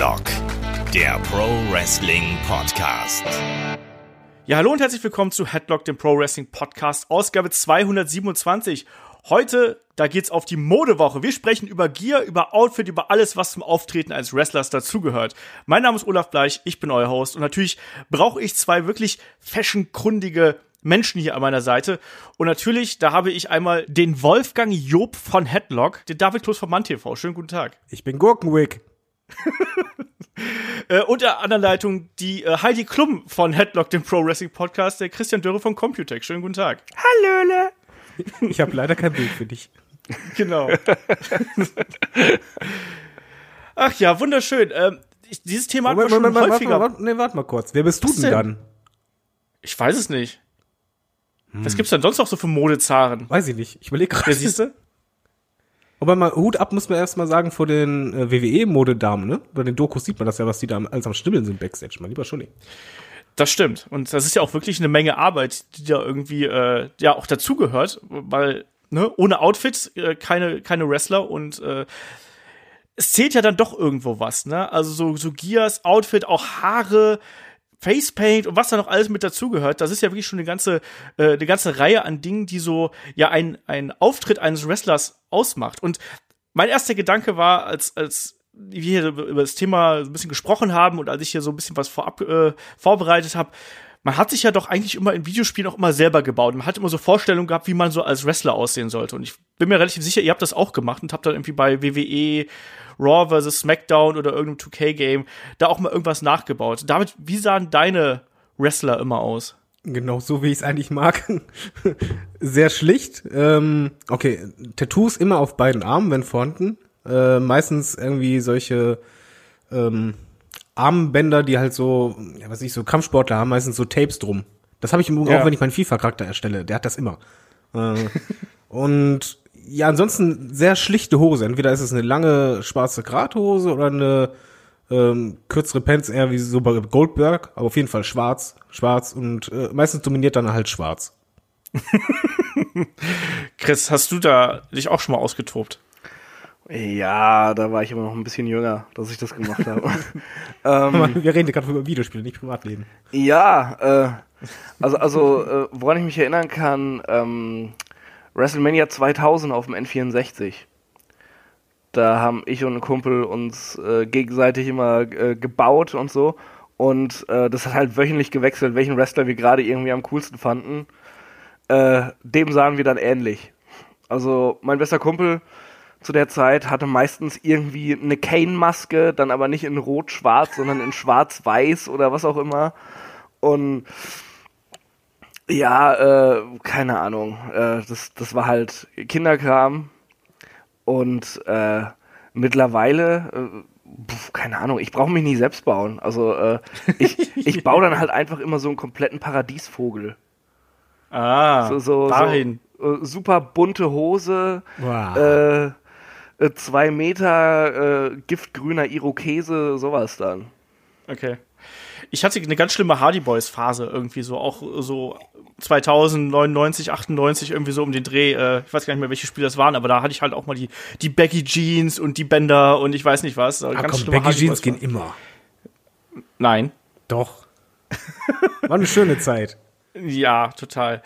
Headlock, der Pro Wrestling Podcast. Ja, hallo und herzlich willkommen zu Headlock, dem Pro Wrestling Podcast, Ausgabe 227. Heute, da geht's auf die Modewoche. Wir sprechen über Gear, über Outfit, über alles, was zum Auftreten eines Wrestlers dazugehört. Mein Name ist Olaf Bleich, ich bin euer Host und natürlich brauche ich zwei wirklich fashionkundige Menschen hier an meiner Seite. Und natürlich, da habe ich einmal den Wolfgang Job von Headlock, den David Kloß von MannTV. Schönen guten Tag. Ich bin Gurkenwick. äh, und der anderen Leitung die äh, Heidi Klum von Headlock, dem Pro Wrestling Podcast, der Christian Dörre von Computech. Schönen guten Tag. Hallöle. Ich habe leider kein Bild für dich. Genau. Ach ja, wunderschön. Ähm, ich, dieses Thema Moment, hat man schon Moment, häufiger. Warte, warte, nee, warte mal kurz. Wer bist du Was denn denn? dann? Ich weiß es nicht. Was gibt's denn sonst noch so für Modezaren? Weiß ich nicht. Ich überlege Ja, gerade. siehst du? Aber mal Hut ab muss man erst mal sagen vor den äh, WWE-Modedamen, ne? Bei den Dokus sieht man das ja, was die da alles am Stimmeln sind Backstage, mein lieber Scholli. Das stimmt. Und das ist ja auch wirklich eine Menge Arbeit, die da irgendwie äh, ja auch dazugehört, weil ne, ohne Outfits äh, keine keine Wrestler und äh, es zählt ja dann doch irgendwo was, ne? Also so so Gears, Outfit, auch Haare, Facepaint und was da noch alles mit dazugehört, das ist ja wirklich schon eine ganze äh, eine ganze Reihe an Dingen, die so ja ein ein Auftritt eines Wrestlers ausmacht. Und mein erster Gedanke war, als als wir hier über das Thema so ein bisschen gesprochen haben und als ich hier so ein bisschen was vorab äh, vorbereitet habe, man hat sich ja doch eigentlich immer in Videospielen auch immer selber gebaut. Man hat immer so Vorstellungen gehabt, wie man so als Wrestler aussehen sollte. Und ich bin mir relativ sicher, ihr habt das auch gemacht und habt dann irgendwie bei WWE Raw vs. SmackDown oder irgendeinem 2K-Game da auch mal irgendwas nachgebaut. Damit, wie sahen deine Wrestler immer aus? Genau so, wie ich es eigentlich mag. Sehr schlicht. Ähm, okay, Tattoos immer auf beiden Armen, wenn vorhanden. Äh, meistens irgendwie solche ähm, Armbänder, die halt so, ja, was weiß ich, so Kampfsportler haben, meistens so Tapes drum. Das habe ich im Ja. auch, wenn ich meinen FIFA-Charakter erstelle. Der hat das immer. Äh, und ja, ansonsten sehr schlichte Hose. Entweder ist es eine lange schwarze Grathose oder eine ähm, kürzere Pants, eher wie so bei Goldberg, aber auf jeden Fall schwarz, schwarz und äh, meistens dominiert dann halt schwarz. Chris, hast du da dich auch schon mal ausgetobt? Ja, da war ich aber noch ein bisschen jünger, dass ich das gemacht habe. ähm, Wir reden gerade über Videospiele, nicht Privatleben. ja, äh, also, also äh, woran ich mich erinnern kann, ähm, WrestleMania 2000 auf dem N64. Da haben ich und ein Kumpel uns äh, gegenseitig immer äh, gebaut und so. Und äh, das hat halt wöchentlich gewechselt, welchen Wrestler wir gerade irgendwie am coolsten fanden. Äh, dem sahen wir dann ähnlich. Also mein bester Kumpel zu der Zeit hatte meistens irgendwie eine Kane-Maske, dann aber nicht in Rot-Schwarz, sondern in Schwarz-Weiß oder was auch immer. Und ja, äh, keine Ahnung. Äh, das, das war halt Kinderkram. Und äh, mittlerweile, äh, pf, keine Ahnung, ich brauche mich nicht selbst bauen. Also äh, ich, ich baue dann halt einfach immer so einen kompletten Paradiesvogel. Ah, So, so, dahin. so äh, super bunte Hose, Wow. zwei Meter giftgrüner Irokese, sowas dann. Okay. Ich hatte eine ganz schlimme Hardy Boys Phase irgendwie so, auch so 2099, 98 irgendwie so um den Dreh. Äh, ich weiß gar nicht mehr, welche Spiele das waren, aber da hatte ich halt auch mal die, die Baggy Jeans und die Bänder und ich weiß nicht was. Ah, ganz komm, Baggy Hardy Jeans gehen immer. Nein. Doch. War eine schöne Zeit. Ja, total.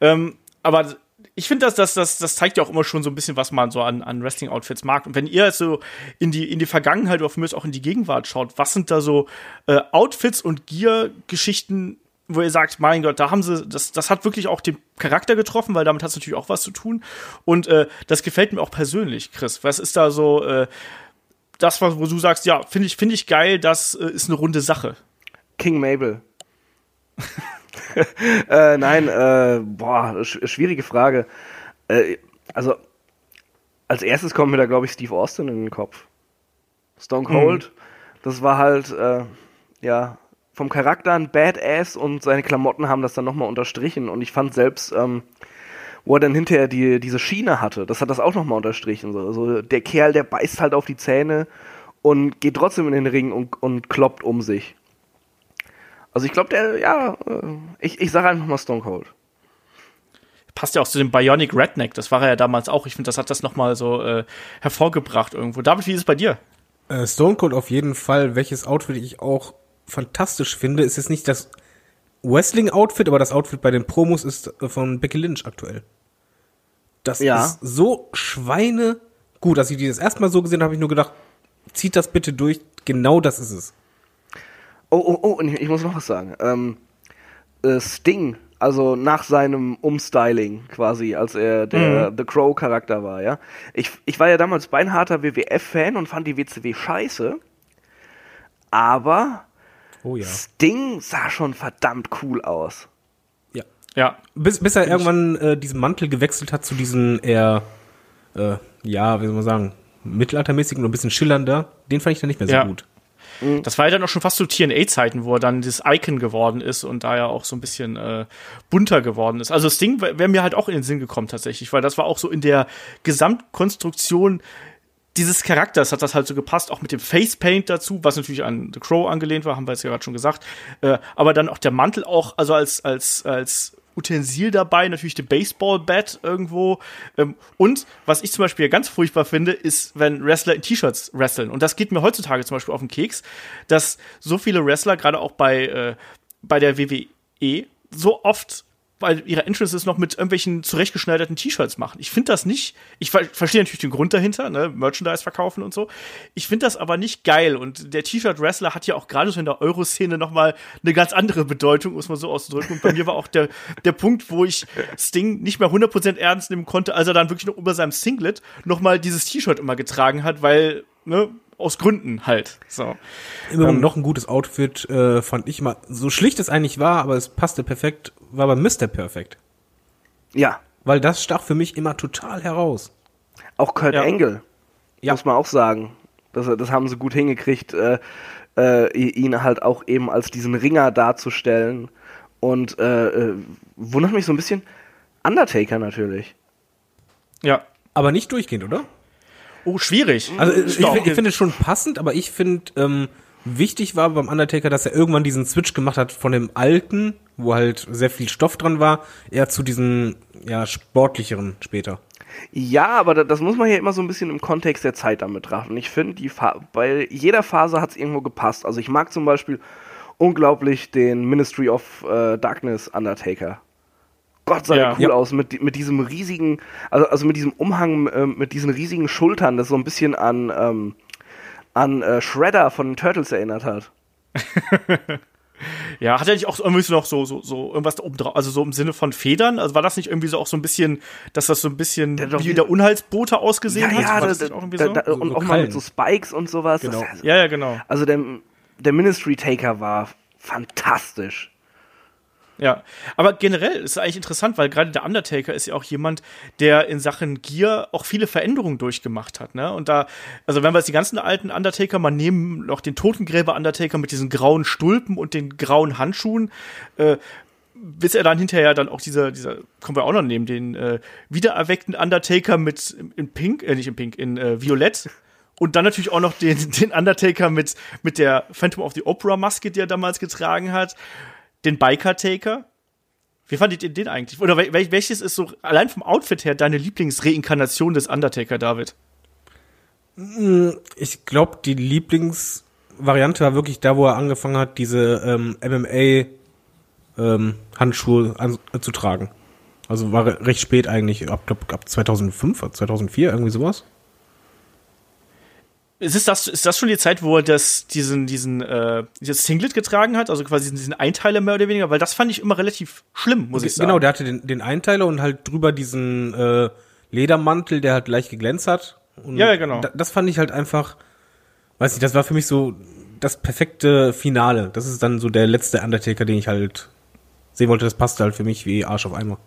Ähm, aber ich finde, dass das, das, das zeigt ja auch immer schon so ein bisschen, was man so an, an Wrestling-Outfits mag. Und wenn ihr jetzt so in die, in die Vergangenheit oder von mir aus auch in die Gegenwart schaut, was sind da so äh, Outfits und Gear-Geschichten, wo ihr sagt, mein Gott, da haben sie, das, das hat wirklich auch den Charakter getroffen, weil damit hat es natürlich auch was zu tun. Und äh, das gefällt mir auch persönlich, Chris. Was ist da so äh, das, was, wo du sagst, ja, finde ich, finde ich geil, das äh, ist eine runde Sache. King Mabel. äh, nein, äh, boah, sch schwierige Frage. Äh, also, als erstes kommt mir da, glaube ich, Steve Austin in den Kopf. Stone Cold, das war halt, äh, ja, vom Charakter ein Badass und seine Klamotten haben das dann nochmal unterstrichen. Und ich fand selbst, ähm, wo er dann hinterher die, diese Schiene hatte, das hat das auch nochmal unterstrichen. So. Also der Kerl, der beißt halt auf die Zähne und geht trotzdem in den Ring und, und kloppt um sich. Also ich glaube, der, ja, äh, ich, ich sage einfach mal Stone Cold. passt ja auch zu dem Bionic Redneck. Das war er ja damals auch. Ich finde, das hat das noch mal so äh, hervorgebracht irgendwo. David, wie ist es bei dir? Äh, Stone Cold auf jeden Fall. Welches Outfit ich auch fantastisch finde, ist jetzt nicht das Wrestling-Outfit, aber das Outfit bei den Promos ist äh, von Becky Lynch aktuell. Das Ja. ist so Schweine gut. Als ich die das erste Mal so gesehen habe, habe ich nur gedacht, zieht das bitte durch. Genau das ist es. Oh, oh, oh, und ich, ich muss noch was sagen. Ähm, äh, Sting, also nach seinem Umstyling quasi, als er der The Crow-Charakter war, ja. Ich, ich war ja damals beinharter WWF-Fan und fand die WCW scheiße. Aber Oh ja. Sting sah schon verdammt cool aus. Ja. Ja, Bis, bis er irgendwann äh, diesen Mantel gewechselt hat zu diesen eher, äh, ja, wie soll man sagen, mittelaltermäßigen und ein bisschen schillernder. Den fand ich dann nicht mehr so Ja. gut. Das war ja dann auch schon fast zu TNA-Zeiten, wo er dann das Icon geworden ist und da ja auch so ein bisschen äh, bunter geworden ist. Also das Ding wäre mir halt auch in den Sinn gekommen tatsächlich, weil das war auch so in der Gesamtkonstruktion dieses Charakters hat das halt so gepasst, auch mit dem Facepaint dazu, was natürlich an The Crow angelehnt war, haben wir jetzt ja gerade schon gesagt. Äh, aber dann auch der Mantel auch, also als, als, als Utensil dabei, natürlich der Baseball-Bat irgendwo. Ähm, und was ich zum Beispiel ganz furchtbar finde, ist, wenn Wrestler in T-Shirts wresteln. Und das geht mir heutzutage zum Beispiel auf den Keks, dass so viele Wrestler, gerade auch bei, äh, bei der WWE, so oft weil ihre Entrances noch mit irgendwelchen zurechtgeschneiderten T-Shirts machen. Ich finde das nicht, ich ver verstehe natürlich den Grund dahinter, ne, Merchandise verkaufen und so. Ich finde das aber nicht geil und der T-Shirt-Wrestler hat ja auch gerade so in der Euro-Szene nochmal eine ganz andere Bedeutung, muss man so auszudrücken. Und bei mir war auch der, der Punkt, wo ich Sting nicht mehr 100% ernst nehmen konnte, als er dann wirklich noch über seinem Singlet nochmal dieses T-Shirt immer getragen hat, weil, ne, aus Gründen halt. So. Immer noch ein gutes Outfit, äh, fand ich mal. So schlicht es eigentlich war, aber es passte perfekt, war bei Mr. Perfect. Ja, Weil das stach für mich immer total heraus. auch Kurt Ja. Angle, Ja. muss man auch sagen. Das, das haben sie gut hingekriegt, äh, äh, ihn halt auch eben als diesen Ringer darzustellen. Und äh, äh, wundert mich so ein bisschen, Undertaker natürlich. Ja. Aber nicht durchgehend, oder? Oh, schwierig. Also ich, ich finde es schon passend, aber ich finde, ähm, wichtig war beim Undertaker, dass er irgendwann diesen Switch gemacht hat von dem alten, wo halt sehr viel Stoff dran war, eher zu diesen ja sportlicheren später. Ja, aber da, das muss man ja immer so ein bisschen im Kontext der Zeit dann betrachten. Ich finde, bei jeder Phase hat es irgendwo gepasst. Also ich mag zum Beispiel unglaublich den Ministry of äh, Darkness Undertaker. Gott sah Ja. der cool Ja. aus mit, mit diesem riesigen, also, also mit diesem Umhang, ähm, mit diesen riesigen Schultern, das so ein bisschen an, ähm, an äh, Shredder von den Turtles erinnert hat. Ja, hat er nicht auch so irgendwie so noch so, so, so irgendwas da oben drauf, also so im Sinne von Federn? Also war das nicht irgendwie so auch so ein bisschen, dass das so ein bisschen Der wie der Unheilsbote ausgesehen hat? War da, das da, nicht auch irgendwie da, so? da, und so auch mal mit so Spikes und sowas. Genau. Das, ja, ja, genau. also der, der Ministry Taker war fantastisch. Ja, aber generell ist es eigentlich interessant, weil gerade der Undertaker ist ja auch jemand, der in Sachen Gear auch viele Veränderungen durchgemacht hat, ne? Und da, also wenn wir jetzt die ganzen alten Undertaker mal nehmen, noch den Totengräber Undertaker mit diesen grauen Stulpen und den grauen Handschuhen, äh, bis er dann hinterher dann auch dieser, dieser, kommen wir auch noch nehmen, den äh, wiedererweckten Undertaker mit in Pink, äh, nicht in Pink, in äh, Violett. Und dann natürlich auch noch den, den Undertaker mit, mit der Phantom of the Opera Maske, die er damals getragen hat. Den Biker Taker. Wie fandet ihr den eigentlich? Oder wel welches ist so, allein vom Outfit her, deine Lieblingsreinkarnation des Undertaker, David? Ich glaube, die Lieblingsvariante war wirklich da, wo er angefangen hat, diese ähm, MMA ähm, äh, zu tragen. Also war re- recht spät eigentlich, ab, glaub, ab 2005 oder 2004, irgendwie sowas. Ist, es das, ist das schon die Zeit, wo er das, diesen, diesen, äh, dieses Singlet getragen hat? Also quasi diesen, Einteiler mehr oder weniger? Weil das fand ich immer relativ schlimm, muss ich sagen. Genau, der hatte den, den Einteiler und halt drüber diesen äh, Ledermantel, der halt leicht geglänzt hat. Und Ja, ja, genau. Da, das fand ich halt einfach, weiß nicht, das war für mich so das perfekte Finale. Das ist dann so der letzte Undertaker, den ich halt sehen wollte. Das passte halt für mich wie Arsch auf Eimer.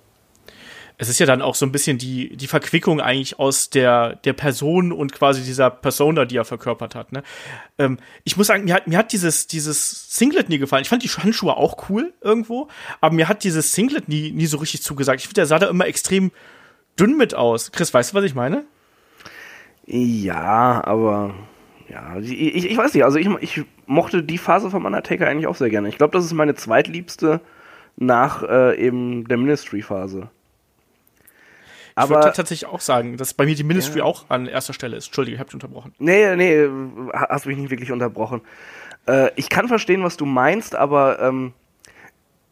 Es ist ja dann auch so ein bisschen die, die Verquickung eigentlich aus der, der Person und quasi dieser Persona, die er verkörpert hat. Ne? Ähm, ich muss sagen, mir hat, mir hat dieses, dieses Singlet nie gefallen. Ich fand die Handschuhe auch cool irgendwo, aber mir hat dieses Singlet nie, nie so richtig zugesagt. Ich finde, der sah da immer extrem dünn mit aus. Chris, weißt du, was ich meine? Ja, aber ja, ich, ich, weiß nicht, also ich, ich mochte die Phase vom Undertaker eigentlich auch sehr gerne. Ich glaube, das ist meine zweitliebste nach äh, eben der Ministry-Phase. Aber würde tatsächlich auch sagen, dass bei mir die Ministry auch an erster Stelle ist. Entschuldige, ich habe dich unterbrochen. Nee, nee, ha- hast mich nicht wirklich unterbrochen. Äh, ich kann verstehen, was du meinst, aber ähm,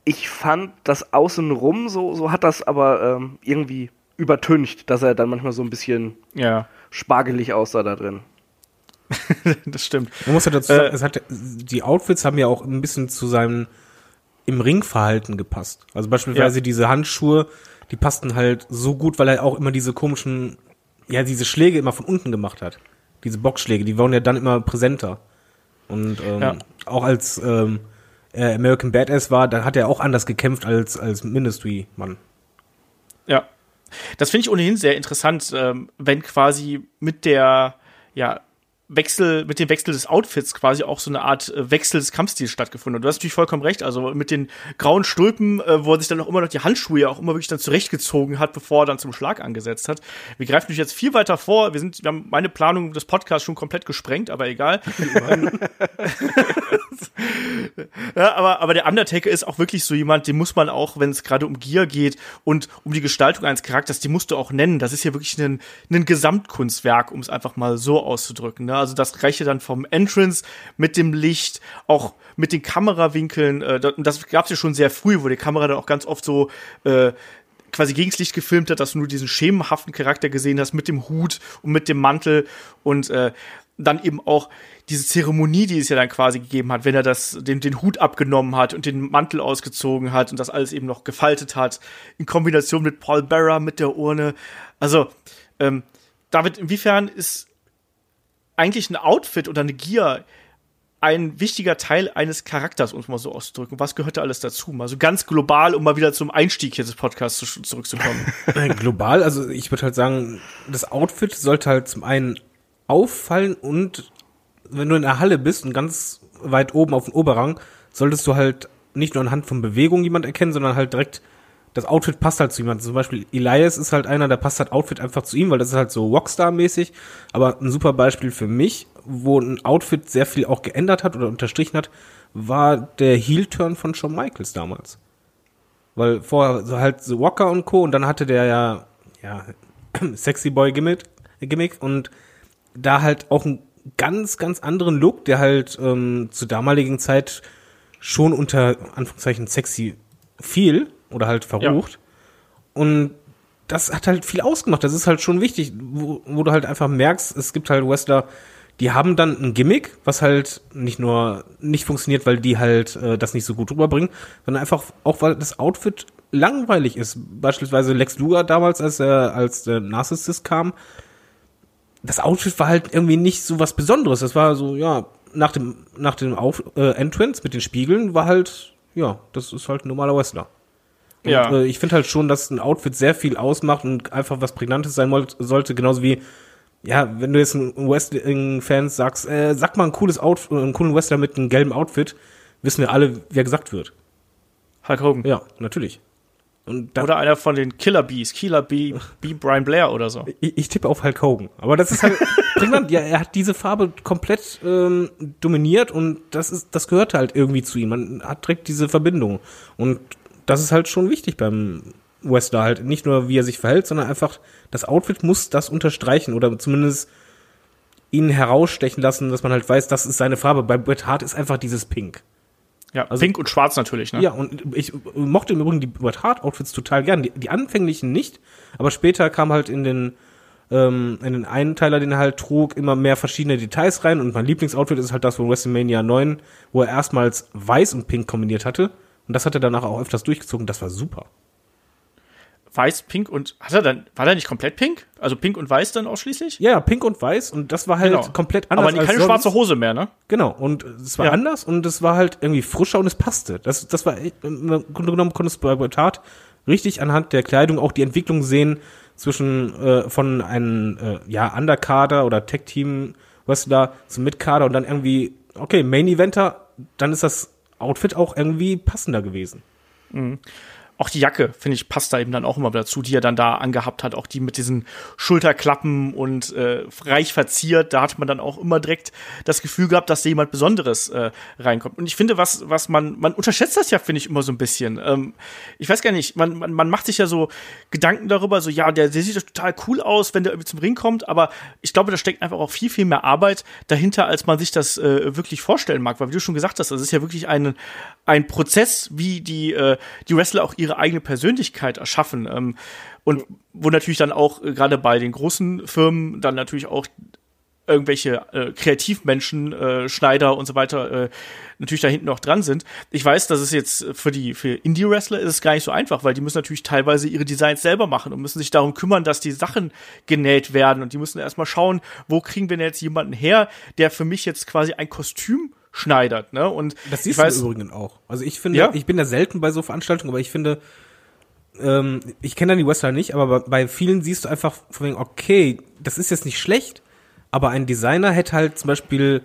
ich fand das außenrum, so, so hat das aber ähm, irgendwie übertüncht, dass er dann manchmal so ein bisschen Ja, spargelig aussah da drin. das stimmt. Man muss ja dazu Äh, sagen, es hat, die Outfits haben ja auch ein bisschen zu seinem im Ringverhalten gepasst. Also beispielsweise Ja. diese Handschuhe, die passten halt so gut, weil er auch immer diese komischen, ja, diese Schläge immer von unten gemacht hat. Diese Boxschläge, die waren ja dann immer präsenter. Und ähm, Ja. auch als ähm, er American Badass war, da hat er auch anders gekämpft als als Ministry-Mann. Ja. Das finde ich ohnehin sehr interessant, ähm, wenn quasi mit der, ja, Wechsel, mit dem Wechsel des Outfits quasi auch so eine Art äh, Wechsel des Kampfstils stattgefunden. Und du hast natürlich vollkommen recht. Also mit den grauen Stulpen, äh, wo er sich dann auch immer noch die Handschuhe auch immer wirklich dann zurechtgezogen hat, bevor er dann zum Schlag angesetzt hat. Wir greifen natürlich jetzt viel weiter vor. Wir sind, wir haben meine Planung des Podcasts schon komplett gesprengt, aber egal. Ja, aber, aber der Undertaker ist auch wirklich so jemand, den muss man auch, wenn es gerade um Gier geht und um die Gestaltung eines Charakters, die musst du auch nennen. Das ist ja wirklich ein, ein Gesamtkunstwerk, um es einfach mal so auszudrücken. Ne? Also das reiche dann vom Entrance mit dem Licht, auch mit den Kamerawinkeln. Äh, das- das gab es ja schon sehr früh, wo die Kamera dann auch ganz oft so äh, quasi gegens Licht gefilmt hat, dass du nur diesen schemenhaften Charakter gesehen hast mit dem Hut und mit dem Mantel und äh, dann eben auch diese Zeremonie, die es ja dann quasi gegeben hat, wenn er das, den, den Hut abgenommen hat und den Mantel ausgezogen hat und das alles eben noch gefaltet hat, in Kombination mit Paul Bearer, mit der Urne. Also, ähm, David, inwiefern ist eigentlich ein Outfit oder eine Gear ein wichtiger Teil eines Charakters, um es mal so auszudrücken. Was gehört da alles dazu? Mal so ganz global, um mal wieder zum Einstieg hier des Podcasts zu, zurückzukommen. Äh, Global, also ich würde halt sagen, das Outfit sollte halt zum einen auffallen und wenn du in der Halle bist und ganz weit oben auf dem Oberrang, solltest du halt nicht nur anhand von Bewegung jemand erkennen, sondern halt direkt, das Outfit passt halt zu jemandem. Zum Beispiel Elias ist halt einer, der passt halt Outfit einfach zu ihm, weil das ist halt so Rockstar-mäßig. Aber ein super Beispiel für mich, wo ein Outfit sehr viel auch geändert hat oder unterstrichen hat, war der Heel-Turn von Shawn Michaels damals. Weil vorher so halt so Walker und Co. und dann hatte der ja, ja, Sexy Boy Gimmick, Gimmick und da halt auch einen ganz, ganz anderen Look, der halt ähm, zur damaligen Zeit schon unter Anführungszeichen sexy fiel oder halt verrucht. Und das hat halt viel ausgemacht. Das ist halt schon wichtig, wo, wo du halt einfach merkst, es gibt halt Wrestler, die haben dann ein Gimmick, was halt nicht nur nicht funktioniert, weil die halt äh, das nicht so gut rüberbringen, sondern einfach auch, weil das Outfit langweilig ist. Beispielsweise Lex Luger damals, als er als der Narcissist kam, das Outfit war halt irgendwie nicht so was Besonderes. Das war so, ja, nach dem, nach dem Auf, äh, Entrance mit den Spiegeln war halt, ja, das ist halt ein normaler Wrestler. Und, Ja. äh, ich finde halt schon, dass ein Outfit sehr viel ausmacht und einfach was Prägnantes sein sollte, genauso wie, ja, wenn du jetzt ein Wrestling-Fans sagst, äh, sag mal ein cooles Outfit, einen coolen Wrestler mit einem gelben Outfit, wissen wir alle, wer gesagt wird. Hulk Hogan. Ja, natürlich. Und da, Oder einer von den Killer Bees, Killer Bee, Bee Brian Blair oder so. ich, ich tippe auf Hulk Hogan. Aber das ist halt prägnant. Ja, er hat diese Farbe komplett ähm, dominiert und das ist, das gehört halt irgendwie zu ihm. Man hat direkt diese Verbindung. Und das ist halt schon wichtig beim Wrestler halt. Nicht nur, wie er sich verhält, sondern einfach, das Outfit muss das unterstreichen oder zumindest ihn herausstechen lassen, dass man halt weiß, das ist seine Farbe. Bei Bret Hart ist einfach dieses Pink. Ja, Also- pink und schwarz natürlich, ne? Ja, und ich mochte im Übrigen die Bret Hart Outfits total gern. Die, die anfänglichen nicht, aber später kam halt in den ähm, in den einen Teiler, den er halt trug, immer mehr verschiedene Details rein und mein Lieblingsoutfit ist halt das von WrestleMania 9, wo er erstmals weiß und pink kombiniert hatte und das hat er danach auch öfters durchgezogen, das war super. Weiß, pink und, hat er dann, war der nicht komplett pink? Also pink und weiß dann ausschließlich? Ja, pink und weiß und das war halt Genau. komplett anders Aber keine als schwarze sonst. Hose mehr, ne? Genau, und es war Ja. anders und es war halt irgendwie frischer und es passte. Das, das war, echt- im Grunde genommen konntest du bei Bret Hart richtig anhand der Kleidung auch die Entwicklung sehen zwischen äh, von einem äh, ja, Underkader oder Tech-Team-Wrestler zum Midkader und dann irgendwie, okay, Main-Eventer, dann ist das Outfit auch irgendwie passender gewesen. Auch die Jacke, finde ich, passt da eben dann auch immer dazu, die er dann da angehabt hat. Auch die mit diesen Schulterklappen und äh, reich verziert. Da hat man dann auch immer direkt das Gefühl gehabt, dass da jemand Besonderes äh, reinkommt. Und ich finde, was, was man, man unterschätzt das ja, finde ich, immer so ein bisschen. Ähm, ich weiß gar nicht, man, man, man macht sich ja so Gedanken darüber, so, ja, der, der sieht doch total cool aus, wenn der irgendwie zum Ring kommt. Aber ich glaube, da steckt einfach auch viel, viel mehr Arbeit dahinter, als man sich das äh, wirklich vorstellen mag. Weil, wie du schon gesagt hast, das ist ja wirklich ein, ein Prozess, wie die, äh, die Wrestler auch ihre eigene Persönlichkeit erschaffen. Ähm, und wo natürlich dann auch äh, gerade bei den großen Firmen dann natürlich auch irgendwelche äh, Kreativmenschen, äh, Schneider und so weiter äh, natürlich da hinten noch dran sind. Ich weiß, dass es jetzt für die für Indie-Wrestler ist es gar nicht so einfach, weil die müssen natürlich teilweise ihre Designs selber machen und müssen sich darum kümmern, dass die Sachen genäht werden und die müssen erstmal schauen, wo kriegen wir denn jetzt jemanden her, der für mich jetzt quasi ein Kostüm schneidert, ne? Und Das siehst ich weiß, du im Übrigen auch. Also ich finde, Ja? ich bin da selten bei so Veranstaltungen, aber ich finde, ähm, ich kenne dann die Wrestler nicht, aber bei, vielen siehst du einfach von wegen, okay, das ist jetzt nicht schlecht, aber ein Designer hätte halt zum Beispiel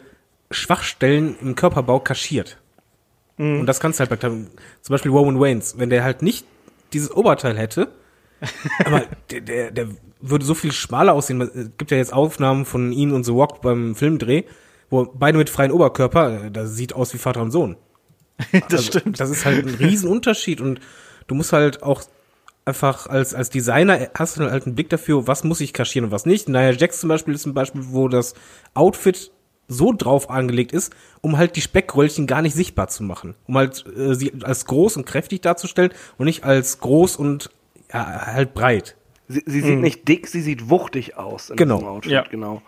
Schwachstellen im Körperbau kaschiert. Und das kannst du halt bei, zum Beispiel Roman Reigns, wenn der halt nicht dieses Oberteil hätte, aber der, der, der würde so viel schmaler aussehen. Es gibt ja jetzt Aufnahmen von ihm und The Rock beim Filmdreh, wo beide mit freiem Oberkörper, äh, das sieht aus wie Vater und Sohn. das stimmt. Das ist halt ein Riesenunterschied und du musst halt auch einfach als, als Designer hast du halt einen Blick dafür, was muss ich kaschieren und was nicht. Nia Jax zum Beispiel ist ein Beispiel, wo das Outfit so drauf angelegt ist, um halt die Speckröllchen gar nicht sichtbar zu machen. Um halt äh, sie als groß und kräftig darzustellen und nicht als groß und ja, halt breit. Sie, sie sieht nicht dick, sie sieht wuchtig aus in Genau. diesem Outfit, Ja. genau.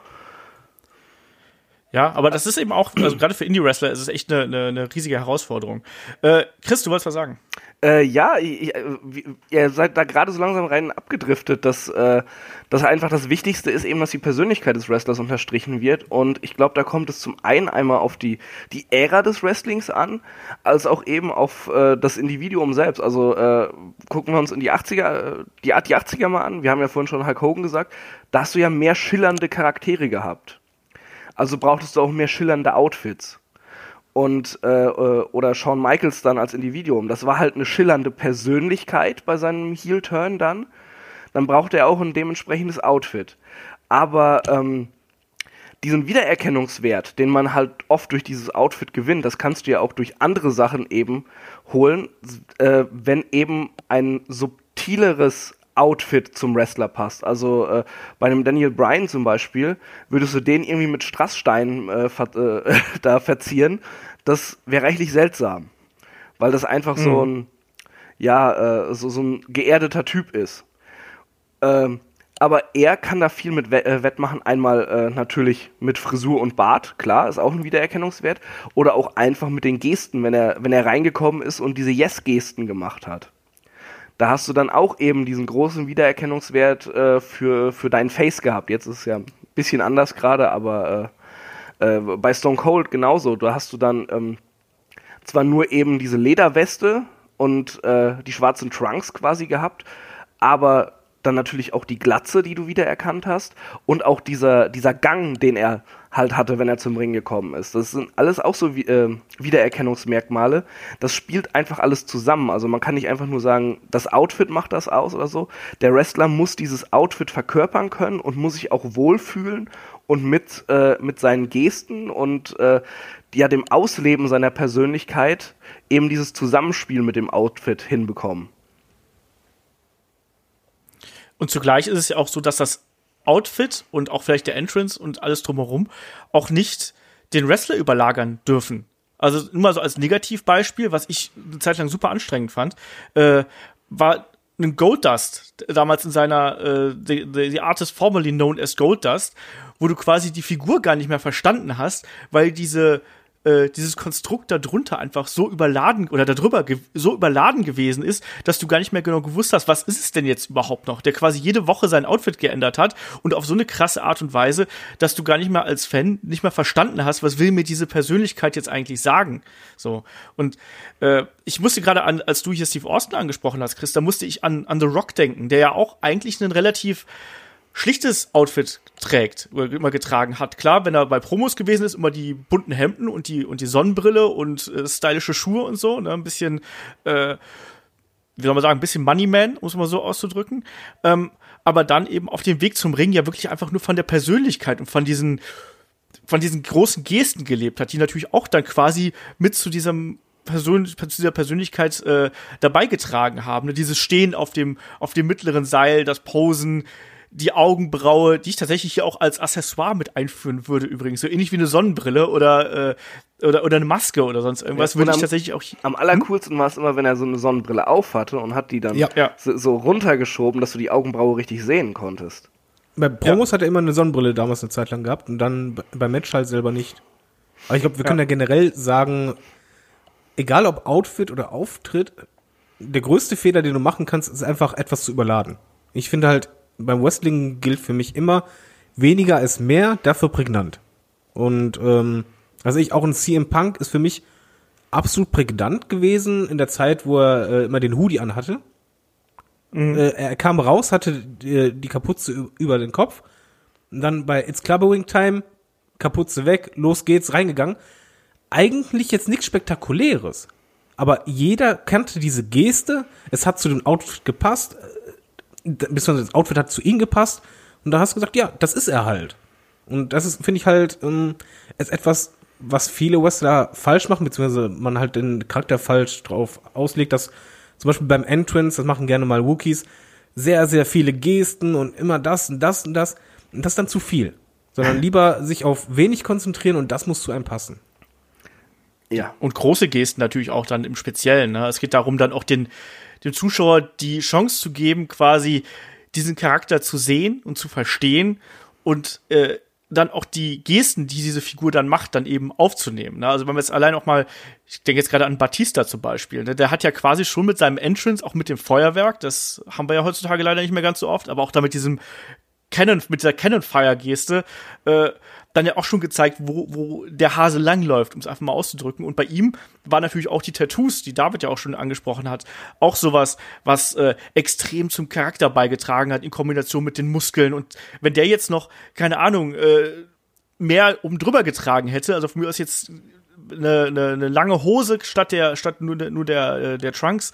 Ja, aber das ist eben auch, also gerade für Indie-Wrestler ist es echt eine, eine, eine riesige Herausforderung. Äh, Chris, du wolltest was sagen? Äh, ja, ich, äh, ihr seid da gerade so langsam rein abgedriftet, dass, äh, dass einfach das Wichtigste ist eben, dass die Persönlichkeit des Wrestlers unterstrichen wird. Und ich glaube, da kommt es zum einen einmal auf die, die Ära des Wrestlings an, als auch eben auf äh, das Individuum selbst. Also äh, gucken wir uns in die 80er, äh, die, die 80er mal an. Wir haben ja vorhin schon Hulk Hogan gesagt. Da hast du ja mehr schillernde Charaktere gehabt. Also brauchtest du auch mehr schillernde Outfits und äh, äh, oder Shawn Michaels dann als Individuum. Das war halt eine schillernde Persönlichkeit bei seinem Heel-Turn dann. Dann brauchte er auch ein dementsprechendes Outfit. Aber ähm, diesen Wiedererkennungswert, den man halt oft durch dieses Outfit gewinnt, das kannst du ja auch durch andere Sachen eben holen, äh, wenn eben ein subtileres Outfit zum Wrestler passt. Also äh, bei einem Daniel Bryan zum Beispiel würdest du den irgendwie mit Strasssteinen äh, ver äh, da verzieren. Das wäre reichlich seltsam, weil das einfach so ein ja äh, so, so ein geerdeter Typ ist. Ähm, aber er kann da viel mit äh, wettmachen. Einmal äh, natürlich mit Frisur und Bart, klar, ist auch ein Wiedererkennungswert. Oder auch einfach mit den Gesten, wenn er, wenn er reingekommen ist und diese Yes-Gesten gemacht hat. Da hast du dann auch eben diesen großen Wiedererkennungswert äh, für, für dein Face gehabt. Jetzt ist es ja ein bisschen anders gerade, aber äh, äh, bei Stone Cold genauso. Da hast du dann ähm, zwar nur eben diese Lederweste und äh, die schwarzen Trunks quasi gehabt, aber dann natürlich auch die Glatze, die du wiedererkannt hast und auch dieser, dieser Gang, den er halt hatte, wenn er zum Ring gekommen ist. Das sind alles auch so wie, äh, Wiedererkennungsmerkmale. Das spielt einfach alles zusammen. Also man kann nicht einfach nur sagen, das Outfit macht das aus oder so. Der Wrestler muss dieses Outfit verkörpern können und muss sich auch wohlfühlen und mit, äh, mit seinen Gesten und äh, ja dem Ausleben seiner Persönlichkeit eben dieses Zusammenspiel mit dem Outfit hinbekommen. Und zugleich ist es ja auch so, dass das Outfit und auch vielleicht der Entrance und alles drumherum auch nicht den Wrestler überlagern dürfen. Also nur mal so als Negativbeispiel, was ich eine Zeit lang super anstrengend fand, äh, war ein Goldust, damals in seiner äh, the, the, Artist formerly known as Goldust, wo du quasi die Figur gar nicht mehr verstanden hast, weil diese äh, dieses Konstrukt darunter einfach so überladen oder darüber so überladen gewesen ist, dass du gar nicht mehr genau gewusst hast, was ist es denn jetzt überhaupt noch, der quasi jede Woche sein Outfit geändert hat und auf so eine krasse Art und Weise, dass du gar nicht mehr als Fan nicht mehr verstanden hast, was will mir diese Persönlichkeit jetzt eigentlich sagen. So und äh, ich musste gerade an, als du hier Steve Austin angesprochen hast, Chris, da musste ich an an The Rock denken, der ja auch eigentlich einen relativ schlichtes Outfit trägt oder immer getragen hat. Klar, wenn er bei Promos gewesen ist, immer die bunten Hemden und die und die Sonnenbrille und äh, stylische Schuhe und so, ne, ein bisschen äh, wie soll man sagen, ein bisschen Moneyman, muss man so auszudrücken. Ähm, aber dann eben auf dem Weg zum Ring ja wirklich einfach nur von der Persönlichkeit und von diesen, von diesen großen Gesten gelebt hat, die natürlich auch dann quasi mit zu diesem Person, zu dieser Persönlichkeit äh, dabei getragen haben. Ne? Dieses Stehen auf dem, auf dem mittleren Seil, das Posen, die Augenbraue, die ich tatsächlich hier auch als Accessoire mit einführen würde, übrigens. So ähnlich wie eine Sonnenbrille oder, äh, oder, oder eine Maske oder sonst irgendwas, Ja, würde ich am- tatsächlich auch. Am allercoolsten war es immer, wenn er so eine Sonnenbrille aufhatte und hat die dann Ja. Ja. so, so runtergeschoben, dass du die Augenbraue richtig sehen konntest. Bei Promos hat er immer eine Sonnenbrille damals eine Zeit lang gehabt und dann beim Match halt selber nicht. Aber ich glaube, wir können ja generell sagen, egal ob Outfit oder Auftritt, der größte Fehler, den du machen kannst, ist einfach etwas zu überladen. Ich finde halt, beim Wrestling gilt für mich immer, weniger ist mehr, dafür prägnant. Und ähm, also ich auch ein CM Punk ist für mich absolut prägnant gewesen in der Zeit, wo er äh, immer den Hoodie anhatte. Äh, er kam raus, hatte die, die Kapuze über den Kopf. Und dann bei It's Clubbering Time, Kapuze weg, los geht's, reingegangen. Eigentlich jetzt nichts Spektakuläres. Aber jeder kannte diese Geste, es hat zu dem Outfit gepasst, äh, beziehungsweise das Outfit hat zu ihm gepasst. Und da hast du gesagt, ja, das ist er halt. Und das ist, finde ich halt, ähm, ist etwas, was viele Wrestler falsch machen, beziehungsweise man halt den Charakter falsch drauf auslegt, dass zum Beispiel beim Entrance, das machen gerne mal Wookies, sehr, sehr viele Gesten und immer das und das und das. Und das ist dann zu viel. Sondern lieber sich auf wenig konzentrieren und das muss zu einem passen. Ja. Und große Gesten natürlich auch dann im Speziellen. Ne? Es geht darum, dann auch den, dem Zuschauer die Chance zu geben, quasi diesen Charakter zu sehen und zu verstehen und äh, dann auch die Gesten, die diese Figur dann macht, dann eben aufzunehmen. Ne? Also wenn wir jetzt allein auch mal, ich denke jetzt gerade an Batista zum Beispiel, ne? der hat ja quasi schon mit seinem Entrance, auch mit dem Feuerwerk, das haben wir ja heutzutage leider nicht mehr ganz so oft, aber auch da mit diesem Cannon, mit dieser Cannon-Fire-Geste, äh, dann ja auch schon gezeigt, wo, wo der Hase langläuft, um es einfach mal auszudrücken. Und bei ihm waren natürlich auch die Tattoos, die David ja auch schon angesprochen hat, auch sowas, was äh, extrem zum Charakter beigetragen hat, in Kombination mit den Muskeln. Und wenn der jetzt noch, keine Ahnung, äh, mehr oben drüber getragen hätte, also von mir aus jetzt eine, eine, eine lange Hose statt der statt nur der, nur der äh, der Trunks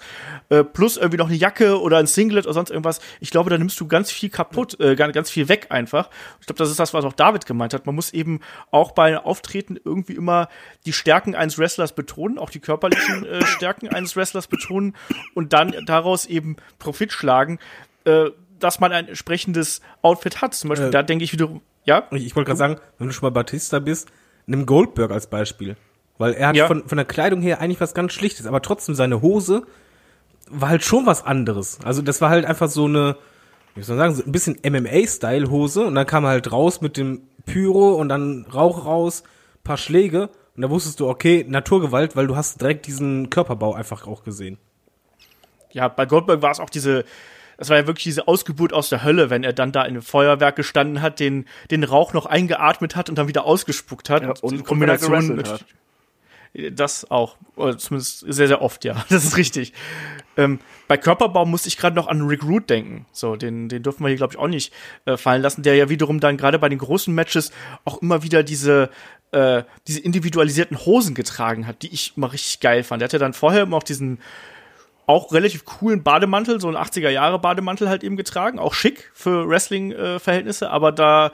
äh, plus irgendwie noch eine Jacke oder ein Singlet oder sonst irgendwas. Ich glaube, da nimmst du ganz viel kaputt, äh, ganz, viel weg einfach. Ich glaube, das ist das, was auch David gemeint hat. Man muss eben auch bei Auftreten irgendwie immer die Stärken eines Wrestlers betonen, auch die körperlichen äh, Stärken eines Wrestlers betonen und dann daraus eben Profit schlagen, äh, dass man ein entsprechendes Outfit hat. Zum Beispiel, Äh, da denke ich wiederum, ja, Ich, wollte gerade sagen, wenn du schon bei Batista bist, nimm Goldberg als Beispiel. Weil er hat Ja. von, von der Kleidung her eigentlich was ganz Schlichtes, aber trotzdem seine Hose war halt schon was anderes. Also das war halt einfach so eine, wie soll man sagen, so ein bisschen MMA-Style-Hose und dann kam er halt raus mit dem Pyro und dann Rauch raus, paar Schläge und da wusstest du, okay, Naturgewalt, weil du hast direkt diesen Körperbau einfach auch gesehen. ja, bei Goldberg war es auch diese, das war ja wirklich diese Ausgeburt aus der Hölle, wenn er dann da in dem Feuerwerk gestanden hat, den, den Rauch noch eingeatmet hat und dann wieder ausgespuckt hat. Ja, und- in und Kombination. er gewrestelt Das auch. Oder zumindest sehr, sehr oft, ja. Das ist richtig. Ähm, bei Körperbau musste ich gerade noch an Rick Root denken. So, den, den dürfen wir hier, glaube ich, auch nicht äh, fallen lassen, der ja wiederum dann gerade bei den großen Matches auch immer wieder diese, äh, diese individualisierten Hosen getragen hat, die ich immer richtig geil fand. Der hatte dann vorher immer auch diesen auch relativ coolen Bademantel, so ein 80er Jahre Bademantel halt eben getragen, auch schick für Wrestling-Verhältnisse, aber da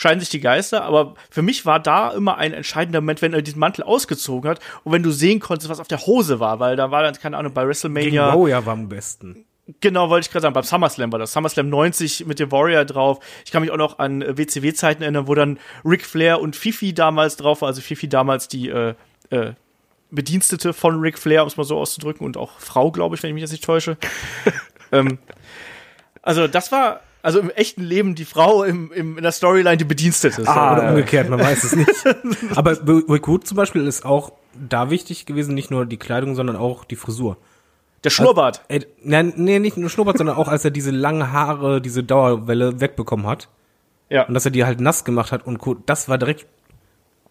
scheiden sich die Geister. Aber für mich war da immer ein entscheidender Moment, wenn er diesen Mantel ausgezogen hat und wenn du sehen konntest, was auf der Hose war, weil da war dann, keine Ahnung, bei Gegen WrestleMania. Warrior war am besten. Genau, wollte ich gerade sagen, beim SummerSlam war das. SummerSlam 90 mit dem Warrior drauf. Ich kann mich auch noch an WCW-Zeiten erinnern, wo dann Ric Flair und Fifi damals drauf war. Also Fifi damals die äh, äh, Bedienstete von Ric Flair, um es mal so auszudrücken, und auch Frau, glaube ich, wenn ich mich jetzt nicht täusche. ähm, also das war, also im echten Leben die Frau, im, im, in der Storyline die Bedienstete. Ah, Oder ja. umgekehrt, man weiß es nicht. Aber Rick Root zum Beispiel ist auch da wichtig gewesen, nicht nur die Kleidung, sondern auch die Frisur. Der Schnurrbart. Ey, nein, nee, nicht nur Schnurrbart, sondern auch als er diese langen Haare, diese Dauerwelle wegbekommen hat Ja. und dass er die halt nass gemacht hat und Co. Das war direkt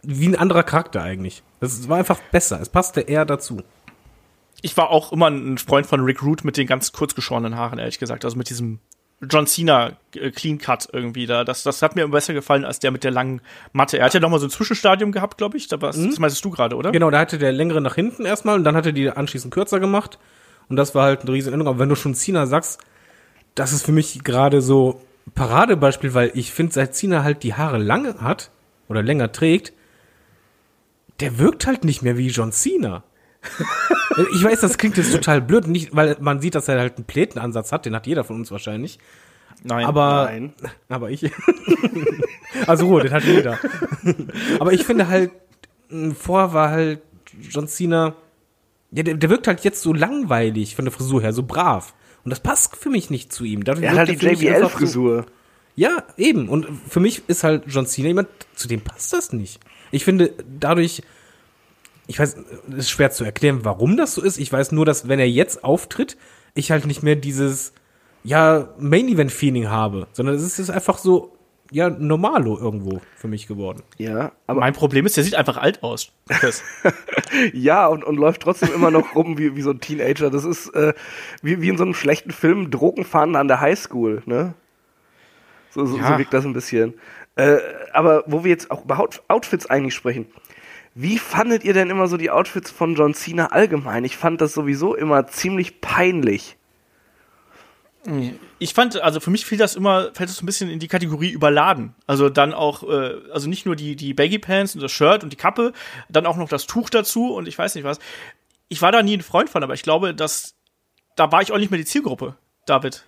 wie ein anderer Charakter eigentlich. Das war einfach besser. Es passte eher dazu. ich war auch immer ein Freund von Rick Root mit den ganz kurz geschorenen Haaren, ehrlich gesagt. Also mit diesem John Cena äh, Clean Cut irgendwie da. Das, das hat mir besser gefallen als der mit der langen Matte. Er hat ja noch mal so ein Zwischenstadium gehabt, glaube ich. Da war's, Das meintest du gerade, oder? Genau, da hatte der längere nach hinten erstmal und dann hat er die anschließend kürzer gemacht. Und das war halt eine riesen Änderung. Aber wenn du schon Cena sagst, das ist für mich gerade so Paradebeispiel, weil ich finde, seit Cena halt die Haare lange hat oder länger trägt, der wirkt halt nicht mehr wie John Cena. Ich weiß, das klingt jetzt total blöd, nicht, weil man sieht, dass er halt einen Plätenansatz hat, den hat jeder von uns wahrscheinlich. Nein. Aber, Nein. aber ich. also Ruhe, den hat jeder. aber ich finde halt, vorher war halt John Cena, ja, der, der wirkt halt jetzt so langweilig von der Frisur her, so brav. Und das passt für mich nicht zu ihm. Dadurch Er hat halt die so- JBL-Frisur. ja, eben. Und für mich ist halt John Cena jemand, zu dem passt das nicht. Ich finde, dadurch, ich weiß, es ist schwer zu erklären, warum das so ist. Ich weiß nur, dass wenn er jetzt auftritt, ich halt nicht mehr dieses, ja, Main-Event-Feeling habe, sondern es ist einfach so, ja, normalo irgendwo für mich geworden. Ja, aber mein Problem ist, der sieht einfach alt aus. Ja, und, und läuft trotzdem immer noch rum wie, wie so ein Teenager. Das ist äh, wie, wie in so einem schlechten Film, Drogenfahren an der Highschool, ne? So, so, Ja. so wirkt das ein bisschen. Äh, aber wo wir jetzt auch über Out- Outfits eigentlich sprechen, wie fandet ihr denn immer so die Outfits von John Cena allgemein? Ich fand das sowieso immer ziemlich peinlich. Ich fand, also für mich fiel das immer, fällt das so ein bisschen in die Kategorie überladen. Also dann auch, äh, also nicht nur die, die Baggy Pants und das Shirt und die Kappe, dann auch noch das Tuch dazu und ich weiß nicht was. Ich war da nie ein Freund von, aber ich glaube, dass da war ich auch nicht mehr die Zielgruppe, David.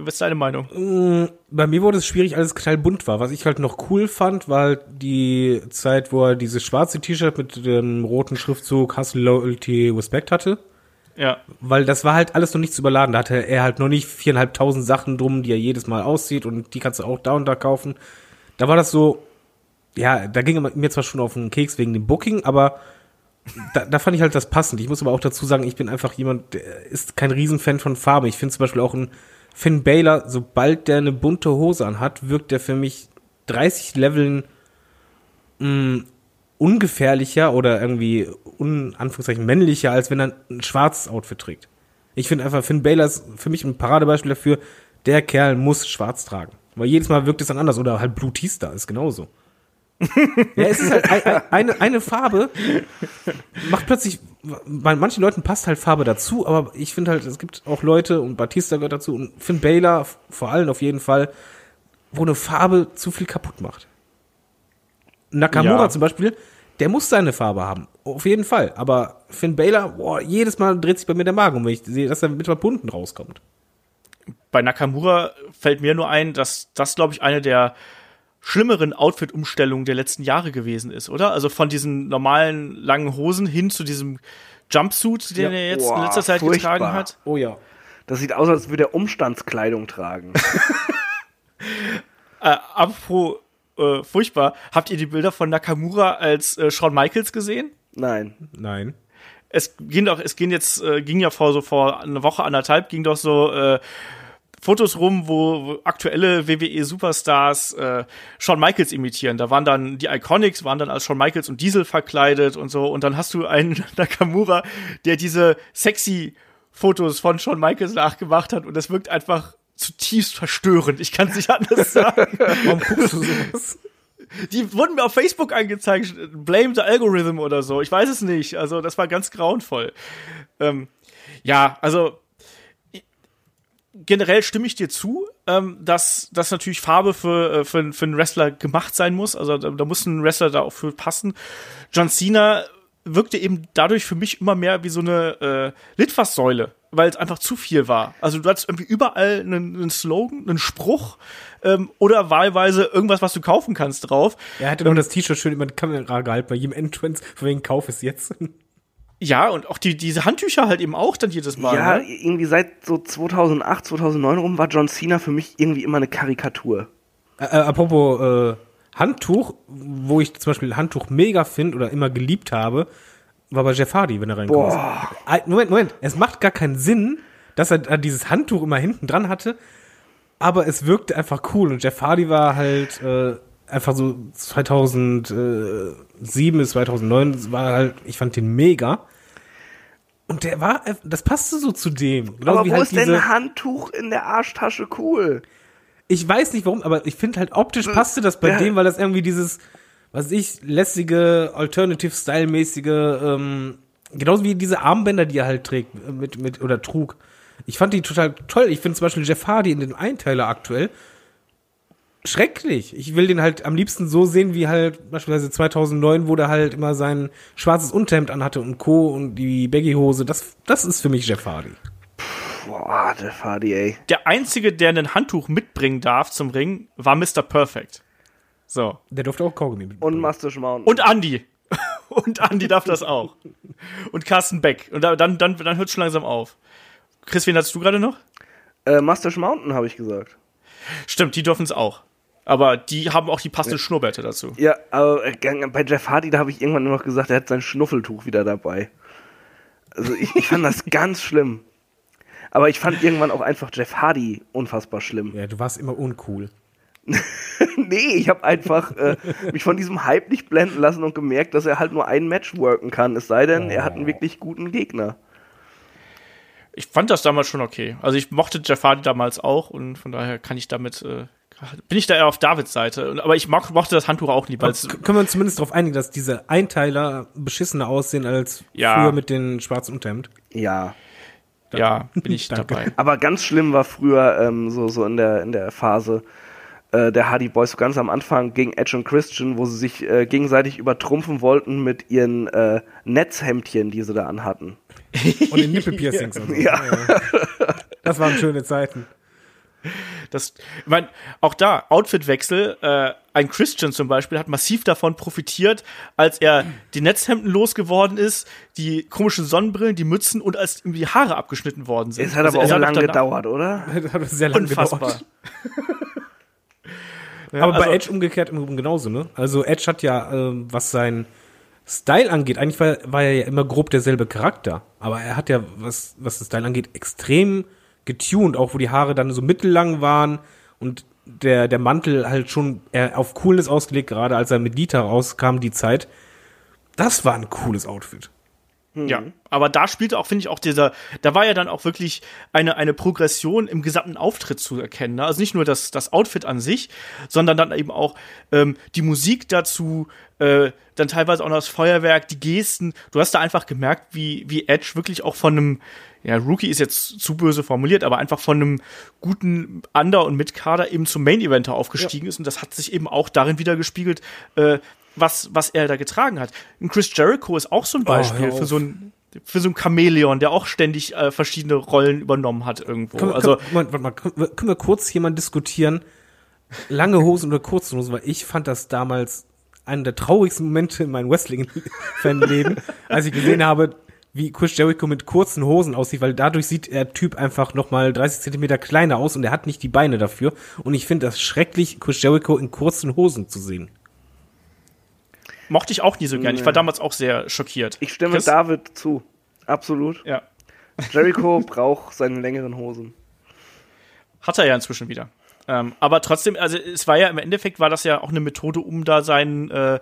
Was ist deine Meinung? Bei mir wurde es schwierig, als es knallbunt war. Was ich halt noch cool fand, war halt die Zeit, wo er dieses schwarze T-Shirt mit dem roten Schriftzug Hustle, Loyalty, Respect hatte. Ja. Weil das war halt alles noch nicht zu überladen. Da hatte er halt noch nicht viereinhalbtausend Sachen drum, die er jedes Mal aussieht und die kannst du auch da und da kaufen. Da war das so, ja, da ging er mir zwar schon auf den Keks wegen dem Booking, aber da, da fand ich halt das passend. Ich muss aber auch dazu sagen, ich bin einfach jemand, der ist kein Riesenfan von Farbe. Ich finde zum Beispiel auch ein Finn Baylor, sobald der eine bunte Hose anhat, wirkt der für mich 30 Leveln mh, ungefährlicher oder irgendwie un, Anführungszeichen männlicher, als wenn er ein schwarzes Outfit trägt. Ich finde einfach, Finn Baylor ist für mich ein Paradebeispiel dafür, der Kerl muss schwarz tragen. Weil jedes Mal wirkt es dann anders. Oder halt Blue T-Star ist genauso. Ja, es ist halt ein, ein, eine, eine Farbe, macht plötzlich, bei manchen Leuten passt halt Farbe dazu, aber ich finde halt, es gibt auch Leute, und Batista gehört dazu, und Finn Baylor vor allem auf jeden Fall, wo eine Farbe zu viel kaputt macht. Nakamura Ja. zum Beispiel, der muss seine Farbe haben. Auf jeden Fall. Aber Finn Baylor, boah, jedes Mal dreht sich bei mir der Magen um, wenn ich sehe, dass er mit bunten rauskommt. Bei Nakamura fällt mir nur ein, dass das, glaube ich, eine der schlimmeren Outfit-Umstellungen der letzten Jahre gewesen ist, oder? Also von diesen normalen langen Hosen hin zu diesem Jumpsuit, den Ja. er jetzt in Boah, letzter Zeit furchtbar. getragen hat. Oh ja. Das sieht aus, als würde er Umstandskleidung tragen. Äh, apropos äh, furchtbar, habt ihr die Bilder von Nakamura als äh, Shawn Michaels gesehen? Nein. Nein. es ging doch, es ging jetzt, äh, ging ja vor so vor eine Woche, anderthalb, ging doch so äh, Fotos rum, wo, aktuelle WWE-Superstars äh, Shawn Michaels imitieren. Da waren dann die Iconics, waren dann als Shawn Michaels und Diesel verkleidet und so. Und dann hast du einen Nakamura, der diese sexy Fotos von Shawn Michaels nachgemacht hat und das wirkt einfach zutiefst verstörend. Ich kann es nicht anders sagen. Warum guckst du sowas? Die wurden mir auf Facebook angezeigt, blame the algorithm oder so. Ich weiß es nicht. Also, das war ganz grauenvoll. Ähm, ja, also generell stimme ich dir zu, ähm, dass, dass natürlich Farbe für, äh, für, für einen Wrestler gemacht sein muss. Also da, da muss ein Wrestler da auch für passen. John Cena wirkte eben dadurch für mich immer mehr wie so eine äh, Litfaßsäule, weil es einfach zu viel war. Also du hattest irgendwie überall einen, einen Slogan, einen Spruch ähm, oder wahlweise irgendwas, was du kaufen kannst drauf. Er hatte noch das T-Shirt schön über die Kamera gehalten bei jedem Entrance, von wegen Kauf es jetzt. Ja, und auch die, diese Handtücher halt eben auch dann jedes Mal. ja, ne? irgendwie seit so 2008, 2009 rum war John Cena für mich irgendwie immer eine Karikatur. Äh, äh, apropos äh, Handtuch, wo ich zum Beispiel Handtuch mega finde oder immer geliebt habe, war bei Jeff Hardy, wenn er reinkommt. Boah. Äh, Moment, Moment. Es macht gar keinen Sinn, dass er da dieses Handtuch immer hinten dran hatte, aber es wirkte einfach cool. Und Jeff Hardy war halt äh, einfach so 2007 bis 2009, das war halt, ich fand den mega. Und der war, äh, das passte so zu dem. Genauso Aber wo halt ist denn Handtuch in der Arschtasche cool? ich weiß nicht warum, aber ich finde halt optisch passte das bei Ja. dem, weil das irgendwie dieses, was weiß ich, lässige, Alternative-Style-mäßige ähm, genauso wie diese Armbänder, die er halt trägt, äh, mit, mit, oder trug. Ich fand die total toll. Ich finde zum Beispiel Jeff Hardy in dem Einteiler aktuell schrecklich. Ich will den halt am liebsten so sehen, wie halt beispielsweise 2009, wo der halt immer sein schwarzes Unterhemd anhatte und Co. und die Baggy-Hose. Das, das ist für mich Jeff Hardy. Boah, Jeff Hardy, ey. Der einzige, der ein Handtuch mitbringen darf zum Ring, war Mr. Perfect. So. Der durfte auch Kaugummi Und mitbringen. Mustache Mountain. Und Andy. Und Andy darf das auch. Und Carsten Beck. Und da- dann, dann, dann hört schon langsam auf. Chris, wen hattest du gerade noch? äh, Mustache Mountain, habe ich gesagt. Stimmt, die dürfen es auch. Aber die haben auch die passenden Schnurrbärte dazu. Ja, aber äh, bei Jeff Hardy, da habe ich irgendwann nur noch gesagt, er hat sein Schnuffeltuch wieder dabei. Also ich, ich fand das ganz schlimm. Aber ich fand irgendwann auch einfach Jeff Hardy unfassbar schlimm. Ja, du warst immer uncool. Nee, ich habe einfach äh, mich von diesem Hype nicht blenden lassen und gemerkt, dass er halt nur ein Match worken kann. Es sei denn, er hat einen wirklich guten Gegner. Ich fand das damals schon okay. Also ich mochte Jeff Hardy damals auch und von daher kann ich damit, äh, bin ich da eher auf Davids Seite. Aber ich moch, mochte das Handtuch auch nie, weil es K können wir uns zumindest darauf einigen, dass diese Einteiler beschissener aussehen als Ja. früher mit den schwarzen Unterhemd? Ja. ja, bin ich Danke. dabei. Aber ganz schlimm war früher ähm, so, so in, der, in der Phase äh, der Hardy Boys, so ganz am Anfang gegen Edge und Christian, wo sie sich äh, gegenseitig übertrumpfen wollten mit ihren äh, Netzhemdchen, die sie da anhatten. Und den Nippelpiercings und so. Ja. Das waren schöne Zeiten. Das, ich mein, auch da, Outfitwechsel, äh, ein Christian zum Beispiel hat massiv davon profitiert, als er die Netzhemden losgeworden ist, die komischen Sonnenbrillen, die Mützen und als ihm die Haare abgeschnitten worden sind. Es hat Also aber er auch sah doch lang danach- gedauert, oder? Das hat sehr lange Unfassbar. gedauert. Ja, Aber bei also- Edge umgekehrt im Übrigen genauso, ne? Also Edge hat ja, ähm, was sein Style angeht, eigentlich war, war er ja immer grob derselbe Charakter. Aber er hat ja, was, was das Style angeht, extrem getuned, auch wo die Haare dann so mittellang waren und der, der Mantel halt schon eher auf Coolness ausgelegt, gerade als er mit Lita rauskam, die Zeit. Das war ein cooles Outfit. Ja, aber da spielte auch, finde ich, auch dieser, da war ja dann auch wirklich eine, eine Progression im gesamten Auftritt zu erkennen. Ne? Also nicht nur das, das Outfit an sich, sondern dann eben auch ähm, die Musik dazu, äh, dann teilweise auch noch das Feuerwerk, die Gesten. Du hast da einfach gemerkt, wie, wie Edge wirklich auch von einem, ja, Rookie ist jetzt zu böse formuliert, aber einfach von einem guten Under- und Mitkader eben zum Main-Eventer aufgestiegen ist. Und das hat sich eben auch darin wieder gespiegelt, äh, was, was er da getragen hat. Und Chris Jericho ist auch so ein Beispiel hör für so ein für so ein Chamäleon, der auch ständig äh, verschiedene Rollen übernommen hat irgendwo. Können, also können, Moment, warte mal, können, wir- können wir kurz mal diskutieren, lange Hosen oder kurze Hosen, weil ich fand das damals einen der traurigsten Momente in meinem Wrestling-Fanleben, als ich gesehen habe, wie Chris Jericho mit kurzen Hosen aussieht, weil dadurch sieht der Typ einfach nochmal 30 Zentimeter kleiner aus und er hat nicht die Beine dafür. Und ich finde das schrecklich, Chris Jericho in kurzen Hosen zu sehen. mochte ich auch nie so gern. Ich war Nee. damals auch sehr schockiert. Ich stimme Chris? David zu. Absolut. Ja. Jericho braucht seine längeren Hosen. Hat er ja inzwischen wieder. Ähm, aber trotzdem, also es war ja im Endeffekt war das ja auch eine Methode, um da seinen äh,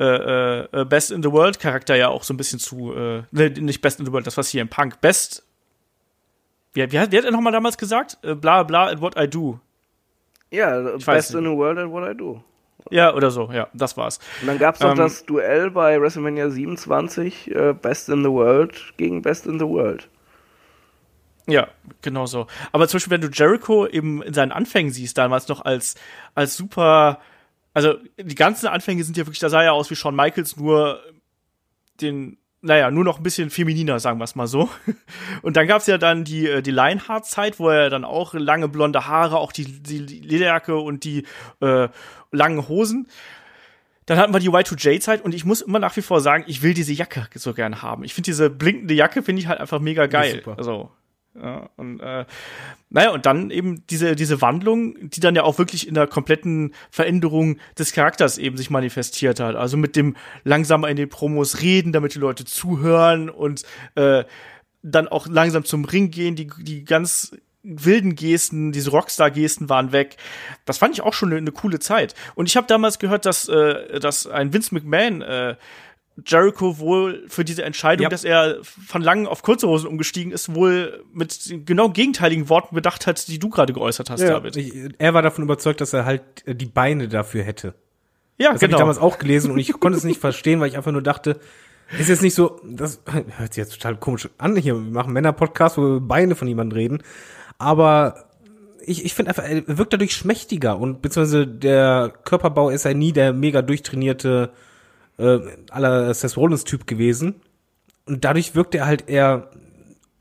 äh, äh, Best in the World Charakter ja auch so ein bisschen zu, äh, ne, nicht Best in the World, das was hier im Punk, Best, wie, wie, hat, wie hat er nochmal damals gesagt? Äh, bla bla at what I do. Ja, weiß best in the world at what I do. Ja, oder so, ja, das war's. Und dann gab es noch Ähm, das Duell bei WrestleMania 27, äh, Best in the World gegen Best in the World. Ja, genau so. Aber zum Beispiel, wenn du Jericho eben in seinen Anfängen siehst, damals noch als, als super, also die ganzen Anfänge sind ja wirklich, da sah er aus wie Shawn Michaels, nur den, naja, nur noch ein bisschen femininer, sagen wir es mal so. Und dann gab's ja dann die, äh, die Lionheart-Zeit, wo er dann auch lange blonde Haare, auch die, die Lederjacke und die äh, langen Hosen. Dann hatten wir die Y2J-Zeit und ich muss immer nach wie vor sagen, ich will diese Jacke so gern haben. Ich finde diese blinkende Jacke, finde ich halt einfach mega geil. super. Also, ja, und äh, naja, und dann eben diese, diese Wandlung, die dann ja auch wirklich in der kompletten Veränderung des Charakters eben sich manifestiert hat. Also mit dem langsamer in den Promos reden, damit die Leute zuhören und äh, dann auch langsam zum Ring gehen, die, die ganz wilden Gesten, diese Rockstar-Gesten waren weg. Das fand ich auch schon eine, eine coole Zeit. Und ich habe damals gehört, dass, äh, dass ein Vince McMahon äh, Jericho wohl für diese Entscheidung, Ja. dass er von langen auf kurze Hosen umgestiegen ist, wohl mit genau gegenteiligen Worten bedacht hat, die du gerade geäußert hast, David. Ich, er war davon überzeugt, dass er halt äh, die Beine dafür hätte. Ja, Das habe genau. ich damals auch gelesen und ich konnte es nicht verstehen, weil ich einfach nur dachte, ist jetzt nicht so, das hört sich jetzt total komisch an hier. Wir machen Männer-Podcast, wo wir Beine von jemandem reden. Aber ich, ich finde einfach, er wirkt dadurch schmächtiger und beziehungsweise der Körperbau ist ja nie der mega durchtrainierte äh, aller Seth Rollins-Typ gewesen. Und dadurch wirkt er halt eher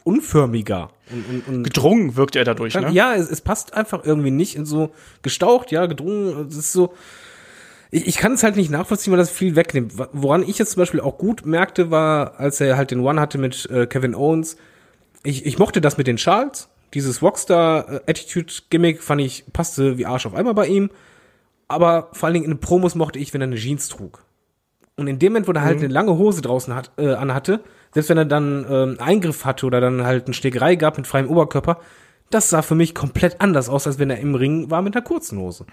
unförmiger. Und, und, und Gedrungen wirkt er dadurch, ne? ja, es, es passt einfach irgendwie nicht in so gestaucht, ja, gedrungen. Es ist so. Ich, ich kann es halt nicht nachvollziehen, weil das viel wegnimmt. Woran ich jetzt zum Beispiel auch gut merkte, war, als er halt den One hatte mit äh, Kevin Owens. Ich, ich mochte das mit den Charles. Dieses Rockstar-Attitude-Gimmick fand ich, passte wie Arsch auf einmal bei ihm. Aber vor allen Dingen in den Promos mochte ich, wenn er eine Jeans trug. Und in dem Moment, wo er halt eine lange Hose draußen hat, äh, anhatte, selbst wenn er dann ähm, Eingriff hatte oder dann halt eine Schlägerei gab mit freiem Oberkörper, das sah für mich komplett anders aus, als wenn er im Ring war mit einer kurzen Hose.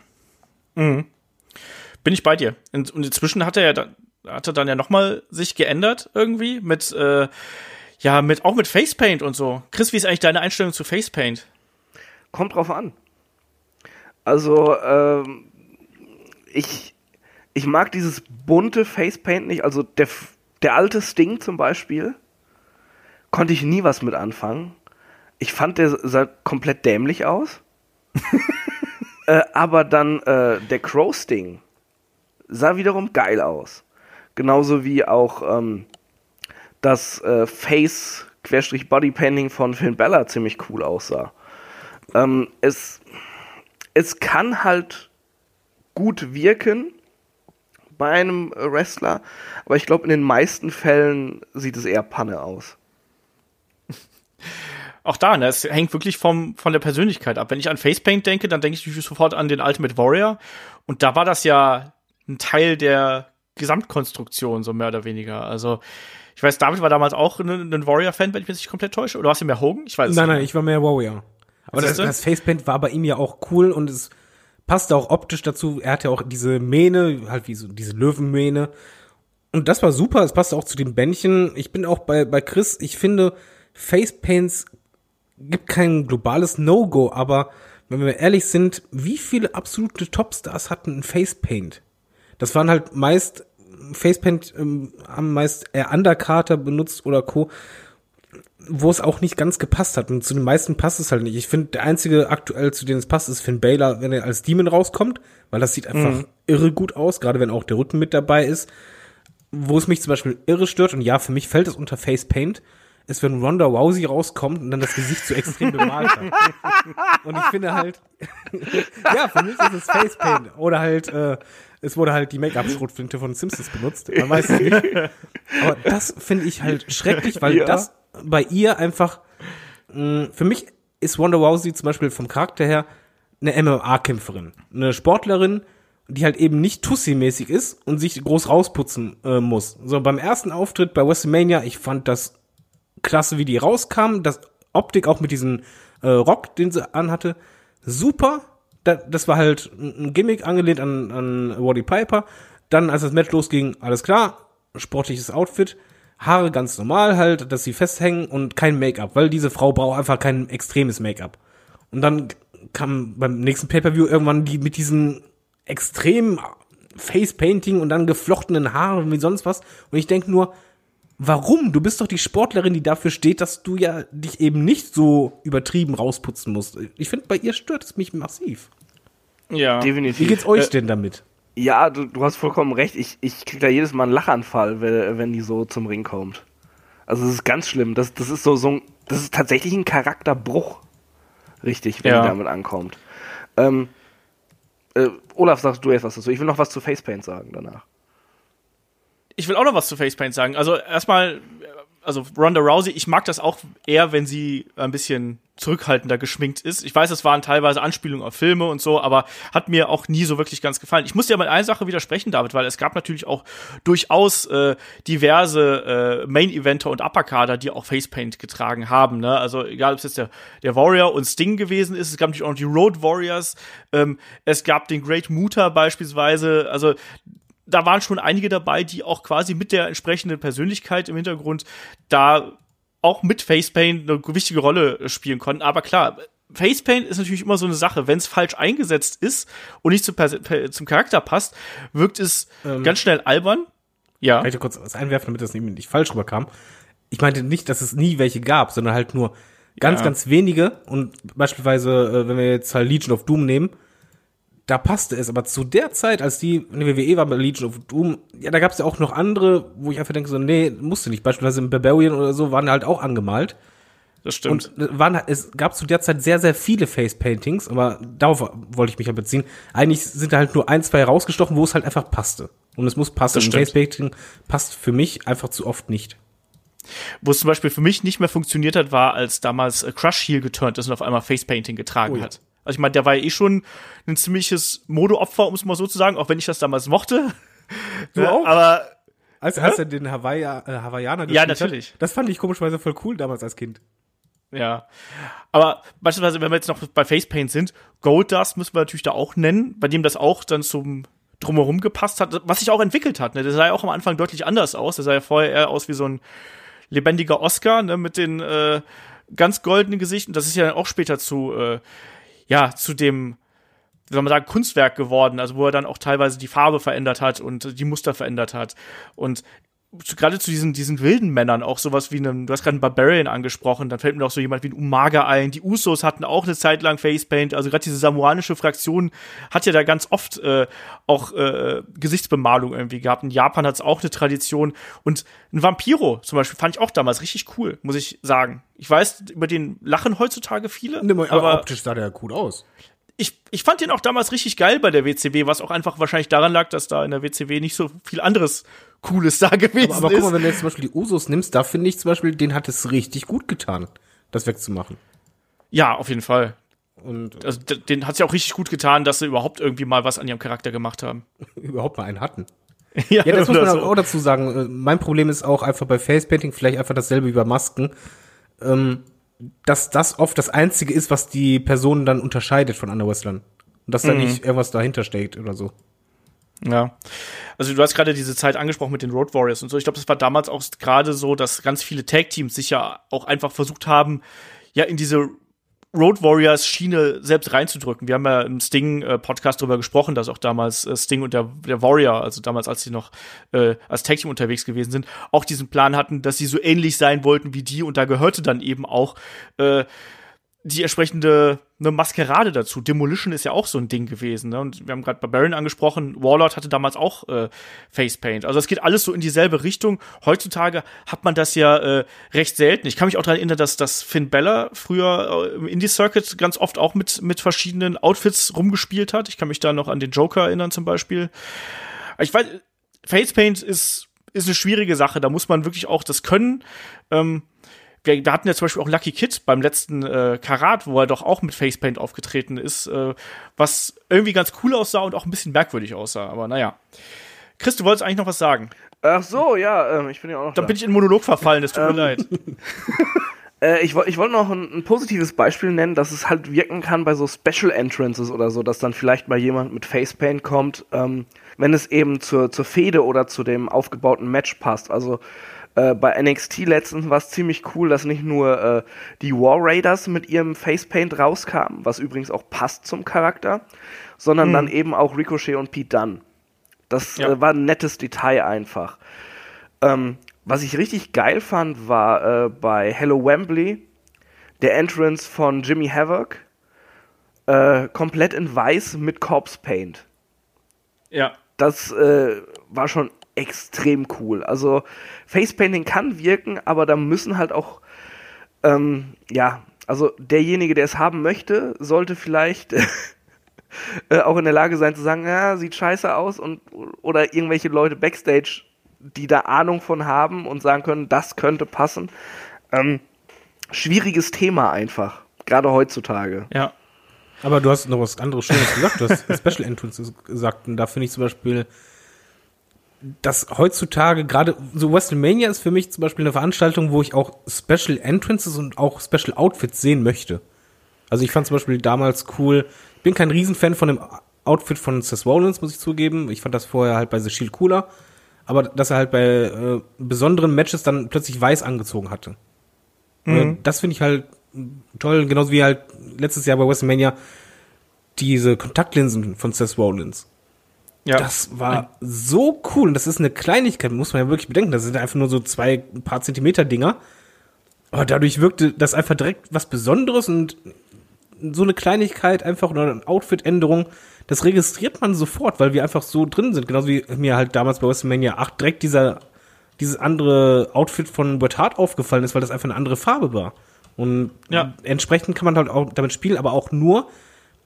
Bin ich bei dir. Und und inzwischen hat er ja dann, hat er dann ja nochmal sich geändert irgendwie mit, äh, ja, mit, auch mit Facepaint und so. Chris, wie ist eigentlich deine Einstellung zu Facepaint? Kommt drauf an. Also, ähm, ich, ich mag dieses bunte Facepaint nicht. Also, der, der alte Sting zum Beispiel, konnte ich nie was mit anfangen. Ich fand, der sah komplett dämlich aus. äh, aber dann äh, der Crow Sting sah wiederum geil aus. Genauso wie auch ähm, das äh, Face Querstrich Bodypainting von Finn Bella ziemlich cool aussah. Ähm, es, es kann halt gut wirken bei einem Wrestler, aber ich glaube, in den meisten Fällen sieht es eher Panne aus. Auch da, ne, es hängt wirklich vom, von der Persönlichkeit ab. Wenn ich an Facepaint denke, dann denke ich natürlich sofort an den Ultimate Warrior. Und da war das ja ein Teil der Gesamtkonstruktion, so mehr oder weniger. Also, ich weiß, David war damals auch ein, ein Warrior-Fan, wenn ich mich nicht komplett täusche. Oder warst du mehr Hogan? Ich weiß es Nein, nicht. nein, ich war mehr Warrior. Aber das, das Facepaint war bei ihm ja auch cool und es passte auch optisch dazu. Er hatte ja auch diese Mähne, halt wie so diese Löwenmähne. Und das war super, es passte auch zu den Bändchen. Ich bin auch bei, bei Chris, ich finde, Facepaints gibt kein globales No-Go, aber wenn wir ehrlich sind, wie viele absolute Topstars hatten ein Facepaint? Das waren halt meist, Facepaint ähm, haben meist eher Undercarter benutzt oder Co wo es auch nicht ganz gepasst hat. Und zu den meisten passt es halt nicht. Ich finde, der einzige aktuell, zu dem es passt, ist Finn Baylor, wenn er als Demon rauskommt, weil das sieht einfach irre gut aus, gerade wenn auch der Rücken mit dabei ist. Wo es mich zum Beispiel irre stört, und ja, für mich fällt es unter Face Paint, ist, wenn Ronda Rousey rauskommt und dann das Gesicht so extrem bemalt hat. Und ich finde halt, ja, für mich ist es Face Paint. Oder halt, äh, es wurde halt die Make-up-Schrotflinte von Simpsons benutzt. Man weiß es nicht. Aber das finde ich halt schrecklich, weil Ja. das bei ihr einfach, mh, für mich ist Ronda Rousey zum Beispiel vom Charakter her eine MMA-Kämpferin. Eine Sportlerin, die halt eben nicht Tussi-mäßig ist und sich groß rausputzen äh, muss. So, beim ersten Auftritt bei WrestleMania, ich fand das klasse, wie die rauskam, das Optik auch mit diesem äh, Rock, den sie anhatte, super. Da, das war halt ein ein Gimmick angelehnt an, an Roddy Piper. Dann, als das Match losging, alles klar, sportliches Outfit, Haare ganz normal halt, dass sie festhängen und kein Make-up, weil diese Frau braucht einfach kein extremes Make-up. Und dann kam beim nächsten Pay-Per-View irgendwann die mit diesen extremen Face-Painting und dann geflochtenen Haaren wie sonst was. Und ich denke nur, warum? Du bist doch die Sportlerin, die dafür steht, dass du ja dich eben nicht so übertrieben rausputzen musst. Ich finde, bei ihr stört es mich massiv. Ja. Wie Definitiv. geht's euch denn damit? Ja, du, du hast vollkommen recht. Ich, ich krieg da jedes Mal einen Lachanfall, wenn, wenn die so zum Ring kommt. Also es ist ganz schlimm. Das, das ist so, so ein, das ist tatsächlich ein Charakterbruch. Richtig, wenn Ja. die damit ankommt. Ähm, äh, Olaf, sagst du jetzt was dazu? Ich will noch was zu Facepaint sagen danach. ich will auch noch was zu Facepaint sagen. Also erstmal, also Ronda Rousey, ich mag das auch eher, wenn sie ein bisschen zurückhaltender geschminkt ist. Ich weiß, es waren teilweise Anspielungen auf Filme und so, aber hat mir auch nie so wirklich ganz gefallen. Ich muss dir aber in einer Sache widersprechen, David, weil es gab natürlich auch durchaus äh, diverse äh, Main-Eventer und Upperkader, die auch Facepaint getragen haben. Ne? Also egal, ob es jetzt der, der Warrior und Sting gewesen ist, es gab natürlich auch noch die Road Warriors, ähm, es gab den Great Muta beispielsweise, also da waren schon einige dabei, die auch quasi mit der entsprechenden Persönlichkeit im Hintergrund da auch mit Facepaint eine wichtige Rolle spielen konnten. Aber klar, Facepaint ist natürlich immer so eine Sache. Wenn es falsch eingesetzt ist und nicht per- zum Charakter passt, wirkt es ganz schnell albern. Ja. Ich da kurz was einwerfen, damit das nicht falsch rüberkam? Ich meinte nicht, dass es nie welche gab, sondern halt nur ganz, Ja. ganz wenige. Und beispielsweise, äh, wenn wir jetzt halt Legion of Doom nehmen, da passte es. Aber zu der Zeit, als die in der WWE war bei Legion of Doom, ja, da gab es ja auch noch andere, wo ich einfach denke, so, nee, musste nicht. Beispielsweise im Barbarian oder so waren halt auch angemalt. Das stimmt. Und äh, waren, es gab zu der Zeit sehr, sehr viele Face-Paintings, aber darauf wollte ich mich ja beziehen. Eigentlich sind da halt nur ein, zwei rausgestochen, wo es halt einfach passte. Und es muss passen. Face-Painting passt für mich einfach zu oft nicht. Wo es zum Beispiel für mich nicht mehr funktioniert hat, war, als damals äh, Crush Heel geturnt ist und auf einmal Facepainting getragen Oh ja. hat. Also ich meine, der war ja eh schon ein ziemliches Modeopfer, um es mal so zu sagen, auch wenn ich das damals mochte. Du Ja, auch? Aber Als, als er den Hawaii, äh, Hawaiianer Ja, gespielt natürlich. Hat, das fand ich komischerweise voll cool damals als Kind. Ja. Aber beispielsweise, wenn wir jetzt noch bei Facepaint sind, Goldust müssen wir natürlich da auch nennen, bei dem das auch dann zum drumherum gepasst hat, was sich auch entwickelt hat. Ne? Der sah ja auch am Anfang deutlich anders aus. Der sah ja vorher eher aus wie so ein lebendiger Oscar, ne? mit den äh, ganz goldenen Gesichten. Das ist ja dann auch später zu, äh, ja, zu dem, wie soll man sagen, Kunstwerk geworden, also wo er dann auch teilweise die Farbe verändert hat und die Muster verändert hat. Und gerade zu diesen, diesen wilden Männern auch sowas wie einem, du hast gerade einen Barbarian angesprochen, dann fällt mir auch so jemand wie ein Umaga ein. Die Usos hatten auch eine Zeit lang Facepaint, also gerade diese samoanische Fraktion hat ja da ganz oft äh, auch äh, Gesichtsbemalung irgendwie gehabt. In Japan hat es auch eine Tradition und ein Vampiro zum Beispiel fand ich auch damals richtig cool, muss ich sagen. Ich weiß, über den lachen heutzutage viele, aber, aber optisch sah der cool aus. ich, ich fand den auch damals richtig geil bei der WCW, was auch einfach wahrscheinlich daran lag, dass da in der WCW nicht so viel anderes Cooles da gewesen Aber, aber ist. guck mal, wenn du jetzt zum Beispiel die Usos nimmst, da finde ich zum Beispiel, den hat es richtig gut getan, das wegzumachen. ja, auf jeden Fall. Und Also, d- den hat es ja auch richtig gut getan, dass sie überhaupt irgendwie mal was an ihrem Charakter gemacht haben. überhaupt mal einen hatten. ja, Ja, das muss man so. auch dazu sagen. Äh, Mein Problem ist auch einfach bei Facepainting, vielleicht einfach dasselbe wie bei Masken, ähm, dass das oft das Einzige ist, was die Personen dann unterscheidet von anderen Wrestlern. Und dass da nicht irgendwas dahinter steckt oder so. Ja. Also du hast gerade diese Zeit angesprochen mit den Road Warriors und so. Ich glaube, das war damals auch gerade so, dass ganz viele Tag-Teams sich ja auch einfach versucht haben, ja, in diese Road Warriors Schiene selbst reinzudrücken. Wir haben ja im Sting äh, Podcast darüber gesprochen, dass auch damals äh, Sting und der, der Warrior, also damals als sie noch äh, als Tag Team unterwegs gewesen sind, auch diesen Plan hatten, dass sie so ähnlich sein wollten wie die und da gehörte dann eben auch äh, die entsprechende eine Maskerade dazu. Demolition ist ja auch so ein Ding gewesen. Ne? Und wir haben gerade Barbarian angesprochen. Warlord hatte damals auch äh, Facepaint. Also es geht alles so in dieselbe Richtung. Heutzutage hat man das ja äh, recht selten. Ich kann mich auch daran erinnern, dass, dass Finn Bella früher äh, im Indie-Circuit ganz oft auch mit, mit verschiedenen Outfits rumgespielt hat. Ich kann mich da noch an den Joker erinnern zum Beispiel. Ich weiß, Facepaint ist, ist eine schwierige Sache. Da muss man wirklich auch das können. Ähm, wir, wir hatten ja zum Beispiel auch Lucky Kid beim letzten äh, Karat, wo er doch auch mit Facepaint aufgetreten ist, äh, was irgendwie ganz cool aussah und auch ein bisschen merkwürdig aussah. Aber naja. Chris, du wolltest eigentlich noch was sagen. Ach so, ja, ähm, ich bin ja auch noch Dann da. bin ich in Monolog verfallen, es tut mir leid. Äh, ich ich wollte noch ein, ein positives Beispiel nennen, dass es halt wirken kann bei so Special Entrances oder so, dass dann vielleicht mal jemand mit Facepaint kommt, ähm, wenn es eben zur, zur Fehde oder zu dem aufgebauten Match passt. Also äh, bei NXT letztens war es ziemlich cool, dass nicht nur äh, die War Raiders mit ihrem Facepaint rauskamen, was übrigens auch passt zum Charakter, sondern dann eben auch Ricochet und Pete Dunne. Das Ja. äh, war ein nettes Detail einfach. Ähm, was ich richtig geil fand, war äh, bei Hello Wembley der Entrance von Jimmy Havoc. Äh, komplett in weiß mit Corpse Paint. Ja. Das war schon extrem cool. Also Facepainting kann wirken, aber da müssen halt auch, ähm, ja, also derjenige, der es haben möchte, sollte vielleicht äh, auch in der Lage sein zu sagen, ja, sieht scheiße aus und oder irgendwelche Leute backstage, die da Ahnung von haben und sagen können, das könnte passen. Ähm, schwieriges Thema einfach, gerade heutzutage. Ja. Aber du hast noch was anderes Schönes gesagt. Du hast Special Entrances gesagt. Und da finde ich zum Beispiel, dass heutzutage gerade so WrestleMania ist für mich zum Beispiel eine Veranstaltung, wo ich auch Special Entrances und auch Special Outfits sehen möchte. Also ich fand zum Beispiel damals cool. Ich bin kein Riesenfan von dem Outfit von Seth Rollins, muss ich zugeben. Ich fand das vorher halt bei The Shield cooler. Aber dass er halt bei äh, besonderen Matches dann plötzlich weiß angezogen hatte. Und Das finde ich halt toll, genauso wie halt letztes Jahr bei WrestleMania diese Kontaktlinsen von Seth Rollins. Ja. Das war so cool. Und das ist eine Kleinigkeit, muss man ja wirklich bedenken. Das sind einfach nur so zwei ein paar Zentimeter Dinger. Aber dadurch wirkte das einfach direkt was Besonderes und so eine Kleinigkeit einfach oder eine Outfit-Änderung, das registriert man sofort, weil wir einfach so drin sind. Genauso wie mir halt damals bei WrestleMania 8 direkt dieser, dieses andere Outfit von Bret Hart aufgefallen ist, weil das einfach eine andere Farbe war. Und Ja. entsprechend kann man halt auch damit spielen, aber auch nur,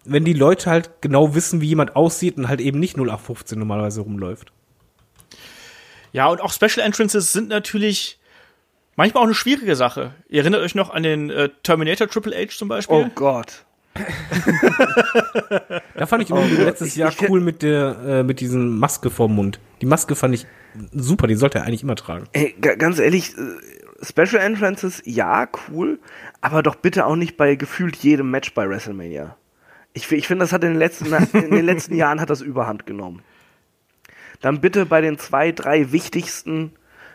wenn die Leute halt genau wissen, wie jemand aussieht und halt eben nicht 0815 normalerweise rumläuft. Ja, und auch Special Entrances sind natürlich manchmal auch eine schwierige Sache. Ihr erinnert euch noch an den äh, Terminator Triple H zum Beispiel? Oh Gott. Da fand ich übrigens Gott, letztes ich- Jahr ich- cool mit der äh, mit diesen Maske vorm Mund. Die Maske fand ich super, die sollte er eigentlich immer tragen. Ey, ga- ganz ehrlich, äh, Special Entrances, ja, cool, aber doch bitte auch nicht bei gefühlt jedem Match bei WrestleMania. Ich, ich finde, das hat in den, letzten, in den letzten Jahren hat das überhand genommen. Dann bitte bei den zwei, drei wichtigsten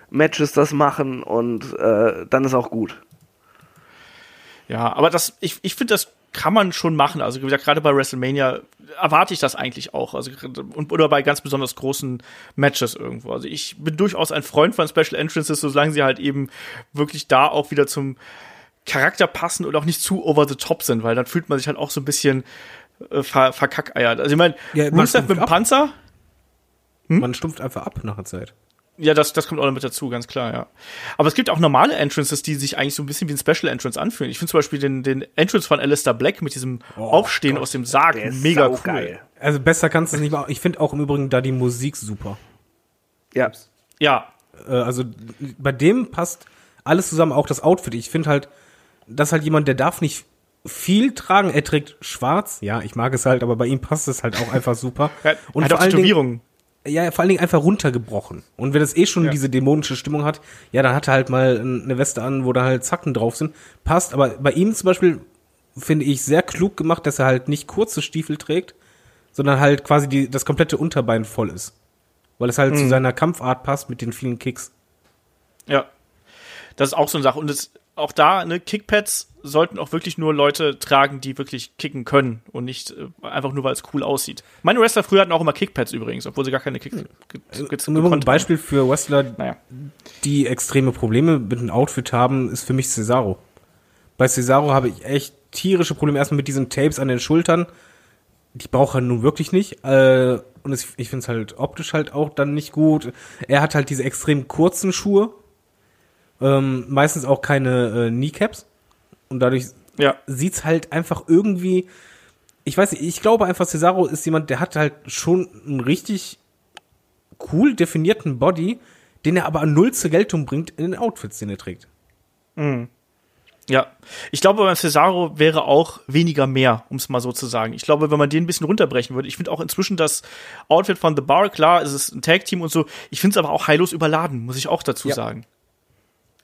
Matches das machen und äh, dann ist auch gut. Ja, aber das, ich, ich finde, das kann man schon machen. Also wie gesagt, gerade bei WrestleMania erwarte ich das eigentlich auch. Also und, oder bei ganz besonders großen Matches irgendwo. Also ich bin durchaus ein Freund von Special Entrances, solange sie halt eben wirklich da auch wieder zum Charakter passen und auch nicht zu over the top sind, weil dann fühlt man sich halt auch so ein bisschen äh, ver verkackeiert. Also ich meine, Ja, man Rusev mit dem. Panzer, Hm? Man stumpft einfach ab nach der Zeit. ja, das, das kommt auch noch mit dazu, ganz klar, ja. Aber es gibt auch normale Entrances, die sich eigentlich so ein bisschen wie ein Special Entrance anfühlen. Ich finde zum Beispiel den, den Entrance von Alistair Black mit diesem Aufstehen aus dem Sarg mega cool. saugeil. Also besser kannst du es nicht machen. Ich finde auch im Übrigen da die Musik super. Ja. Ja, Äh, also bei dem passt alles zusammen, auch das Outfit. Ich finde halt, das ist halt jemand, der darf nicht viel tragen. Er trägt schwarz. Ja, ich mag es halt, aber bei ihm passt es halt auch einfach super. er Und hat vor auch allen Dingen, ja, vor allen Dingen einfach runtergebrochen. Und wenn es eh schon Ja. diese dämonische Stimmung hat, ja, dann hat er halt mal eine Weste an, wo da halt Zacken drauf sind. Passt, aber bei ihm zum Beispiel finde ich sehr klug gemacht, dass er halt nicht kurze Stiefel trägt, sondern halt quasi die, das komplette Unterbein voll ist. Weil es halt Mhm. zu seiner Kampfart passt mit den vielen Kicks. Ja. Das ist auch so eine Sache. Und es, auch da, ne, Kickpads sollten auch wirklich nur Leute tragen, die wirklich kicken können und nicht äh, einfach nur, weil es cool aussieht. Meine Wrestler früher hatten auch immer Kickpads übrigens, obwohl sie gar keine Kicks ge ge Zum Übrigen ein Beispiel für Wrestler, Naja. die extreme Probleme mit dem Outfit haben, ist für mich Cesaro. Bei Cesaro habe ich echt tierische Probleme erstmal mit diesen Tapes an den Schultern. Die braucht er nun wirklich nicht. Äh, und es, ich finde es halt optisch halt auch dann nicht gut. Er hat halt diese extrem kurzen Schuhe. Ähm, meistens auch keine äh, Kneecaps. Und dadurch Ja. sieht's halt einfach irgendwie, ich weiß nicht, ich glaube einfach, Cesaro ist jemand, der hat halt schon einen richtig cool definierten Body, den er aber an null zur Geltung bringt in den Outfits, den er trägt. Ja, ich glaube, beim Cesaro wäre auch weniger mehr, um es mal so zu sagen. Ich glaube, wenn man den ein bisschen runterbrechen würde, ich finde auch inzwischen das Outfit von The Bar, klar, es ist ein Tag-Team und so, ich finde es aber auch heillos überladen, muss ich auch dazu Ja. sagen.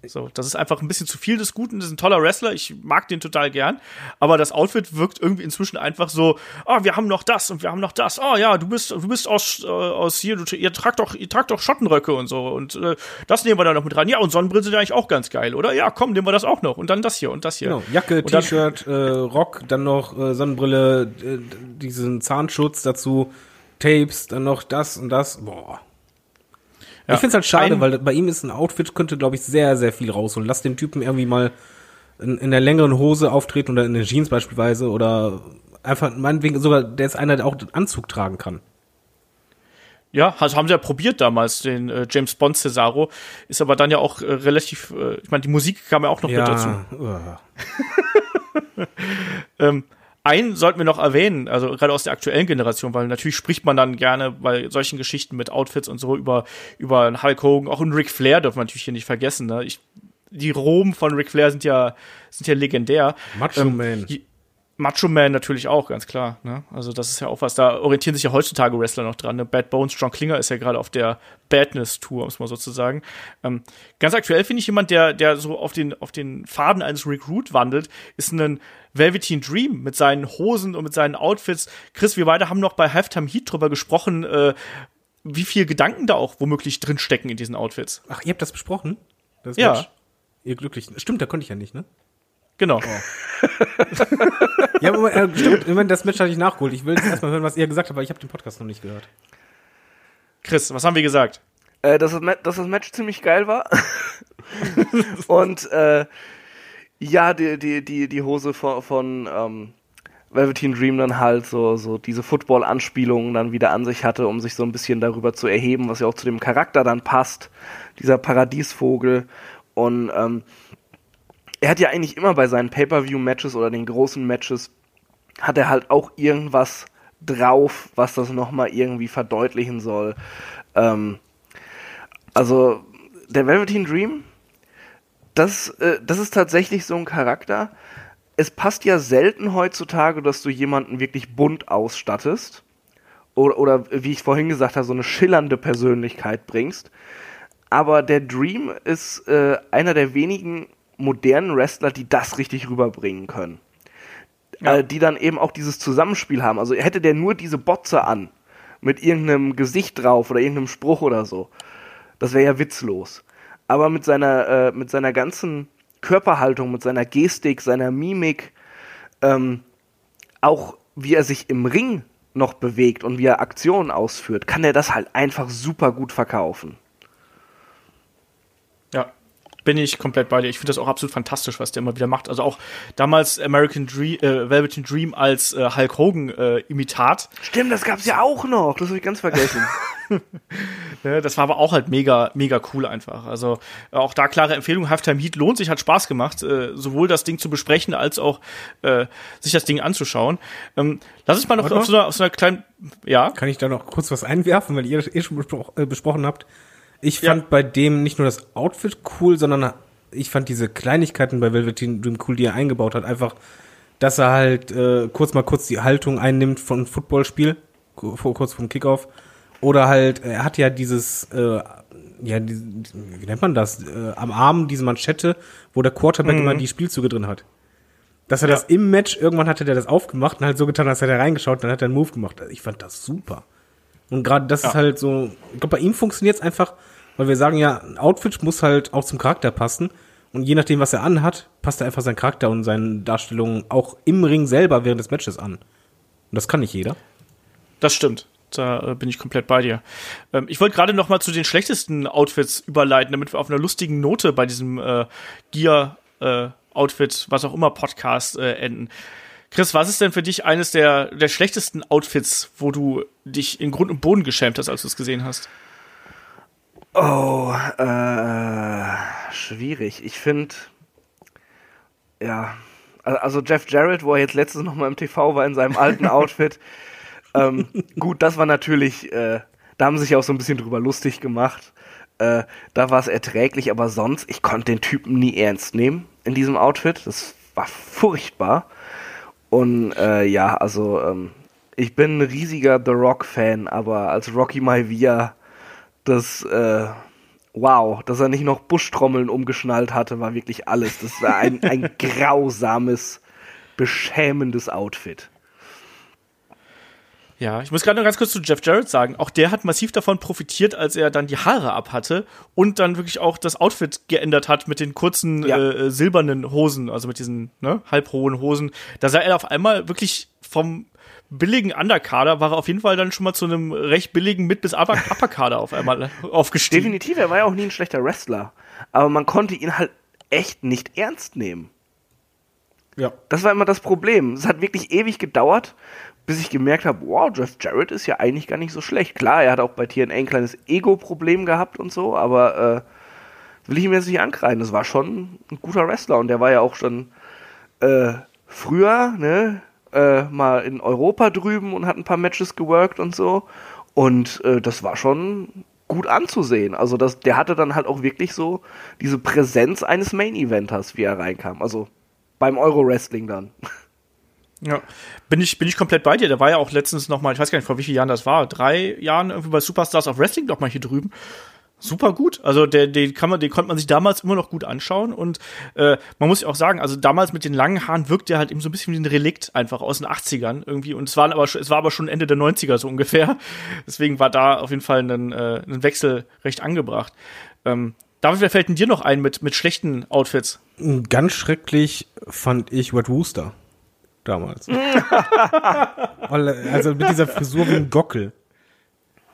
So, das ist einfach ein bisschen zu viel des Guten. Das ist ein toller Wrestler. Ich mag den total gern. Aber das Outfit wirkt irgendwie inzwischen einfach so, ah, wir haben noch das und wir haben noch das. Oh ja, du bist, du bist aus, äh, aus hier, du, ihr tragt doch, ihr tragt doch Schottenröcke und so. Und äh, das nehmen wir da noch mit rein. Ja, und Sonnenbrillen sind eigentlich auch ganz geil, oder? Ja, komm, nehmen wir das auch noch. Und dann das hier und das hier. Genau, Jacke, T-Shirt, äh, Rock, dann noch äh, Sonnenbrille, äh, diesen Zahnschutz dazu, Tapes, dann noch das und das. Boah. Ja. Ich find's halt schade, Ein- weil bei ihm ist ein Outfit, könnte, glaube ich, sehr, sehr viel rausholen. Lass den Typen irgendwie mal in, in der längeren Hose auftreten oder in der Jeans beispielsweise oder einfach, meinetwegen sogar, der ist einer, der auch den Anzug tragen kann. Ja, also haben sie ja probiert damals, den äh, James Bond Cesaro. Ist aber dann ja auch äh, relativ, äh, ich meine, die Musik kam ja auch noch mit dazu. Ähm, einen sollten wir noch erwähnen, also gerade aus der aktuellen Generation, weil natürlich spricht man dann gerne bei solchen Geschichten mit Outfits und so über, über einen Hulk Hogan, auch einen Ric Flair dürfen wir natürlich hier nicht vergessen. Ne? Ich, die Roben von Ric Flair sind ja, sind ja legendär. Macho Ähm, Man. Macho Man natürlich auch, ganz klar. Ne? Also das ist ja auch was, da orientieren sich ja heutzutage Wrestler noch dran. Ne? Bad Bones, John Klinger ist ja gerade auf der Badness-Tour, um es mal so zu sagen. Ähm, ganz aktuell finde ich jemand, der, der so auf den, auf den Faden eines Recruit wandelt, ist ein Velveteen Dream mit seinen Hosen und mit seinen Outfits. Chris, wir beide haben noch bei Halftime Heat drüber gesprochen, äh, wie viel Gedanken da auch womöglich drinstecken in diesen Outfits. Ach, ihr habt das besprochen? Das Ja. Match? Ihr Glücklichen. Stimmt, da konnte ich ja nicht, ne? Genau. Ja, aber, äh, stimmt. Ich meine, das Match hatte ich nachgeholt. Ich will jetzt erstmal hören, was ihr gesagt habt, aber ich habe den Podcast noch nicht gehört. Chris, was haben wir gesagt? Äh, dass, das dass das Match ziemlich geil war. und äh, ja, die, die, die, die Hose von, von ähm, Velveteen Dream dann halt so, so diese Football-Anspielungen dann wieder an sich hatte, um sich so ein bisschen darüber zu erheben, was ja auch zu dem Charakter dann passt, dieser Paradiesvogel. Und ähm, er hat ja eigentlich immer bei seinen Pay-Per-View-Matches oder den großen Matches, hat er halt auch irgendwas drauf, was das nochmal irgendwie verdeutlichen soll. Ähm, also, der Velveteen Dream, das, äh, das ist tatsächlich so ein Charakter. Es passt ja selten heutzutage, dass du jemanden wirklich bunt ausstattest. Oder, oder wie ich vorhin gesagt habe, so eine schillernde Persönlichkeit bringst. Aber der Dream ist äh, einer der wenigen modernen Wrestler, die das richtig rüberbringen können. Ja. Äh, die dann eben auch dieses Zusammenspiel haben. Also hätte der nur diese Botze an, mit irgendeinem Gesicht drauf oder irgendeinem Spruch oder so, das wäre ja witzlos. Aber mit seiner, äh, mit seiner ganzen Körperhaltung, mit seiner Gestik, seiner Mimik, ähm, auch wie er sich im Ring noch bewegt und wie er Aktionen ausführt, kann er das halt einfach super gut verkaufen. Bin ich komplett bei dir. Ich finde das auch absolut fantastisch, was der immer wieder macht. Also auch damals American Dream, äh, Velveteen Dream als äh, Hulk Hogan äh, Imitat. Stimmt, das gab's ja auch noch. Das habe ich ganz vergessen. ja, das war aber auch halt mega, mega cool einfach. Also äh, auch da klare Empfehlung. Halftime Heat lohnt sich, hat Spaß gemacht, äh, sowohl das Ding zu besprechen als auch äh, sich das Ding anzuschauen. Ähm, lass uns mal noch auf so, einer, auf so einer kleinen, ja. Kann ich da noch kurz was einwerfen, weil ihr das eh schon bespro besprochen habt? Ich fand ja. bei dem nicht nur das Outfit cool, sondern ich fand diese Kleinigkeiten bei Velveteen Dream cool, die er eingebaut hat. Einfach, dass er halt äh, kurz mal kurz die Haltung einnimmt von Footballspiel, kurz vom Kickoff. Oder halt, er hat ja dieses, äh, ja, die, wie nennt man das? Äh, am Arm diese Manschette, wo der Quarterback mhm. immer die Spielzüge drin hat. Dass er ja. das im Match, irgendwann hatte der das aufgemacht und halt so getan, als hätte er reingeschaut, dann hat er einen Move gemacht. Ich fand das super. Und gerade das ja. ist halt so, ich glaube, bei ihm funktioniert es einfach, weil wir sagen ja, ein Outfit muss halt auch zum Charakter passen. Und je nachdem, was er anhat, passt er einfach sein Charakter und seine Darstellung auch im Ring selber während des Matches an. Und das kann nicht jeder. Das stimmt. Da äh, bin ich komplett bei dir. Ähm, ich wollte gerade noch mal zu den schlechtesten Outfits überleiten, damit wir auf einer lustigen Note bei diesem äh, Gear äh, Outfit, was auch immer Podcast äh, enden. Chris, was ist denn für dich eines der, der schlechtesten Outfits, wo du dich in Grund und Boden geschämt hast, als du es gesehen hast? Oh, äh, schwierig. Ich finde, ja, also Jeff Jarrett, wo er jetzt letztens noch mal im TV war in seinem alten Outfit. ähm, gut, das war natürlich, äh, da haben sie sich auch so ein bisschen drüber lustig gemacht. Äh, da war es erträglich, aber sonst, ich konnte den Typen nie ernst nehmen in diesem Outfit. Das war furchtbar. Und äh, ja, also ähm, ich bin ein riesiger The Rock-Fan, aber als Rocky Maivia das, äh, wow, dass er nicht noch Buschtrommeln umgeschnallt hatte, war wirklich alles. Das war ein, ein grausames, beschämendes Outfit. Ja, ich muss gerade noch ganz kurz zu Jeff Jarrett sagen. Auch der hat massiv davon profitiert, als er dann die Haare abhatte und dann wirklich auch das Outfit geändert hat mit den kurzen ja. äh, silbernen Hosen, also mit diesen ne, halbhohen Hosen. Da sah er auf einmal wirklich vom billigen Underkader war er auf jeden Fall dann schon mal zu einem recht billigen Mid- bis Upperkader auf einmal aufgestiegen. Definitiv, er war ja auch nie ein schlechter Wrestler. Aber man konnte ihn halt echt nicht ernst nehmen. Ja. Das war immer das Problem. Es hat wirklich ewig gedauert, bis ich gemerkt habe, wow, Jeff Jarrett ist ja eigentlich gar nicht so schlecht. Klar, er hat auch bei TNA ein kleines Ego-Problem gehabt und so, aber äh, will ich ihm jetzt nicht ankreiden. Das war schon ein guter Wrestler und der war ja auch schon äh, früher, ne, äh, mal in Europa drüben und hat ein paar Matches geworkt und so. Und äh, das war schon gut anzusehen. Also das, der hatte dann halt auch wirklich so diese Präsenz eines Main-Eventers, wie er reinkam. Also beim Euro-Wrestling dann. Ja, bin ich, bin ich komplett bei dir. Der war ja auch letztens noch mal, ich weiß gar nicht, vor wie vielen Jahren das war, drei Jahren irgendwie bei Superstars of Wrestling noch mal hier drüben super gut. Also der, den kann man, den konnte man sich damals immer noch gut anschauen und äh, man muss ja auch sagen, also damals mit den langen Haaren wirkt der halt eben so ein bisschen wie ein Relikt einfach aus den 80ern irgendwie und es war aber es war aber schon Ende der 90er so ungefähr. Deswegen war da auf jeden Fall ein, äh, ein Wechsel recht angebracht. Ähm, David, wer fällt denn dir noch ein mit, mit schlechten Outfits? Ganz schrecklich fand ich Red Wooster damals. also mit dieser Frisur wie ein Gockel.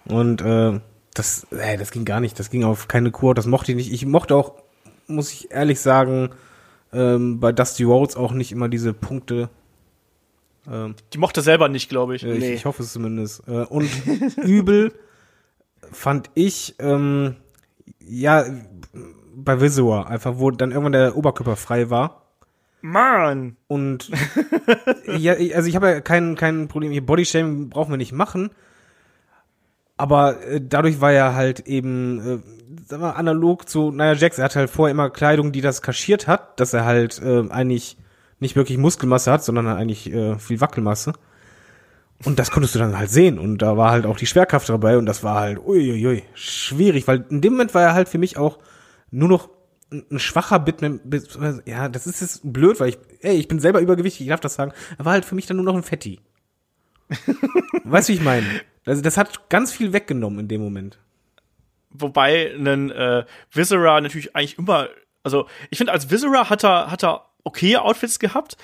Und äh, das, ey, das ging gar nicht. Das ging auf keine Kur. Das mochte ich nicht. Ich mochte auch, muss ich ehrlich sagen, ähm, bei Dusty Rhodes auch nicht immer diese Punkte. Ähm, Die mochte selber nicht, glaube ich. äh, Nee. ich, ich hoffe es zumindest. Äh, und übel fand ich, ähm, ja, bei Visor, einfach, wo dann irgendwann der Oberkörper frei war. Mann! Und ja, also ich habe ja kein, kein Problem, hier Bodyshaming brauchen wir nicht machen. Aber äh, dadurch war er halt eben, äh, sagen wir, analog zu Nia Jax. Er hat halt vorher immer Kleidung, die das kaschiert hat, dass er halt äh, eigentlich nicht wirklich Muskelmasse hat, sondern eigentlich äh, viel Wackelmasse. Und das konntest du dann halt sehen. Und da war halt auch die Schwerkraft dabei und das war halt uiuiui, schwierig, weil in dem Moment war er halt für mich auch nur noch ein schwacher Bit, ja, das ist jetzt blöd, weil ich, ey, ich bin selber übergewichtig, ich darf das sagen. Er war halt für mich dann nur noch ein Fetti. weißt du, wie ich meine? Also das hat ganz viel weggenommen in dem Moment. Wobei ein äh, Viscera natürlich eigentlich immer, also ich finde, als Viscera hat er, hat er okay Outfits gehabt.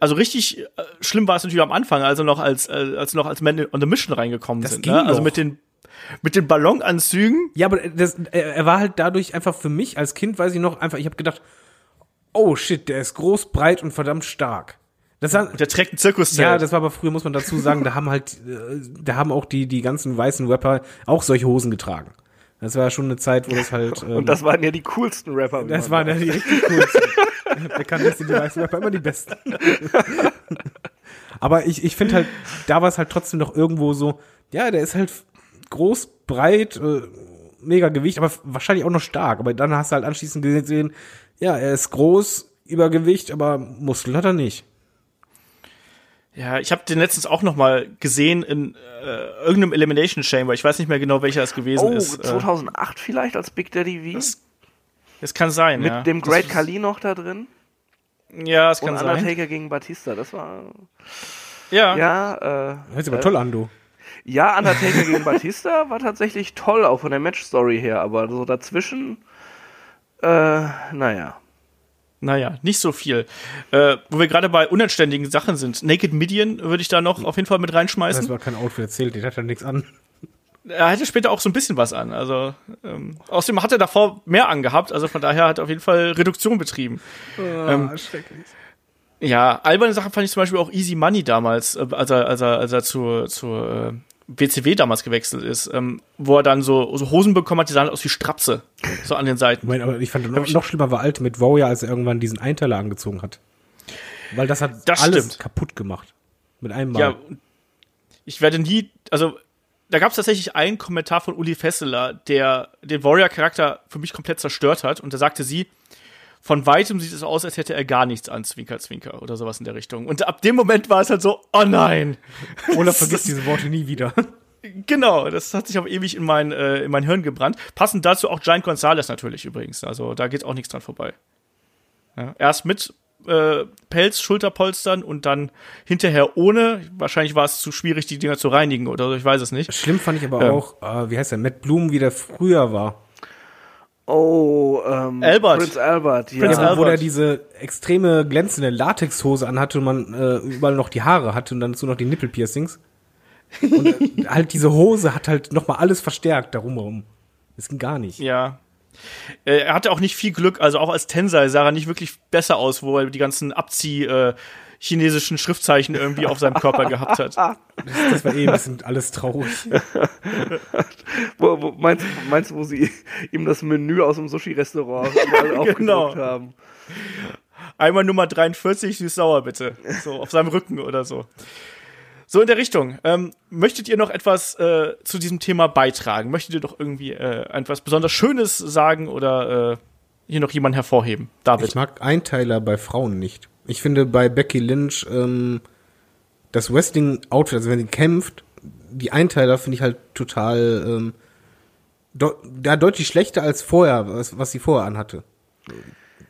Also richtig äh, schlimm war es natürlich am Anfang, also noch als, äh, als noch als Man on the Mission reingekommen Das sind. ging Ne? Also mit den mit den Ballonanzügen. Ja, aber das, er, er war halt dadurch einfach für mich als Kind, weiß ich noch, einfach, ich habe gedacht, oh shit, der ist groß, breit und verdammt stark. Das war, Der trägt ein Zirkuszelt. ja, das war aber früher, muss man dazu sagen, da haben halt, äh, da haben auch die, die ganzen weißen Rapper auch solche Hosen getragen. Das war schon eine Zeit, wo das halt. Ähm, Und das waren ja die coolsten Rapper. Das waren ja die richtig coolsten. Bekanntlich sind die weißen Rapper immer die besten. Aber ich, ich finde halt, da war es halt trotzdem noch irgendwo so, ja, der ist halt groß, breit, äh, mega Gewicht, aber wahrscheinlich auch noch stark. Aber dann hast du halt anschließend gesehen, ja, er ist groß, Übergewicht, aber Muskel hat er nicht. Ja, ich habe den letztens auch noch mal gesehen in äh, irgendeinem Elimination Chamber. Ich weiß nicht mehr genau, welcher es gewesen Oh, ist. Äh, 2008 vielleicht als Big Daddy V? Das es kann sein, Mit ja. dem Great das, Khali noch da drin? Ja, es kann sein. Undertaker gegen Batista. Das war. Ja. Ja, äh, Hört sich aber toll an, du. Ja, Undertaker gegen Batista war tatsächlich toll, auch von der Match-Story her, aber so dazwischen, äh, naja. Naja, nicht so viel. Äh, wo wir gerade bei unanständigen Sachen sind. Naked Midian würde ich da noch auf jeden Fall mit Das reinschmeißen. war kein Outfit erzählt, der hat ja nichts an. Er hatte später auch so ein bisschen was an. Also ähm, außerdem hat er davor mehr angehabt. Also von daher hat er auf jeden Fall Reduktion betrieben. Ähm, schrecklich. Ja, alberne Sachen fand ich zum Beispiel auch Easy Money damals, äh, als er, als er, als er zur, zur äh, WCW damals gewechselt ist, ähm, wo er dann so, so Hosen bekommen hat, die sahen aus wie Strapse, so an den Seiten. Moment, aber ich fand noch, noch schlimmer war Ultimate Warrior, als er irgendwann diesen Einteiler angezogen hat. Weil das hat Das alles stimmt. kaputt gemacht. Mit einem Mal. Ja, ich werde nie, also da gab es tatsächlich einen Kommentar von Uli Fesseler, der den Warrior-Charakter für mich komplett zerstört hat. Und da sagte sie, von weitem sieht es aus, als hätte er gar nichts an, Zwinker, Zwinker oder sowas in der Richtung. Und ab dem Moment war es halt so, oh nein. Olaf vergisst diese Worte nie wieder. Genau, das hat sich auch ewig in mein, äh, in mein Hirn gebrannt. Passend dazu auch Giant Gonzalez natürlich übrigens. Also da geht auch nichts dran vorbei. Ja, erst mit äh, Pelz, Schulterpolstern und dann hinterher ohne. Wahrscheinlich war es zu schwierig, die Dinger zu reinigen oder so, ich weiß es nicht. Schlimm fand ich aber Ja. auch, äh, wie heißt der, Matt Bloom, wie der früher war. Oh, ähm, Albert. Prince Albert, ja. Prince Ja, wo, Albert. der diese extreme glänzende Latexhose anhatte und man äh, überall noch die Haare hatte und dann dazu noch die Nippelpiercings. Und äh, halt diese Hose hat halt nochmal alles verstärkt darum herum. Das ging gar nicht. Ja. Äh, Er hatte auch nicht viel Glück, also auch als Tensei sah er nicht wirklich besser aus, wo er die ganzen Abzieh äh, chinesischen Schriftzeichen irgendwie auf seinem Körper gehabt hat. Das war eh ein bisschen alles traurig. Wo, wo, meinst, meinst du, wo sie ihm das Menü aus dem Sushi-Restaurant Genau. haben? Einmal Nummer 43, süß-sauer bitte. So, auf seinem Rücken oder so. So in der Richtung. Ähm, möchtet ihr noch etwas äh, zu diesem Thema beitragen? Möchtet ihr doch irgendwie äh, etwas besonders Schönes sagen oder äh, hier noch jemanden hervorheben? David. Ich mag Einteiler bei Frauen nicht. Ich finde bei Becky Lynch ähm, das Wrestling-Outfit, also wenn sie kämpft, die Einteiler finde ich halt total ähm, ja, deutlich schlechter als vorher, was, was sie vorher anhatte.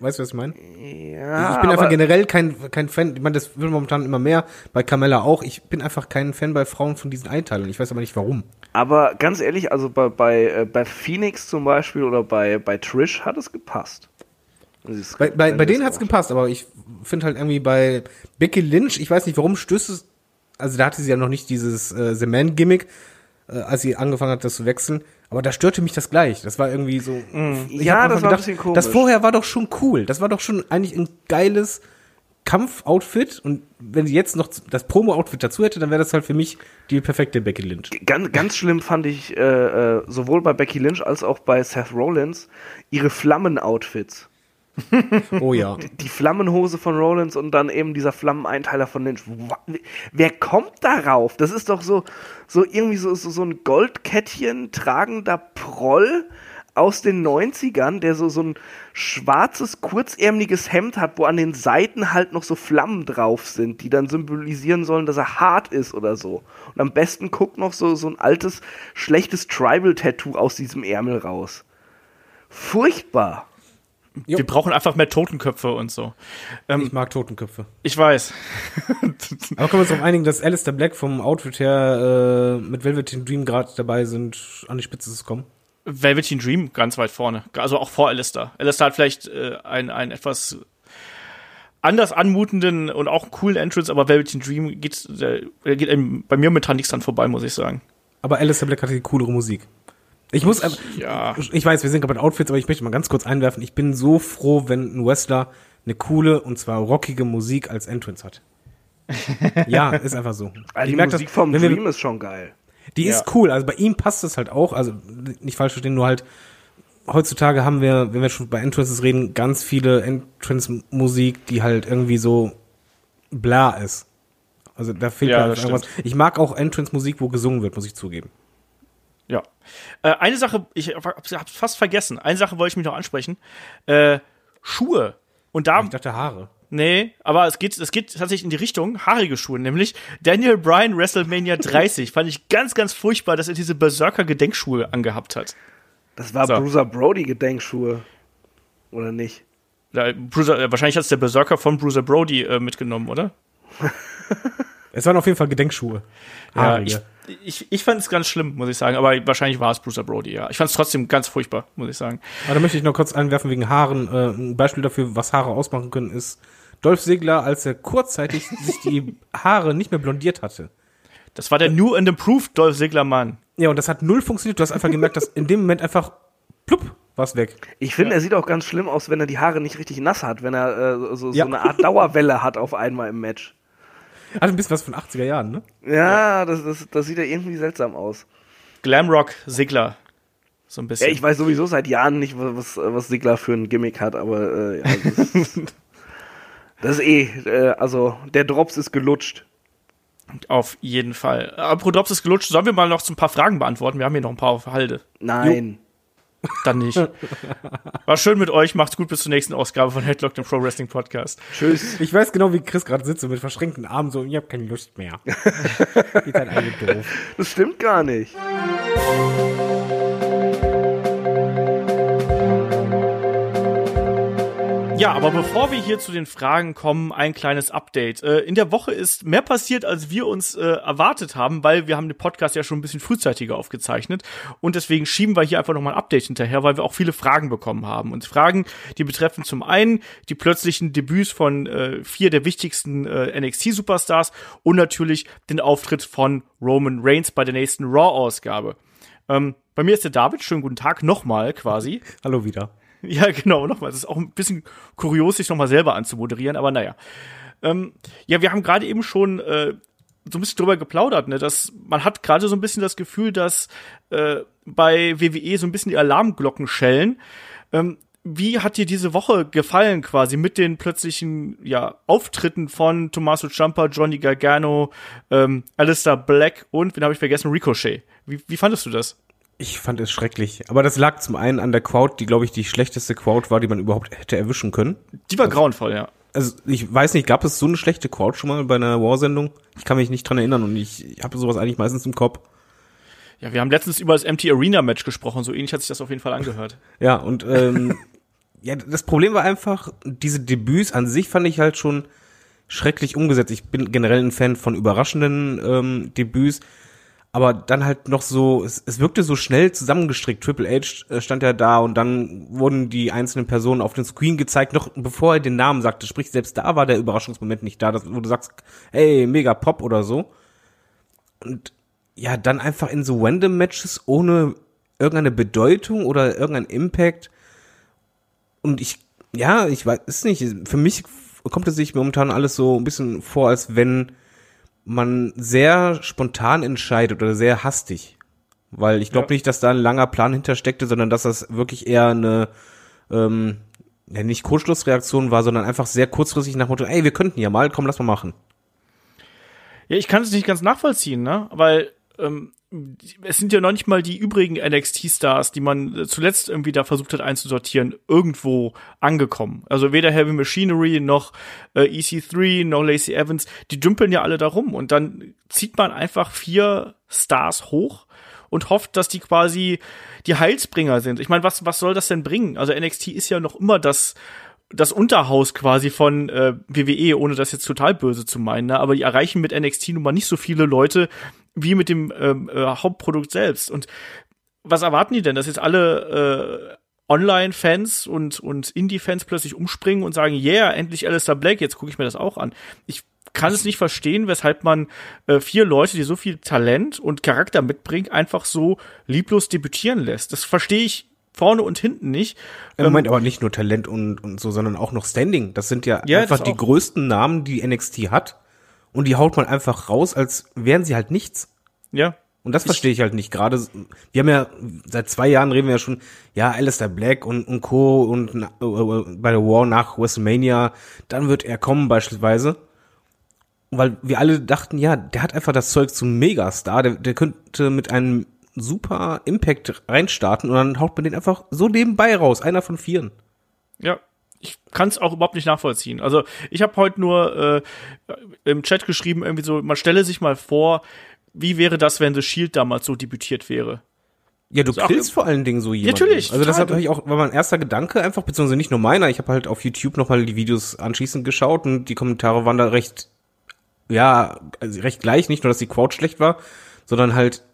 Weißt du, was ich meine? Ja, ich bin einfach generell kein, kein Fan, ich meine, das wird momentan immer mehr, bei Carmella auch. Ich bin einfach kein Fan bei Frauen von diesen Einteilern. Ich weiß aber nicht warum. aber ganz ehrlich, also bei, bei, äh, bei Phoenix zum Beispiel oder bei, bei Trish hat es gepasst. Bei, bei, bei denen hat's auch- gepasst, aber ich finde halt irgendwie bei Becky Lynch, ich weiß nicht, warum stößt es, also da hatte sie ja noch nicht dieses äh, The Man-Gimmick, äh, als sie angefangen hat, das zu wechseln, Aber da störte mich das gleich. Das war irgendwie so. Ich Ja, das war ein bisschen komisch. Das vorher war doch schon cool. Das war doch schon eigentlich ein geiles Kampfoutfit. Und wenn sie jetzt noch das Promo-Outfit dazu hätte, dann wäre das halt für mich die perfekte Becky Lynch. Ganz, ganz schlimm fand ich äh, äh, sowohl bei Becky Lynch als auch bei Seth Rollins ihre Flammen-Outfits. Oh ja. Die Flammenhose von Rollins und dann eben dieser Flammeneinteiler von Lynch. Wer kommt darauf? Das ist doch so, so irgendwie so, so, so ein Goldkettchen tragender Proll aus den 90ern, der so, so ein schwarzes, kurzärmliches Hemd hat, wo an den Seiten halt noch so Flammen drauf sind, die dann symbolisieren sollen, dass er hart ist oder so. Und am besten guckt noch so, so ein altes, schlechtes Tribal-Tattoo aus diesem Ärmel raus. Furchtbar. Wir brauchen einfach mehr Totenköpfe und so. Ich mag Totenköpfe. Ich weiß. Aber können wir uns darauf einigen, dass Alistair Black vom Outfit her äh, mit Velveteen Dream gerade dabei sind, an die Spitze zu kommen? Velveteen Dream ganz weit vorne. Also auch vor Alistair. Alistair hat vielleicht äh, einen, einen etwas anders anmutenden und auch coolen Entrance, aber Velveteen Dream geht, der, der geht bei mir momentan nichts dran vorbei, muss ich sagen. Aber Alistair Black hatte die coolere Musik. Ich muss, einfach- Ja. ich weiß, wir sind gerade bei Outfits, aber ich möchte mal ganz kurz einwerfen. Ich bin so froh, wenn ein Wrestler eine coole und zwar rockige Musik als Entrance hat. ja, ist einfach so. Also die merk das, Musik vom wenn wir- Dream ist schon geil. Die Ja. ist cool, also bei ihm passt es halt auch, also nicht falsch verstehen, nur halt heutzutage haben wir, wenn wir schon bei Entrances reden, ganz viele Entrance-Musik, die halt irgendwie so bla ist. Also da fehlt Ja, einfach irgendwas. Ich mag auch Entrance-Musik, wo gesungen wird, muss ich zugeben. Ja. Äh, eine Sache, ich hab's hab's fast vergessen. Eine Sache wollte ich mich noch ansprechen. Äh, Schuhe. Und da, Ich dachte Haare. nee, aber es geht, es geht tatsächlich in die Richtung haarige Schuhe, nämlich Daniel Bryan WrestleMania 30. Fand ich ganz, ganz furchtbar, dass er diese Berserker-Gedenkschuhe angehabt hat. Das war So. Bruiser Brody Gedenkschuhe. Oder nicht? Da, Bruiser, äh, wahrscheinlich hat es der Berserker von Bruiser Brody äh, mitgenommen, oder? Es waren auf jeden Fall Gedenkschuhe. Ja, Haarige. ich, ich, ich fand es ganz schlimm, muss ich sagen. Aber wahrscheinlich war es Bruiser Brody, ja. Ich fand es trotzdem ganz furchtbar, muss ich sagen. Aber da möchte ich noch kurz einwerfen wegen Haaren. Äh, ein Beispiel dafür, was Haare ausmachen können, ist Dolph Ziggler, als er kurzzeitig sich die Haare nicht mehr blondiert hatte. Das war der New and Improved Dolph Ziggler Mann. Ja, und das hat null funktioniert. Du hast einfach gemerkt, dass in dem Moment einfach plupp, war's weg. Ich finde, er sieht auch ganz schlimm aus, wenn er die Haare nicht richtig nass hat, wenn er äh, so, Ja. so eine Art Dauerwelle hat auf einmal im Match. Hat ein bisschen was von 80er Jahren, ne? Ja, das, das, das sieht ja irgendwie seltsam aus. Glamrock Ziggler. So ein Ja, bisschen. ich weiß sowieso seit Jahren nicht, was, was Sigler für ein Gimmick hat, aber äh, ja, das, ist, das ist eh, äh, also der Drops ist gelutscht. Auf jeden Fall. Apropos Drops ist gelutscht. Sollen wir mal noch so ein paar Fragen beantworten? Wir haben hier noch ein paar auf Halde. Nein. Dann nicht. War schön mit euch. Macht's gut bis zur nächsten Ausgabe von Headlock, dem Pro Wrestling Podcast. Tschüss. Ich weiß genau, wie Chris gerade sitzt, so mit verschränkten Armen, so, ich habe keine Lust mehr. Geht halt alle doof. Das stimmt gar nicht. Ja, aber bevor wir hier zu den Fragen kommen, ein kleines Update. Äh, in der Woche ist mehr passiert, als wir uns äh, erwartet haben, weil wir haben den Podcast ja schon ein bisschen frühzeitiger aufgezeichnet und deswegen schieben wir hier einfach nochmal ein Update hinterher, weil wir auch viele Fragen bekommen haben. Und Fragen, die betreffen zum einen die plötzlichen Debüts von äh, vier der wichtigsten äh, NXT-Superstars und natürlich den Auftritt von Roman Reigns bei der nächsten Raw-Ausgabe. Ähm, bei mir ist der David. Schönen guten Tag nochmal quasi. Hallo wieder. Ja, genau, nochmal. Das ist auch ein bisschen kurios, sich nochmal selber anzumoderieren, aber naja. Ähm, ja, wir haben gerade eben schon äh, so ein bisschen drüber geplaudert, ne, dass man hat gerade so ein bisschen das Gefühl, dass äh, bei WWE so ein bisschen die Alarmglocken schellen. Ähm, wie hat dir diese Woche gefallen quasi mit den plötzlichen ja, Auftritten von Tommaso Ciampa, Johnny Gargano, ähm, Alistair Black und, wen habe ich vergessen, Ricochet. Wie, wie fandest du das? Ich fand es schrecklich. Aber das lag zum einen an der Crowd, die, glaube ich, die schlechteste Crowd war, die man überhaupt hätte erwischen können. Die war grauenvoll, ja. Also ich weiß nicht, gab es so eine schlechte Crowd schon mal bei einer War-Sendung? Ich kann mich nicht dran erinnern und ich, ich habe sowas eigentlich meistens im Kopf. Ja, wir haben letztens über das Empty Arena Match gesprochen, so ähnlich hat sich das auf jeden Fall angehört. Ja, und ähm, ja, das Problem war einfach, diese Debüts an sich fand ich halt schon schrecklich umgesetzt. Ich bin generell ein Fan von überraschenden ähm, Debüts, aber dann halt noch so, es, es wirkte so schnell zusammengestrickt. Triple H äh, stand ja da und dann wurden die einzelnen Personen auf den Screen gezeigt, noch bevor er den Namen sagte. Sprich, selbst da war der Überraschungsmoment nicht da, wo du sagst, hey, mega Pop oder so. Und ja, dann einfach in so Random Matches ohne irgendeine Bedeutung oder irgendein Impact. Und ich, ja, ich weiß es nicht. Für mich kommt es sich momentan alles so ein bisschen vor, als wenn man sehr spontan entscheidet oder sehr hastig. Weil ich glaube Ja. nicht, dass da ein langer Plan hintersteckte, sondern dass das wirklich eher eine, ähm, ja, nicht Kurzschlussreaktion war, sondern einfach sehr kurzfristig nach Motto, ey, wir könnten ja mal, komm, lass mal machen. Ja, ich kann es nicht ganz nachvollziehen, ne? Weil ähm, es sind ja noch nicht mal die übrigen NXT-Stars, die man äh, zuletzt irgendwie da versucht hat einzusortieren, irgendwo angekommen. Also weder Heavy Machinery noch äh, EC3 noch Lacey Evans, die dümpeln ja alle da rum und dann zieht man einfach vier Stars hoch und hofft, dass die quasi die Heilsbringer sind. Ich meine, was was soll das denn bringen? Also NXT ist ja noch immer das das Unterhaus quasi von äh, WWE, ohne das jetzt total böse zu meinen, ne? aber die erreichen mit NXT nun mal nicht so viele Leute wie mit dem ähm, äh, Hauptprodukt selbst. Und was erwarten die denn, dass jetzt alle äh, Online-Fans und, und Indie-Fans plötzlich umspringen und sagen, yeah, endlich Alistair Black, jetzt gucke ich mir das auch an. Ich kann es nicht verstehen, weshalb man äh, vier Leute, die so viel Talent und Charakter mitbringen, einfach so lieblos debütieren lässt. Das verstehe ich vorne und hinten nicht. Im Ähm, Moment aber nicht nur Talent und, und so, sondern auch noch Standing. Das sind ja, Ja, einfach die größten Namen, die NXT hat. Und die haut man einfach raus, als wären sie halt nichts. ja, Und das verstehe ich halt nicht. Gerade, wir haben ja, seit zwei Jahren reden wir ja schon, ja, Alistair Black und, und Co. und äh, äh, bei der War nach WrestleMania, dann wird er kommen beispielsweise. Weil wir alle dachten, ja, der hat einfach das Zeug zum Megastar, der, der könnte mit einem super Impact reinstarten und dann haut man den einfach so nebenbei raus, einer von vieren. Ja, ich kann es auch überhaupt nicht nachvollziehen. Also ich habe heute nur äh, im Chat geschrieben, irgendwie so, man stelle sich mal vor, wie wäre das, wenn The Shield damals so debütiert wäre? Ja, du auch- killst vor allen Dingen so jemanden. Natürlich, Also das hat ich auch, war mein erster Gedanke einfach, beziehungsweise nicht nur meiner. Ich habe halt auf YouTube nochmal die Videos anschließend geschaut und die Kommentare waren da recht, ja, also recht gleich. Nicht nur, dass die Quote schlecht war, sondern halt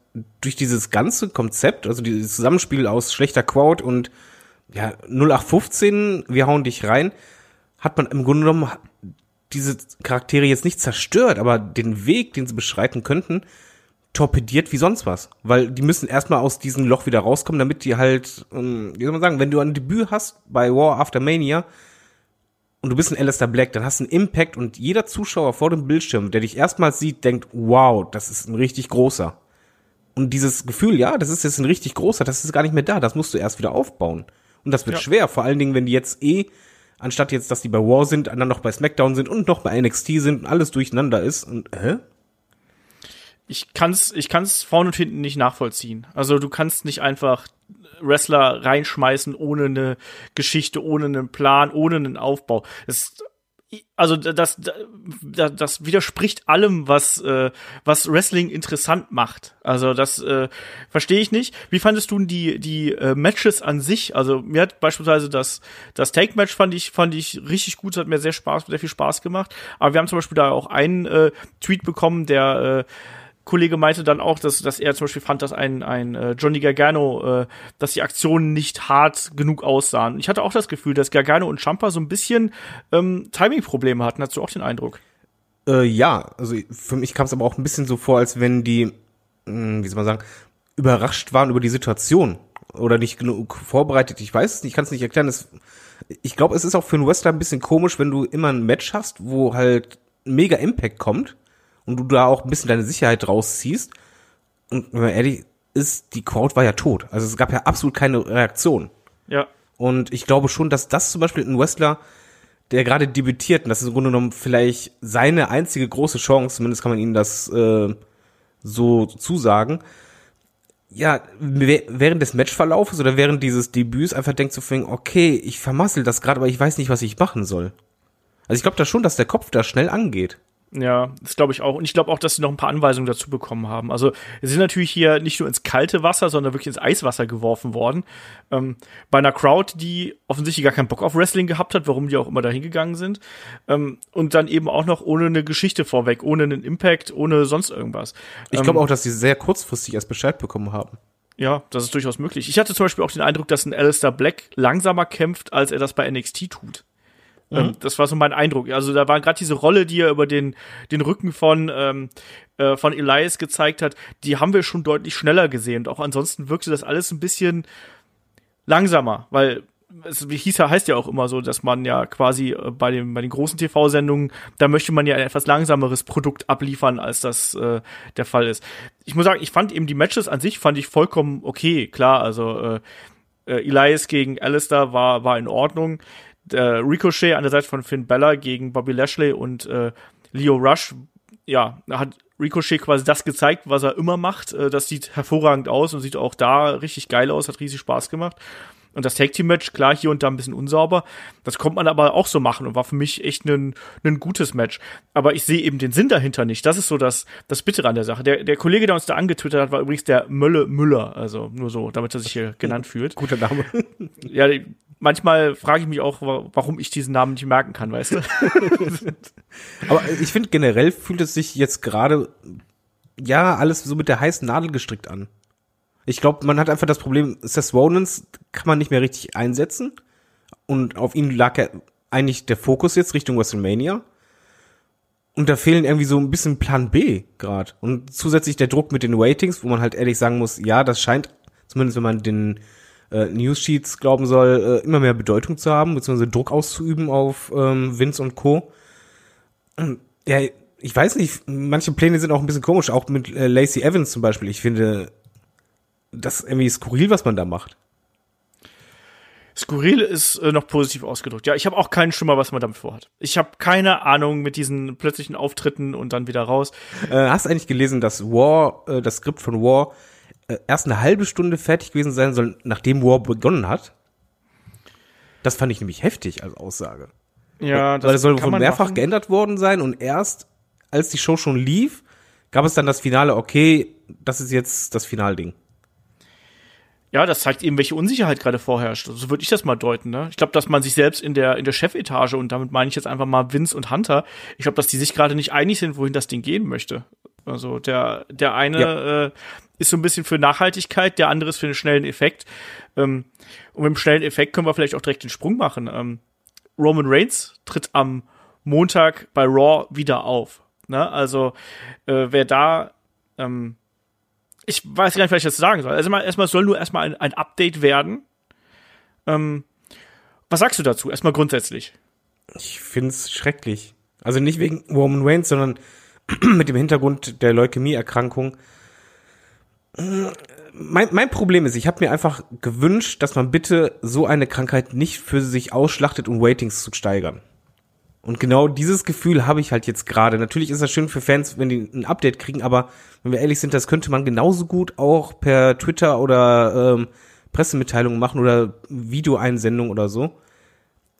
durch dieses ganze Konzept, also dieses Zusammenspiel aus schlechter Quote und ja, 0815, wir hauen dich rein, hat man im Grunde genommen diese Charaktere jetzt nicht zerstört, aber den Weg, den sie beschreiten könnten, torpediert wie sonst was. Weil die müssen erstmal aus diesem Loch wieder rauskommen, damit die halt, ähm, wie soll man sagen, wenn du ein Debüt hast bei War After Mania und du bist ein Alistair Black, dann hast du einen Impact und jeder Zuschauer vor dem Bildschirm, der dich erstmals sieht, denkt, wow, das ist ein richtig großer. Und dieses Gefühl, ja, das ist jetzt ein richtig großer, das ist gar nicht mehr da, das musst du erst wieder aufbauen. Und das wird Ja. schwer, vor allen Dingen, wenn die jetzt eh, anstatt jetzt, dass die bei War sind, dann noch bei SmackDown sind und noch bei NXT sind und alles durcheinander ist. Und, hä? Ich kann's, ich kann's vorne und hinten nicht nachvollziehen. Also du kannst nicht einfach Wrestler reinschmeißen ohne eine Geschichte, ohne einen Plan, ohne einen Aufbau. Das, also das, das, das widerspricht allem, was, äh, was Wrestling interessant macht. Also das äh, verstehe ich nicht. Wie fandest du die, die äh, Matches an sich? Also mir hat beispielsweise das, das Take-Match fand ich, fand ich richtig gut, es hat mir sehr Spaß, sehr viel Spaß gemacht. Aber wir haben zum Beispiel da auch einen äh, Tweet bekommen, der äh, Kollege meinte dann auch, dass, dass er zum Beispiel fand, dass ein, ein äh, Johnny Gargano, äh, dass die Aktionen nicht hart genug aussahen. Ich hatte auch das Gefühl, dass Gargano und Champa so ein bisschen ähm, Timing-Probleme hatten. Hast du auch den Eindruck? Äh, ja, also für mich kam es aber auch ein bisschen so vor, als wenn die, mh, wie soll man sagen, überrascht waren über die Situation oder nicht genug vorbereitet. Ich weiß es nicht, ich kann es nicht erklären. Es, ich glaube, es ist auch für einen Wrestler ein bisschen komisch, wenn du immer ein Match hast, wo halt mega Impact kommt und du da auch ein bisschen deine Sicherheit rausziehst. Und wenn man ehrlich ist, die Crowd war ja tot. Also es gab ja absolut keine Reaktion. Ja. Und ich glaube schon, dass das zum Beispiel ein Wrestler, der gerade debütiert, und das ist im Grunde genommen vielleicht seine einzige große Chance, zumindest kann man ihm das äh, so zusagen, ja, wäh- während des Matchverlaufes oder während dieses Debüts einfach denkt zu so, okay, ich vermassel das gerade, aber ich weiß nicht, was ich machen soll. Also ich glaube da schon, dass der Kopf da schnell angeht. Ja, das glaube ich auch. Und ich glaube auch, dass sie noch ein paar Anweisungen dazu bekommen haben. Also sie sind natürlich hier nicht nur ins kalte Wasser, sondern wirklich ins Eiswasser geworfen worden. Ähm, bei einer Crowd, die offensichtlich gar keinen Bock auf Wrestling gehabt hat, warum die auch immer dahin gegangen sind. Ähm, und dann eben auch noch ohne eine Geschichte vorweg, ohne einen Impact, ohne sonst irgendwas. Ich Ähm, glaube auch, dass sie sehr kurzfristig erst Bescheid bekommen haben. Ja, das ist durchaus möglich. Ich hatte zum Beispiel auch den Eindruck, dass ein Alistair Black langsamer kämpft, als er das bei NXT tut. Ähm, das war so mein Eindruck. Also da war gerade diese Rolle, die er über den, den Rücken von, ähm, äh, von Elias gezeigt hat, die haben wir schon deutlich schneller gesehen. Und auch ansonsten wirkte das alles ein bisschen langsamer, weil es wie hieß ja, heißt ja auch immer so, dass man ja quasi äh, bei, dem, bei den großen TV-Sendungen, da möchte man ja ein etwas langsameres Produkt abliefern, als das äh, der Fall ist. Ich muss sagen, ich fand eben die Matches an sich, fand ich vollkommen okay, klar, also äh, äh, Elias gegen Alistair war, war in Ordnung. Der Ricochet an der Seite von Finn Bella gegen Bobby Lashley und äh, Leo Rush, ja, hat Ricochet quasi das gezeigt, was er immer macht. Äh, das sieht hervorragend aus und sieht auch da richtig geil aus, hat riesig Spaß gemacht. Und das Tag Team Match, klar, hier und da ein bisschen unsauber. Das kommt man aber auch so machen und war für mich echt ein, ein gutes Match. Aber ich sehe eben den Sinn dahinter nicht. Das ist so das, das Bittere an der Sache. Der, der Kollege, der uns da angetwittert hat, war übrigens der Mölle Müller. Also nur so, damit er sich hier genannt fühlt. Guter Name. Ja, manchmal frage ich mich auch, warum ich diesen Namen nicht merken kann, weißt du? Aber ich finde generell fühlt es sich jetzt gerade ja alles so mit der heißen Nadel gestrickt an. Ich glaube, man hat einfach das Problem, Seth Rollins kann man nicht mehr richtig einsetzen. Und auf ihn lag ja eigentlich der Fokus jetzt Richtung WrestleMania. Und da fehlen irgendwie so ein bisschen Plan B gerade. Und zusätzlich der Druck mit den Ratings, wo man halt ehrlich sagen muss, ja, das scheint, zumindest wenn man den äh, News Sheets glauben soll, äh, immer mehr Bedeutung zu haben, beziehungsweise Druck auszuüben auf ähm, Vince und Co. Und, ja, ich weiß nicht, manche Pläne sind auch ein bisschen komisch, auch mit äh, Lacey Evans zum Beispiel. Ich finde, das ist irgendwie skurril, was man da macht. Skurril ist äh, noch positiv ausgedrückt. Ja, ich habe auch keinen Schimmer, was man damit vorhat. Ich habe keine Ahnung mit diesen plötzlichen Auftritten und dann wieder raus. Äh, hast du eigentlich gelesen, dass War, äh, das Skript von War, äh, erst eine halbe Stunde fertig gewesen sein soll, nachdem War begonnen hat? Das fand ich nämlich heftig als Aussage. Ja, das Weil es soll wohl mehrfach machen. geändert worden sein und erst als die Show schon lief, gab es dann das Finale, okay, das ist jetzt das Finalding. Ja, das zeigt eben, welche Unsicherheit gerade vorherrscht. So würde ich das mal deuten. Ne? Ich glaube, dass man sich selbst in der in der Chefetage und damit meine ich jetzt einfach mal Vince und Hunter. Ich glaube, dass die sich gerade nicht einig sind, wohin das Ding gehen möchte. Also der der eine äh, ist so ein bisschen für Nachhaltigkeit, der andere ist für einen schnellen Effekt. Ähm, und mit dem schnellen Effekt können wir vielleicht auch direkt den Sprung machen. Ähm, Roman Reigns tritt am Montag bei Raw wieder auf. Ne? Also äh, wer da ähm, ich weiß gar nicht, was ich jetzt sagen soll. Also erstmal, erstmal soll nur erstmal ein, ein Update werden. Ähm, was sagst du dazu? Erstmal grundsätzlich. Ich find's schrecklich. Also nicht wegen Roman Reigns, sondern mit dem Hintergrund der Leukämieerkrankung. Mein, mein Problem ist, ich habe mir einfach gewünscht, dass man bitte so eine Krankheit nicht für sich ausschlachtet, um Ratings zu steigern. Und genau dieses Gefühl habe ich halt jetzt gerade. Natürlich ist das schön für Fans, wenn die ein Update kriegen, aber wenn wir ehrlich sind, das könnte man genauso gut auch per Twitter oder ähm, Pressemitteilungen machen oder Videoeinsendung oder so.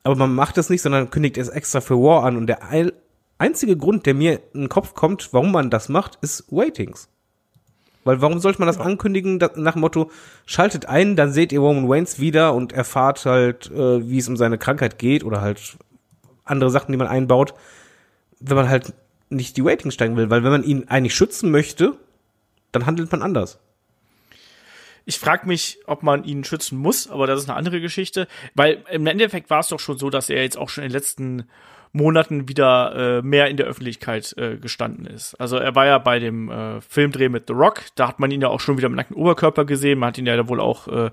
Aber man macht das nicht, sondern kündigt es extra für War an. Und der ein, einzige Grund, der mir in den Kopf kommt, warum man das macht, ist Ratings. Weil warum sollte man das ankündigen da- nach dem Motto, schaltet ein, dann seht ihr Roman Reigns wieder und erfahrt halt, äh, wie es um seine Krankheit geht oder halt andere Sachen, die man einbaut, wenn man halt nicht die Ratings steigen will. Weil wenn man ihn eigentlich schützen möchte, dann handelt man anders. Ich frage mich, ob man ihn schützen muss, aber das ist eine andere Geschichte. Weil im Endeffekt war es doch schon so, dass er jetzt auch schon in den letzten Monaten wieder äh, mehr in der Öffentlichkeit äh, gestanden ist. Also er war ja bei dem äh, Filmdreh mit The Rock, da hat man ihn ja auch schon wieder mit nackten Oberkörper gesehen, man hat ihn ja wohl auch äh,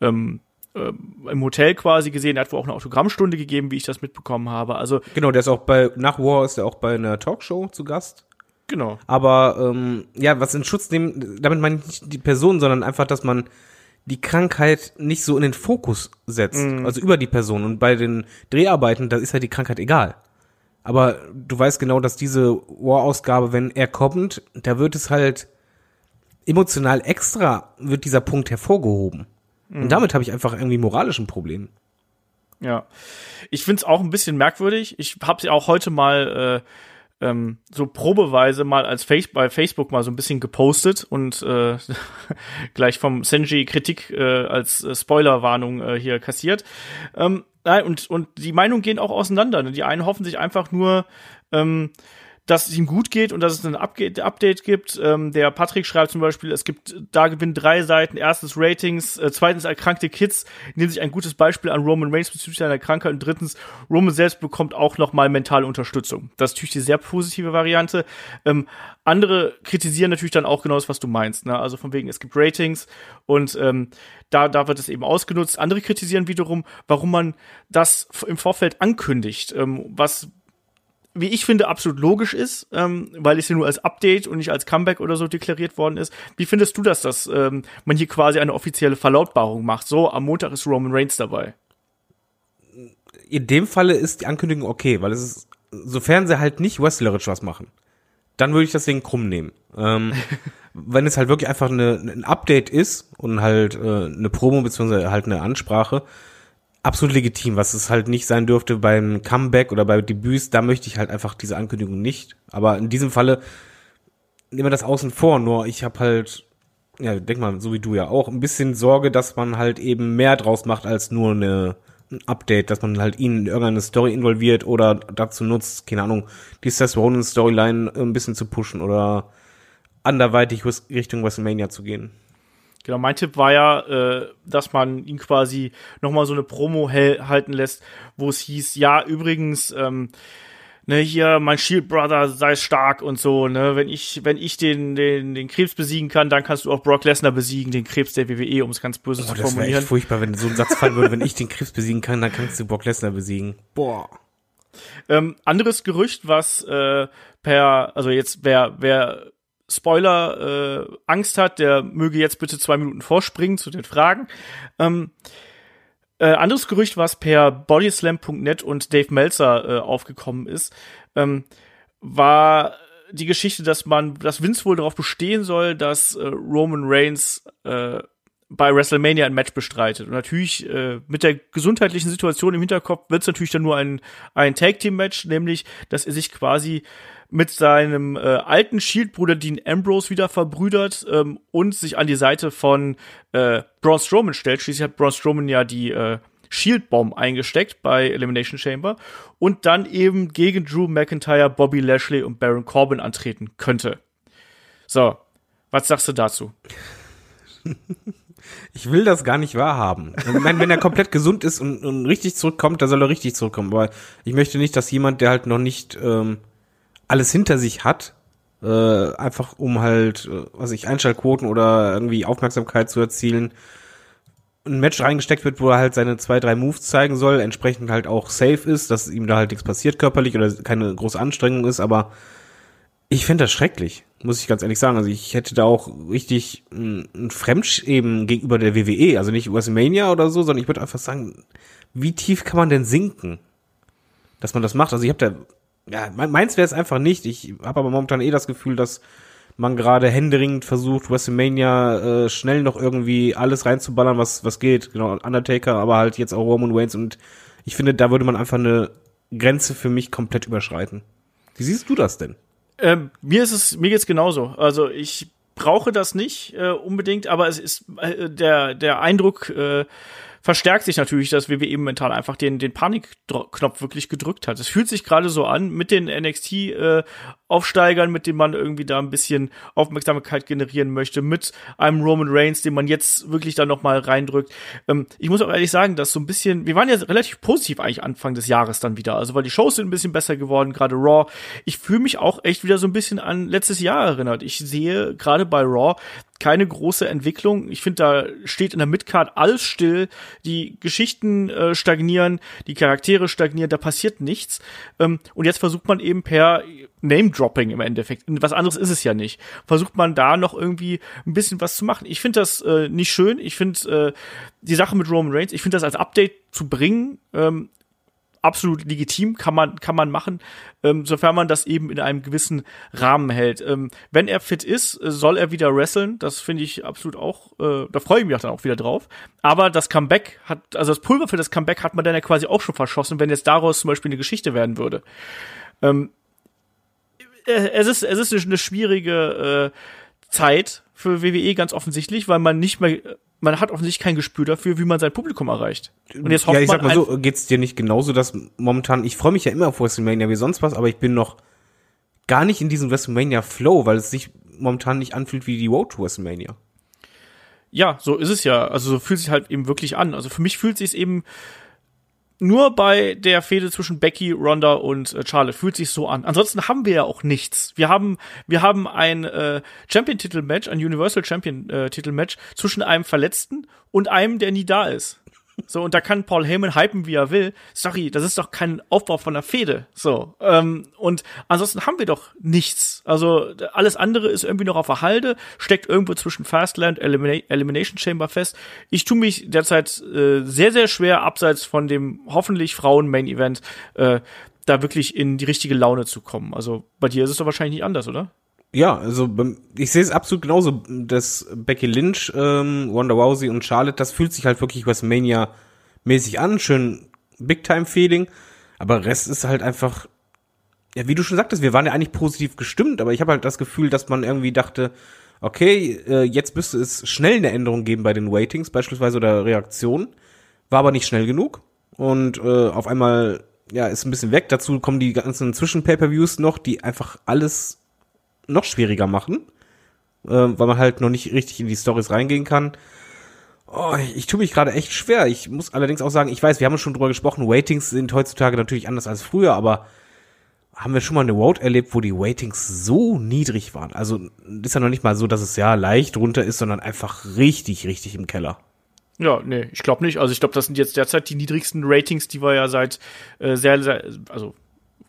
ähm, äh, im Hotel quasi gesehen, er hat wohl auch eine Autogrammstunde gegeben, wie ich das mitbekommen habe. Also Genau, der ist auch bei, nach War ist er auch bei einer Talkshow zu Gast. genau. Aber ähm, ja, was in Schutz nehmen, damit meine ich nicht die Person, sondern einfach, dass man die Krankheit nicht so in den Fokus setzt, also über die Person. Und bei den Dreharbeiten, da ist halt die Krankheit egal. Aber du weißt genau, dass diese War-Ausgabe, wenn er kommt, da wird es halt emotional extra, wird dieser Punkt hervorgehoben. Und damit habe ich einfach irgendwie moralisch ein Problem. Ja. Ich find's auch ein bisschen merkwürdig. Ich habe sie auch heute mal äh, ähm, so probeweise mal als Face bei Facebook mal so ein bisschen gepostet und äh, gleich vom Senji Kritik äh, als äh, Spoilerwarnung äh, hier kassiert. Ähm, nein, und, und die Meinungen gehen auch auseinander. Die einen hoffen sich einfach nur, ähm, dass es ihm gut geht und dass es ein Update gibt. Ähm, der Patrick schreibt zum Beispiel, es gibt da gewinnen drei Seiten. Erstens Ratings, äh, zweitens erkrankte Kids nehmen sich ein gutes Beispiel an Roman Reigns bezüglich seiner Krankheit und drittens Roman selbst bekommt auch noch mal mentale Unterstützung. Das ist natürlich die sehr positive Variante. Ähm, andere kritisieren natürlich dann auch genau das, was du meinst. Ne? Also von wegen, es gibt Ratings und ähm, da, da wird es eben ausgenutzt. Andere kritisieren wiederum, warum man das im Vorfeld ankündigt, ähm, was wie ich finde, absolut logisch ist, ähm, weil es ja nur als Update und nicht als Comeback oder so deklariert worden ist. Wie findest du das, dass ähm, man hier quasi eine offizielle Verlautbarung macht? So, am Montag ist Roman Reigns dabei. In dem Falle ist die Ankündigung okay, weil es ist, sofern sie halt nicht wrestlerisch was machen, dann würde ich das Ding krumm nehmen. Ähm, wenn es halt wirklich einfach eine, ein Update ist und halt äh, eine Promo beziehungsweise halt eine Ansprache, absolut legitim. Was es halt nicht sein dürfte beim Comeback oder bei Debüts, da möchte ich halt einfach diese Ankündigung nicht. Aber in diesem Falle nehmen wir das außen vor. Nur ich habe halt, ja, denk mal, so wie du ja auch, ein bisschen Sorge, dass man halt eben mehr draus macht als nur eine ein Update, dass man halt ihn in irgendeine Story involviert oder dazu nutzt, keine Ahnung, die Seth Rollins Storyline ein bisschen zu pushen oder anderweitig Richtung WrestleMania zu gehen. Genau, mein Tipp war ja, äh, dass man ihn quasi nochmal so eine Promo halten lässt, wo es hieß, ja, übrigens, ähm, ne, hier, mein Shield Brother sei stark und so, ne, wenn ich, wenn ich den, den, den Krebs besiegen kann, dann kannst du auch Brock Lesnar besiegen, den Krebs der WWE, um es ganz böse oh, zu formulieren. Das wäre echt furchtbar, wenn so ein Satz fallen würde, wenn ich den Krebs besiegen kann, dann kannst du Brock Lesnar besiegen. Boah. Ähm, anderes Gerücht, was äh, per, also jetzt wer, wer Spoiler äh, Angst hat, der möge jetzt bitte zwei Minuten vorspringen zu den Fragen. Ähm, äh, anderes Gerücht, was per bodyslam.net und Dave Meltzer äh, aufgekommen ist, ähm, war die Geschichte, dass man, dass Vince wohl darauf bestehen soll, dass äh, Roman Reigns äh, bei WrestleMania ein Match bestreitet. Und natürlich äh, mit der gesundheitlichen Situation im Hinterkopf wird es natürlich dann nur ein, ein Tag-Team-Match, nämlich, dass er sich quasi mit seinem äh, alten Shield-Bruder Dean Ambrose wieder verbrüdert ähm, und sich an die Seite von äh, Braun Strowman stellt. Schließlich hat Braun Strowman ja die äh, Shield-Bomb eingesteckt bei Elimination Chamber und dann eben gegen Drew McIntyre, Bobby Lashley und Baron Corbin antreten könnte. So, was sagst du dazu? Ich will das gar nicht wahrhaben. Ich meine, wenn er komplett gesund ist und, und richtig zurückkommt, dann soll er richtig zurückkommen. Aber ich möchte nicht, dass jemand, der halt noch nicht ähm, alles hinter sich hat, äh, einfach um halt, äh, was ich, Einschaltquoten oder irgendwie Aufmerksamkeit zu erzielen, ein Match reingesteckt wird, wo er halt seine zwei, drei Moves zeigen soll, entsprechend halt auch safe ist, dass ihm da halt nichts passiert körperlich oder keine große Anstrengung ist, aber ich fände das schrecklich, muss ich ganz ehrlich sagen. Also ich hätte da auch richtig ein, ein Fremdschämen gegenüber der WWE, also nicht WrestleMania oder so, sondern ich würde einfach sagen, wie tief kann man denn sinken, dass man das macht? Also ich habe da ja, meins wäre es einfach nicht. Ich habe aber momentan eh das Gefühl, dass man gerade händeringend versucht, WrestleMania äh, schnell noch irgendwie alles reinzuballern, was, was geht. Genau, Undertaker, aber halt jetzt auch Roman Reigns. Und ich finde, da würde man einfach eine Grenze für mich komplett überschreiten. Wie siehst du das denn? Ähm, mir ist es, mir geht's genauso. Also ich brauche das nicht äh, unbedingt, aber es ist äh, der der Eindruck äh, verstärkt sich natürlich, dass WWE momentan einfach den, den Panikknopf wirklich gedrückt hat. Es fühlt sich gerade so an mit den NXT äh, Aufsteigern, mit denen man irgendwie da ein bisschen Aufmerksamkeit generieren möchte, mit einem Roman Reigns, den man jetzt wirklich da noch mal reindrückt. Ähm, ich muss auch ehrlich sagen, dass so ein bisschen, wir waren ja relativ positiv eigentlich Anfang des Jahres dann wieder, also weil die Shows sind ein bisschen besser geworden, gerade Raw. Ich fühle mich auch echt wieder so ein bisschen an letztes Jahr erinnert. Ich sehe gerade bei Raw keine große Entwicklung. Ich finde, da steht in der Midcard alles still. Die Geschichten äh, stagnieren, die Charaktere stagnieren, da passiert nichts. Ähm, und jetzt versucht man eben per Name-Dropping im Endeffekt, was anderes ist es ja nicht, versucht man da noch irgendwie ein bisschen was zu machen. Ich finde das äh, nicht schön. Ich finde äh, die Sache mit Roman Reigns, ich finde das als Update zu bringen, ähm, absolut legitim, kann man, kann man machen, ähm, sofern man das eben in einem gewissen Rahmen hält. Ähm, wenn er fit ist, äh, soll er wieder wresteln. Das finde ich absolut auch, äh, da freue ich mich auch dann auch wieder drauf. Aber das Comeback hat, also das Pulver für das Comeback hat man dann ja quasi auch schon verschossen, wenn jetzt daraus zum Beispiel eine Geschichte werden würde. Ähm, äh, es ist, es ist eine schwierige äh, Zeit für WWE ganz offensichtlich, weil man nicht mehr man hat offensichtlich kein Gespür dafür, wie man sein Publikum erreicht. Und jetzt hofft ja, ich sag mal so, geht's dir nicht genauso, dass momentan, ich freue mich ja immer auf WrestleMania wie sonst was, aber ich bin noch gar nicht in diesem WrestleMania-Flow, weil es sich momentan nicht anfühlt wie die Road to WrestleMania. Ja, so ist es ja. Also so fühlt sich halt eben wirklich an. Also für mich fühlt sich eben nur bei der Fehde zwischen Becky, Ronda und äh, Charlotte fühlt sich so an. Ansonsten haben wir ja auch nichts. Wir haben wir haben ein äh, Champion Titel Match, ein äh, Titel Match zwischen einem Verletzten und einem, der nie da ist. So, und da kann Paul Heyman hypen, wie er will. Sorry, das ist doch kein Aufbau von einer Fehde. So. Ähm, und ansonsten haben wir doch nichts. Also alles andere ist irgendwie noch auf der Halde, steckt irgendwo zwischen Fastland, Elimina Elimination Chamber fest. Ich tue mich derzeit äh, sehr, sehr schwer, abseits von dem hoffentlich Frauen-Main-Event, äh, da wirklich in die richtige Laune zu kommen. Also bei dir ist es doch wahrscheinlich nicht anders, oder? Ja, also ich sehe es absolut genauso, dass Becky Lynch, ähm, Wanda Rousey und Charlotte, das fühlt sich halt wirklich WrestleMania-mäßig an, schön Big-Time-Feeling, aber Rest ist halt einfach, ja, wie du schon sagtest, wir waren ja eigentlich positiv gestimmt, aber ich habe halt das Gefühl, dass man irgendwie dachte, okay, äh, jetzt müsste es schnell eine Änderung geben bei den Waitings beispielsweise oder Reaktionen, war aber nicht schnell genug und äh, auf einmal, ja, ist ein bisschen weg, dazu kommen die ganzen Zwischen-Pay-Per-Views noch, die einfach alles noch schwieriger machen, äh, weil man halt noch nicht richtig in die Stories reingehen kann. Oh, ich, ich tue mich gerade echt schwer. Ich muss allerdings auch sagen, ich weiß, wir haben schon drüber gesprochen, Waitings sind heutzutage natürlich anders als früher, aber haben wir schon mal eine Road erlebt, wo die Waitings so niedrig waren? Also ist ja noch nicht mal so, dass es ja leicht runter ist, sondern einfach richtig, richtig im Keller. Ja, nee, ich glaube nicht. Also ich glaube, das sind jetzt derzeit die niedrigsten Ratings, die wir ja seit äh, sehr, sehr, also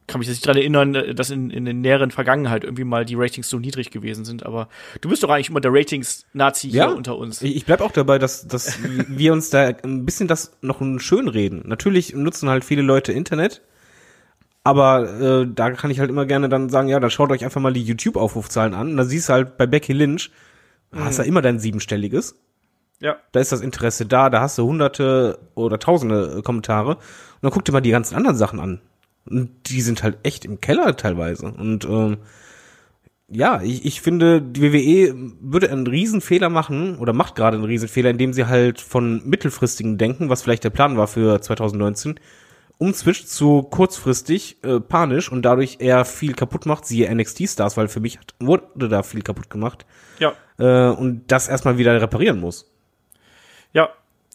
kann mich jetzt nicht dran erinnern, äh, dass in, in der näheren Vergangenheit irgendwie mal die Ratings so niedrig gewesen sind. Aber du bist doch eigentlich immer der Ratings-Nazi Ja, hier unter uns. Ich bleib auch dabei, dass, dass wir uns da ein bisschen das noch schön reden. Natürlich nutzen halt viele Leute Internet, aber äh, da kann ich halt immer gerne dann sagen, ja, dann schaut euch einfach mal die YouTube-Aufrufzahlen an. Und da siehst du halt bei Becky Lynch, hast du ja immer dein siebenstelliges. ja. Da ist das Interesse da, da hast du hunderte oder tausende äh, Kommentare. Und dann guck dir mal die ganzen anderen Sachen an. Und die sind halt echt im Keller teilweise. Und ähm, ja, ich, ich finde, die WWE würde einen Riesenfehler machen oder macht gerade einen Riesenfehler, indem sie halt von mittelfristigen Denken, was vielleicht der Plan war für 2019, umzwischt zu kurzfristig, äh, panisch und dadurch eher viel kaputt macht, siehe NXT-Stars, weil für mich hat, wurde da viel kaputt gemacht Ja. äh, und das erstmal wieder reparieren muss. Ja.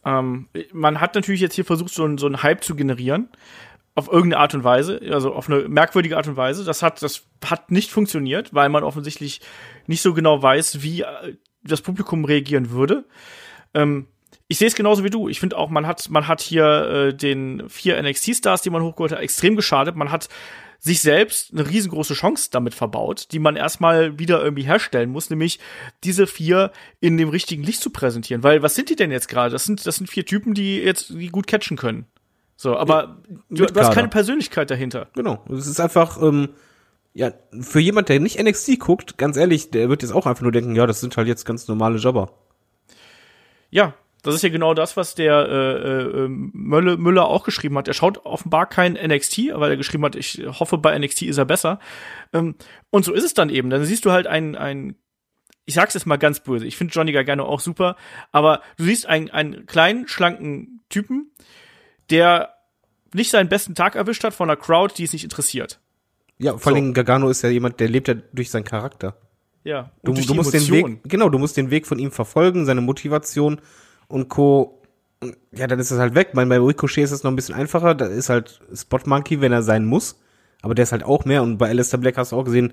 Ähm, man hat natürlich jetzt hier versucht, so, so einen Hype zu generieren. Auf irgendeine Art und Weise, also auf eine merkwürdige Art und Weise. Das hat, das hat nicht funktioniert, weil man offensichtlich nicht so genau weiß, wie äh, das Publikum reagieren würde. Ähm, ich sehe es genauso wie du. Ich finde auch, man hat, man hat hier äh, den vier NXT-Stars, die man hochgeholt hat, extrem geschadet. Man hat sich selbst eine riesengroße Chance damit verbaut, die man erstmal wieder irgendwie herstellen muss, nämlich diese vier in dem richtigen Licht zu präsentieren. Weil was sind die denn jetzt gerade? Das sind, das sind vier Typen, die jetzt die gut catchen können. So, aber du, mit du hast keine Persönlichkeit dahinter. Genau. Es ist einfach, ähm, ja, für jemand, der nicht NXT guckt, ganz ehrlich, der wird jetzt auch einfach nur denken, ja, das sind halt jetzt ganz normale Jobber. Ja, das ist ja genau das, was der äh, äh, Mölle, Müller auch geschrieben hat. Er schaut offenbar kein NXT, weil er geschrieben hat, ich hoffe, bei NXT ist er besser. Ähm, und so ist es dann eben. Dann siehst du halt einen, einen ich sag's jetzt mal ganz böse, ich finde Johnny Gargano auch super, aber du siehst einen, einen kleinen, schlanken Typen, der nicht seinen besten Tag erwischt hat von einer Crowd, die es nicht interessiert. Ja, vor So. allem Gargano ist ja jemand, der lebt ja durch seinen Charakter. Ja, Du, du die musst den. Weg, genau, du musst den Weg von ihm verfolgen, seine Motivation und Co. Ja, dann ist es halt weg. Ich meine, bei Ricochet ist es noch ein bisschen einfacher. Da ist halt Spot Monkey, wenn er sein muss. Aber der ist halt auch mehr. Und bei Alistair Black hast du auch gesehen,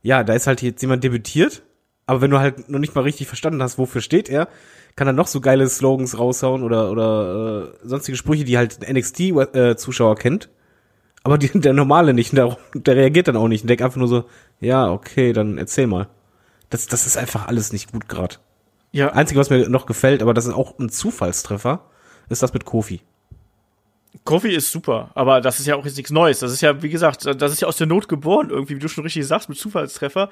ja, da ist halt jetzt jemand debütiert. Aber wenn du halt noch nicht mal richtig verstanden hast, wofür steht er, kann er noch so geile Slogans raushauen oder, oder äh, sonstige Sprüche, die halt ein NXT-Zuschauer kennt. Aber die, der normale nicht. Der, der reagiert dann auch nicht und denkt einfach nur so, ja, okay, dann erzähl mal. Das, das ist einfach alles nicht gut gerade. Ja, Einzige, was mir noch gefällt, aber das ist auch ein Zufallstreffer, ist das mit Kofi. Kofi ist super, aber das ist ja auch jetzt nichts Neues. Das ist ja, wie gesagt, das ist ja aus der Not geboren, irgendwie, wie du schon richtig sagst, mit Zufallstreffer.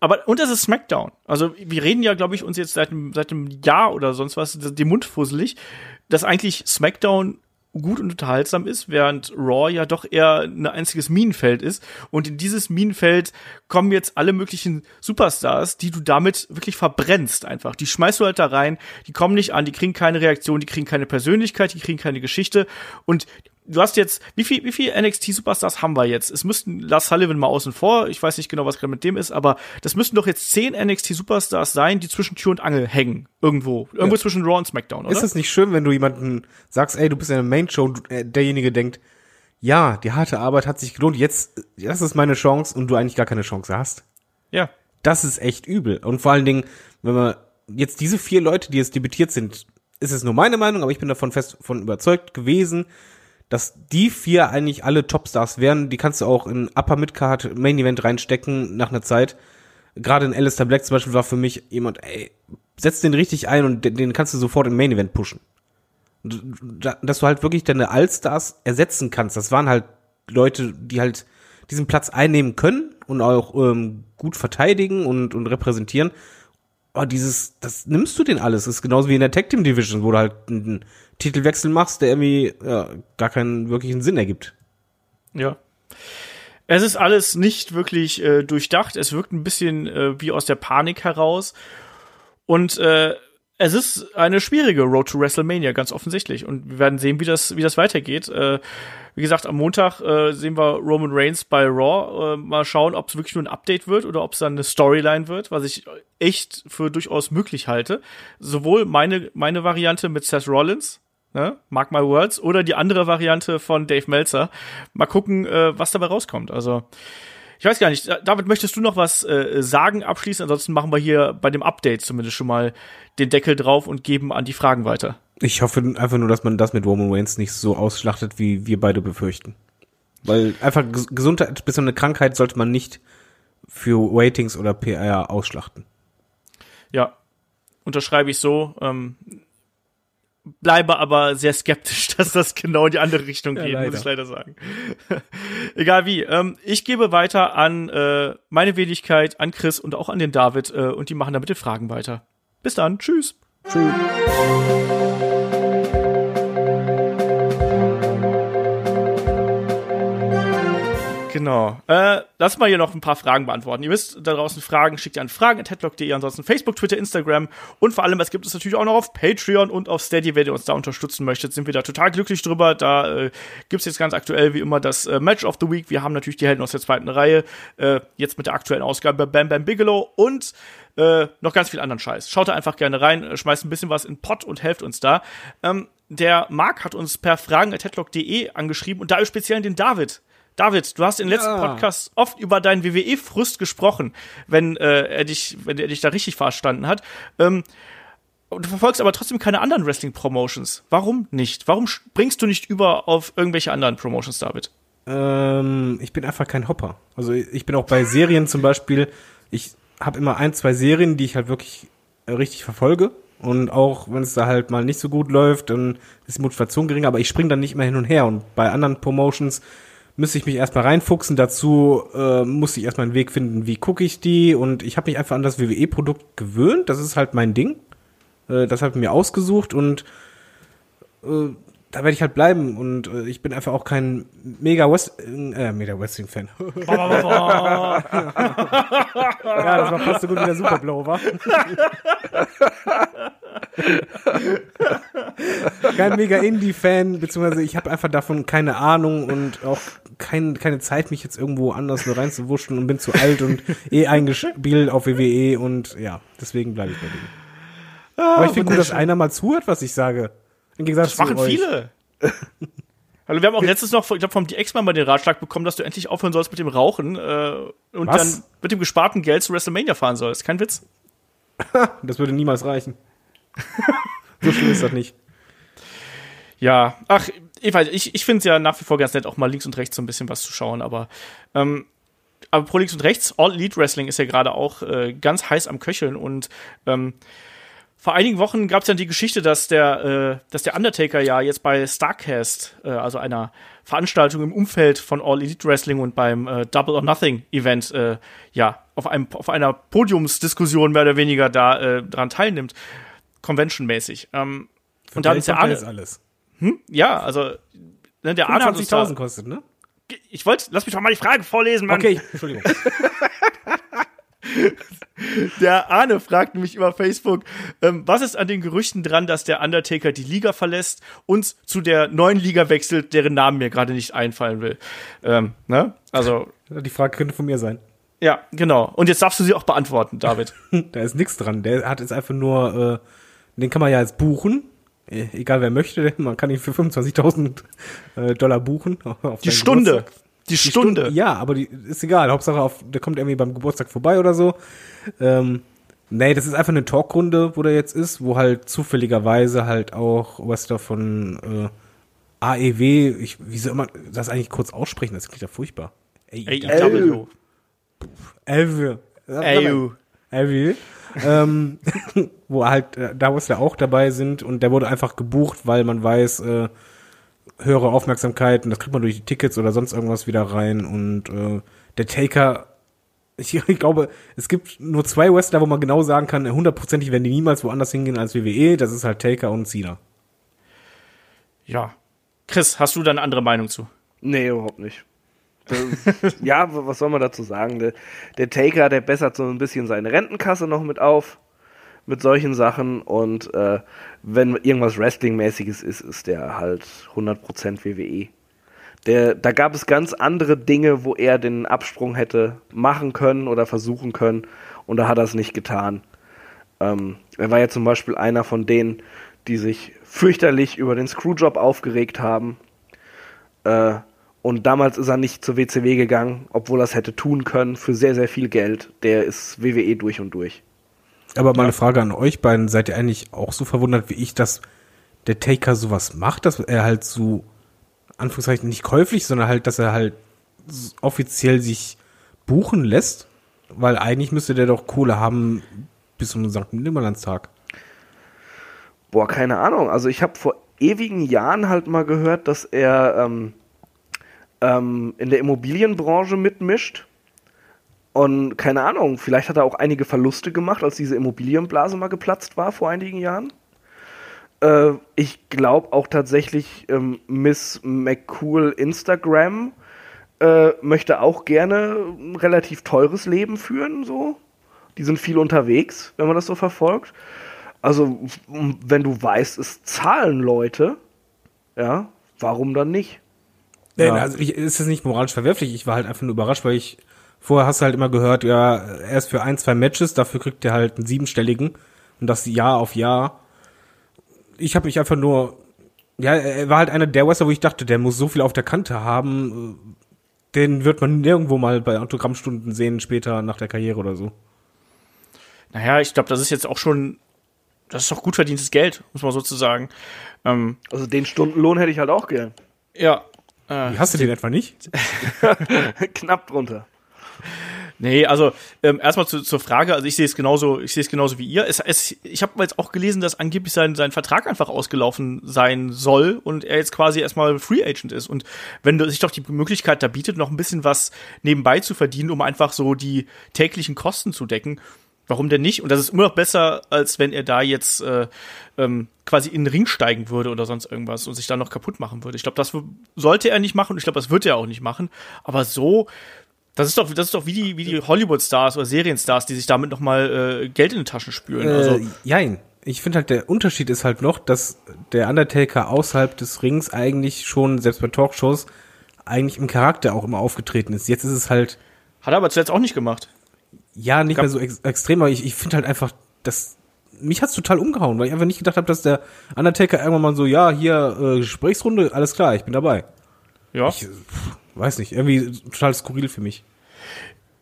Aber, und das ist SmackDown. Also, wir reden ja, glaube ich, uns jetzt seit, seit einem Jahr oder sonst was, den Mund fusselig, dass eigentlich SmackDown gut und unterhaltsam ist, während Raw ja doch eher ein einziges Minenfeld ist. Und in dieses Minenfeld kommen jetzt alle möglichen Superstars, die du damit wirklich verbrennst einfach. Die schmeißt du halt da rein, die kommen nicht an, die kriegen keine Reaktion, die kriegen keine Persönlichkeit, die kriegen keine Geschichte. Und du hast jetzt, wie viel, wie viel NXT Superstars haben wir jetzt? Es müssten Lars Sullivan mal außen vor, ich weiß nicht genau, was gerade mit dem ist, aber das müssten doch jetzt zehn NXT Superstars sein, die zwischen Tür und Angel hängen. Irgendwo. Irgendwo ja. zwischen Raw und SmackDown, oder? Ist es nicht schön, wenn du jemanden sagst, ey, du bist in der Main Show, äh, derjenige denkt, ja, die harte Arbeit hat sich gelohnt, jetzt, das ist meine Chance und du eigentlich gar keine Chance hast. Ja. Das ist echt übel. Und vor allen Dingen, wenn man jetzt diese vier Leute, die jetzt debütiert sind, ist es nur meine Meinung, aber ich bin davon fest von überzeugt gewesen, dass die vier eigentlich alle Topstars wären. Die kannst du auch in Upper Midcard Main Event reinstecken nach einer Zeit. Gerade in Alistair Black zum Beispiel war für mich jemand, ey, setz den richtig ein und den, den kannst du sofort im Main Event pushen. Dass du halt wirklich deine Allstars ersetzen kannst. Das waren halt Leute, die halt diesen Platz einnehmen können und auch ähm, gut verteidigen und, und repräsentieren oh, dieses, das nimmst du den alles. Das ist genauso wie in der Tag Team Division, wo du halt einen Titelwechsel machst, der irgendwie ja, gar keinen wirklichen Sinn ergibt. Ja. Es ist alles nicht wirklich äh, durchdacht. Es wirkt ein bisschen äh, wie aus der Panik heraus. Und äh, es ist eine schwierige Road to WrestleMania, ganz offensichtlich. Und wir werden sehen, wie das, wie das weitergeht. Äh, wie gesagt, am Montag äh, sehen wir Roman Reigns bei Raw. Äh, mal schauen, ob es wirklich nur ein Update wird oder ob es dann eine Storyline wird, was ich echt für durchaus möglich halte. Sowohl meine, meine Variante mit Seth Rollins, ne, mark my words, oder die andere Variante von Dave Meltzer. Mal gucken, äh, was dabei rauskommt. Also, ich weiß gar nicht, David, möchtest du noch was äh, sagen abschließend? Ansonsten machen wir hier bei dem Update zumindest schon mal den Deckel drauf und geben an die Fragen weiter. Ich hoffe einfach nur, dass man das mit Roman Reigns nicht so ausschlachtet, wie wir beide befürchten. Weil einfach Gesundheit bis eine Krankheit sollte man nicht für Ratings oder PR ausschlachten. Ja, unterschreibe ich so. Ähm, bleibe aber sehr skeptisch, dass das genau in die andere Richtung geht, ja, muss ich leider sagen. Egal wie. Ähm, ich gebe weiter an äh, meine Wenigkeit, an Chris und auch an den David äh, und die machen da mit den Fragen weiter. Bis dann. Tschüss. Tschüss. Genau. Äh, lass mal hier noch ein paar Fragen beantworten. Ihr wisst, da draußen Fragen, schickt ihr an fragen.headlock.de, ansonsten Facebook, Twitter, Instagram und vor allem, es gibt es natürlich auch noch auf Patreon und auf Steady, wenn ihr uns da unterstützen möchtet, sind wir da total glücklich drüber. Da äh, gibt es jetzt ganz aktuell wie immer das äh, Match of the Week. Wir haben natürlich die Helden aus der zweiten Reihe, äh, jetzt mit der aktuellen Ausgabe Bam Bam Bigelow und äh, noch ganz viel anderen Scheiß. Schaut da einfach gerne rein, äh, schmeißt ein bisschen was in Pot und helft uns da. Ähm, der Marc hat uns per fragen.headlock.de angeschrieben und da ist speziell den David David, du hast in den letzten ja. Podcasts oft über deinen WWE-Frust gesprochen, wenn äh, er dich, wenn er dich da richtig verstanden hat. Ähm, du verfolgst aber trotzdem keine anderen Wrestling-Promotions. Warum nicht? Warum springst du nicht über auf irgendwelche anderen Promotions, David? Ähm, ich bin einfach kein Hopper. Also ich bin auch bei Serien zum Beispiel, ich habe immer ein, zwei Serien, die ich halt wirklich richtig verfolge. Und auch wenn es da halt mal nicht so gut läuft, dann ist die Motivation gering, aber ich springe dann nicht mehr hin und her. Und bei anderen Promotions müsste ich mich erstmal reinfuchsen. Dazu äh, musste ich erstmal einen Weg finden, wie gucke ich die. Und ich habe mich einfach an das WWE-Produkt gewöhnt. Das ist halt mein Ding. Äh, das habe ich mir ausgesucht und äh, da werde ich halt bleiben. Und äh, ich bin einfach auch kein mega West äh, mega Wrestling-Fan. ja, das war fast so gut wie der Superblow, war. kein mega Indie-Fan, beziehungsweise ich habe einfach davon keine Ahnung und auch kein, keine Zeit, mich jetzt irgendwo anders nur reinzuwuschen und bin zu alt und eh eingespielt auf WWE und ja, deswegen bleibe ich bei denen. Ah, Aber ich finde gut, dass einer mal zuhört, was ich sage. Im Gegensatz das machen viele. Also wir haben auch letztens noch, ich glaube, vom DX mal den Ratschlag bekommen, dass du endlich aufhören sollst mit dem Rauchen äh, und Was? dann mit dem gesparten Geld zu WrestleMania fahren sollst. Kein Witz. das würde niemals reichen. so schlimm ist das nicht. Ja, ach, ich weiß, ich, ich finde es ja nach wie vor ganz nett, auch mal links und rechts so ein bisschen was zu schauen, aber ähm, aber pro links und rechts, All Elite Wrestling ist ja gerade auch äh, ganz heiß am Köcheln und ähm, vor einigen Wochen gab es dann die Geschichte, dass der, äh, dass der Undertaker ja jetzt bei Starcast, äh, also einer Veranstaltung im Umfeld von All Elite Wrestling und beim äh, Double or Nothing Event, äh, ja, auf, einem, auf einer Podiumsdiskussion mehr oder weniger da äh, dran teilnimmt, conventionmäßig. Ähm, und da ist ja alles. alles. Hm? Ja, also ne, der Arzt 20.000 kostet, ne? Ich wollte, lass mich doch mal die Frage vorlesen, Mann. Okay, Entschuldigung. Der Arne fragt mich über Facebook, ähm, was ist an den Gerüchten dran, dass der Undertaker die Liga verlässt und zu der neuen Liga wechselt, deren Namen mir gerade nicht einfallen will. Ähm, ne? Also. Die Frage könnte von mir sein. Ja, genau. Und jetzt darfst du sie auch beantworten, David. da ist nichts dran. Der hat jetzt einfach nur, äh, den kann man ja jetzt buchen. E egal wer möchte, man kann ihn für 25.000 äh, Dollar buchen. die Stunde. Geburtstag. Die, die Stunde. Stunde. Ja, aber die ist egal. Hauptsache, auf, der kommt irgendwie beim Geburtstag vorbei oder so. Ähm, nee, das ist einfach eine Talkrunde, wo der jetzt ist, wo halt zufälligerweise halt auch was davon äh, AEW, ich, wie soll man das eigentlich kurz aussprechen? Das klingt ja furchtbar. AEW. AEW. AEW. ähm, wo halt äh, da wo es ja auch dabei sind und der wurde einfach gebucht, weil man weiß, äh, höhere Aufmerksamkeit und das kriegt man durch die Tickets oder sonst irgendwas wieder rein und äh, der Taker ich, ich glaube, es gibt nur zwei Wrestler, wo man genau sagen kann, hundertprozentig werden die niemals woanders hingehen als WWE. Das ist halt Taker und Cena. Ja. Chris, hast du da eine andere Meinung zu? Nee, überhaupt nicht. Das, ja, was soll man dazu sagen? Der, der, Taker, der bessert so ein bisschen seine Rentenkasse noch mit auf, mit solchen Sachen. Und äh, wenn irgendwas Wrestling-mäßiges ist, ist der halt 100% WWE. Der, da gab es ganz andere Dinge, wo er den Absprung hätte machen können oder versuchen können. Und da hat er es nicht getan. Ähm, er war ja zum Beispiel einer von denen, die sich fürchterlich über den Screwjob aufgeregt haben. Äh, und damals ist er nicht zur WCW gegangen, obwohl er es hätte tun können, für sehr, sehr viel Geld. Der ist WWE durch und durch. Aber meine Frage an euch beiden, seid ihr eigentlich auch so verwundert wie ich, dass der Taker sowas macht, dass er halt so, Anführungszeichen, nicht käuflich, sondern halt, dass er halt offiziell sich buchen lässt? Weil eigentlich müsste der doch Kohle haben bis zum St. Nimmerlandstag. Boah, keine Ahnung. Also ich habe vor ewigen Jahren halt mal gehört, dass er ähm, ähm, in der Immobilienbranche mitmischt. Und keine Ahnung, vielleicht hat er auch einige Verluste gemacht, als diese Immobilienblase mal geplatzt war vor einigen Jahren. Äh, ich glaube auch tatsächlich, ähm, Miss McCool Instagram äh, möchte auch gerne ein relativ teures Leben führen, so. Die sind viel unterwegs, wenn man das so verfolgt. Also, wenn du weißt, es zahlen Leute, ja, warum dann nicht? Ja. also ich, ist das nicht moralisch verwerflich. Ich war halt einfach nur überrascht, weil ich vorher hast du halt immer gehört, ja, er ist für ein, zwei Matches, dafür kriegt er halt einen siebenstelligen und das Jahr auf Jahr. Ich habe mich einfach nur, ja, er war halt einer der Wrestler, wo ich dachte, der muss so viel auf der Kante haben, den wird man nirgendwo mal bei Autogrammstunden sehen später nach der Karriere oder so. Naja, ich glaube, das ist jetzt auch schon, das ist doch gut verdientes Geld, muss man sozusagen. Ähm, also den Stundenlohn hätte ich halt auch gern. Ja, äh, Wie hast du den etwa nicht? Knapp drunter. Nee, also ähm, erstmal zu, zur Frage, also ich sehe es genauso, ich sehe es genauso wie ihr. Es, es, ich habe jetzt auch gelesen, dass angeblich sein, sein Vertrag einfach ausgelaufen sein soll und er jetzt quasi erstmal Free Agent ist. Und wenn sich doch die Möglichkeit da bietet, noch ein bisschen was nebenbei zu verdienen, um einfach so die täglichen Kosten zu decken, Warum denn nicht? Und das ist immer noch besser, als wenn er da jetzt äh, ähm, quasi in den Ring steigen würde oder sonst irgendwas und sich da noch kaputt machen würde. Ich glaube, das sollte er nicht machen und ich glaube, das wird er auch nicht machen. Aber so, das ist doch, das ist doch wie die, wie die Hollywood-Stars oder Serienstars, die sich damit noch mal äh, Geld in die Taschen spüren. Äh, also, jein. Ich finde halt, der Unterschied ist halt noch, dass der Undertaker außerhalb des Rings eigentlich schon, selbst bei Talkshows, eigentlich im Charakter auch immer aufgetreten ist. Jetzt ist es halt. Hat er aber zuletzt auch nicht gemacht. Ja, nicht mehr so ex extrem, aber ich, ich finde halt einfach, dass mich hat's total umgehauen, weil ich einfach nicht gedacht habe, dass der Undertaker irgendwann mal so, ja, hier äh, Gesprächsrunde, alles klar, ich bin dabei. Ja. Ich pff, weiß nicht, irgendwie total skurril für mich.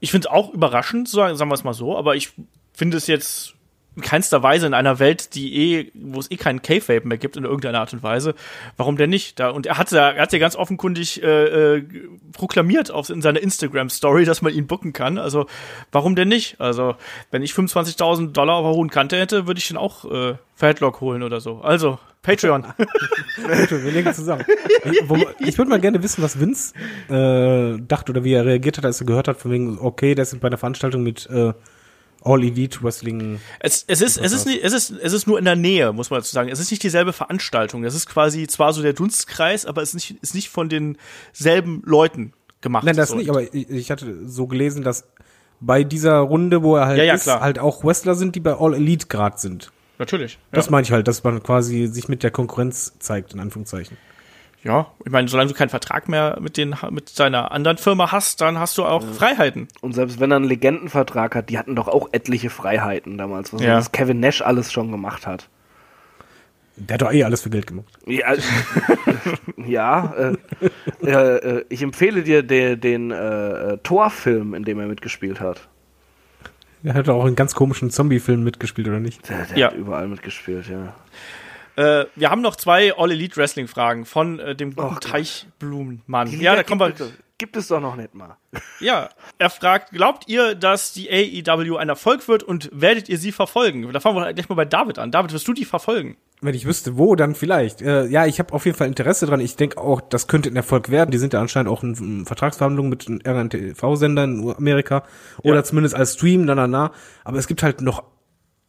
Ich finde es auch überraschend, sagen, wir es mal so, aber ich finde es jetzt in keinster Weise in einer Welt, die eh, wo es eh keinen K-Fape mehr gibt in irgendeiner Art und Weise. Warum denn nicht? Da, und er hat ja, er hat ja ganz offenkundig äh, äh, proklamiert auf, in seiner Instagram-Story, dass man ihn booken kann. Also warum denn nicht? Also wenn ich 25.000 Dollar auf der hohen Kante hätte, würde ich den auch äh, für Headlock holen oder so. Also Patreon. wir legen zusammen. Ich, ich würde mal gerne wissen, was Vince äh, dachte oder wie er reagiert hat, als er gehört hat, von wegen, okay, der ist bei einer Veranstaltung mit äh, All Elite Wrestling. Es, es ist, es ist nicht, es ist, es ist nur in der Nähe, muss man dazu sagen. Es ist nicht dieselbe Veranstaltung. Es ist quasi zwar so der Dunstkreis, aber es ist nicht, ist nicht von denselben Leuten gemacht. Nein, das nicht, aber ich, ich hatte so gelesen, dass bei dieser Runde, wo er halt Ja, ja, ist, klar. halt auch Wrestler sind, die bei All Elite grad sind. Natürlich. Das ja. meine ich halt, dass man quasi sich mit der Konkurrenz zeigt, in Anführungszeichen. Ja, ich meine, solange du keinen Vertrag mehr mit, den, mit deiner anderen Firma hast, dann hast du auch Freiheiten. Und selbst wenn er einen Legendenvertrag hat, die hatten doch auch etliche Freiheiten damals, was Ja. das Kevin Nash alles schon gemacht hat. Der hat doch eh alles für Geld gemacht. Ja, ja äh, äh, äh, ich empfehle dir de, den äh, äh, Torfilm, in dem er mitgespielt hat. Er hat doch auch in ganz komischen Zombie-Filmen mitgespielt, oder nicht? Der, der Ja. hat überall mitgespielt, ja. Äh, wir haben noch zwei All Elite Wrestling Fragen von äh, dem guten Gott. Teichblumenmann. Ja, da kommen wir. gibt, es, gibt es doch noch nicht mal. Ja, er fragt, glaubt ihr, dass die AEW ein Erfolg wird und werdet ihr sie verfolgen? Da fangen wir gleich mal bei David an. David, wirst du die verfolgen? Wenn ich wüsste, wo, dann vielleicht. Äh, ja, ich habe auf jeden Fall Interesse dran. Ich denke auch, das könnte ein Erfolg werden. Die sind ja anscheinend auch in, in Vertragsverhandlungen mit irgendeinem TV-Sender in Amerika. Oder Ja. zumindest als Stream, na, na, na. Aber es gibt halt noch,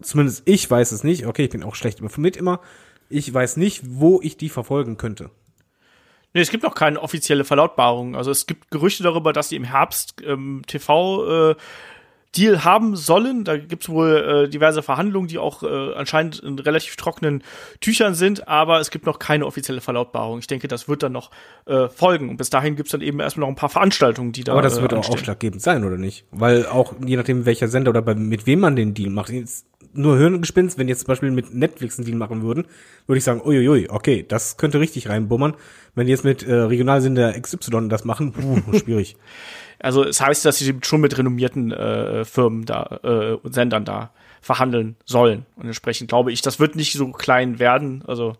zumindest ich weiß es nicht. Okay, ich bin auch schlecht informiert immer. Ich weiß nicht, wo ich die verfolgen könnte. Nee, es gibt noch keine offizielle Verlautbarung. Also es gibt Gerüchte darüber, dass sie im Herbst ähm, TV äh, Deal haben sollen. Da gibt es wohl äh, diverse Verhandlungen, die auch äh, anscheinend in relativ trockenen Tüchern sind, aber es gibt noch keine offizielle Verlautbarung. Ich denke, das wird dann noch äh, folgen. Und bis dahin gibt es dann eben erstmal noch ein paar Veranstaltungen, die da Aber das äh, wird auch anstehen. ausschlaggebend sein, oder nicht? Weil auch, je nachdem, welcher Sender oder bei, mit wem man den Deal macht. Jetzt nur Hirngespinst, wenn jetzt zum Beispiel mit Netflix einen Deal machen würden, würde ich sagen, uiuiui, okay, das könnte richtig reinbummern. Wenn die jetzt mit äh, Regionalsender XY das machen, puh, schwierig. Also es heißt, dass sie schon mit renommierten äh, Firmen da äh, und Sendern da verhandeln sollen. Und entsprechend glaube ich, das wird nicht so klein werden. Also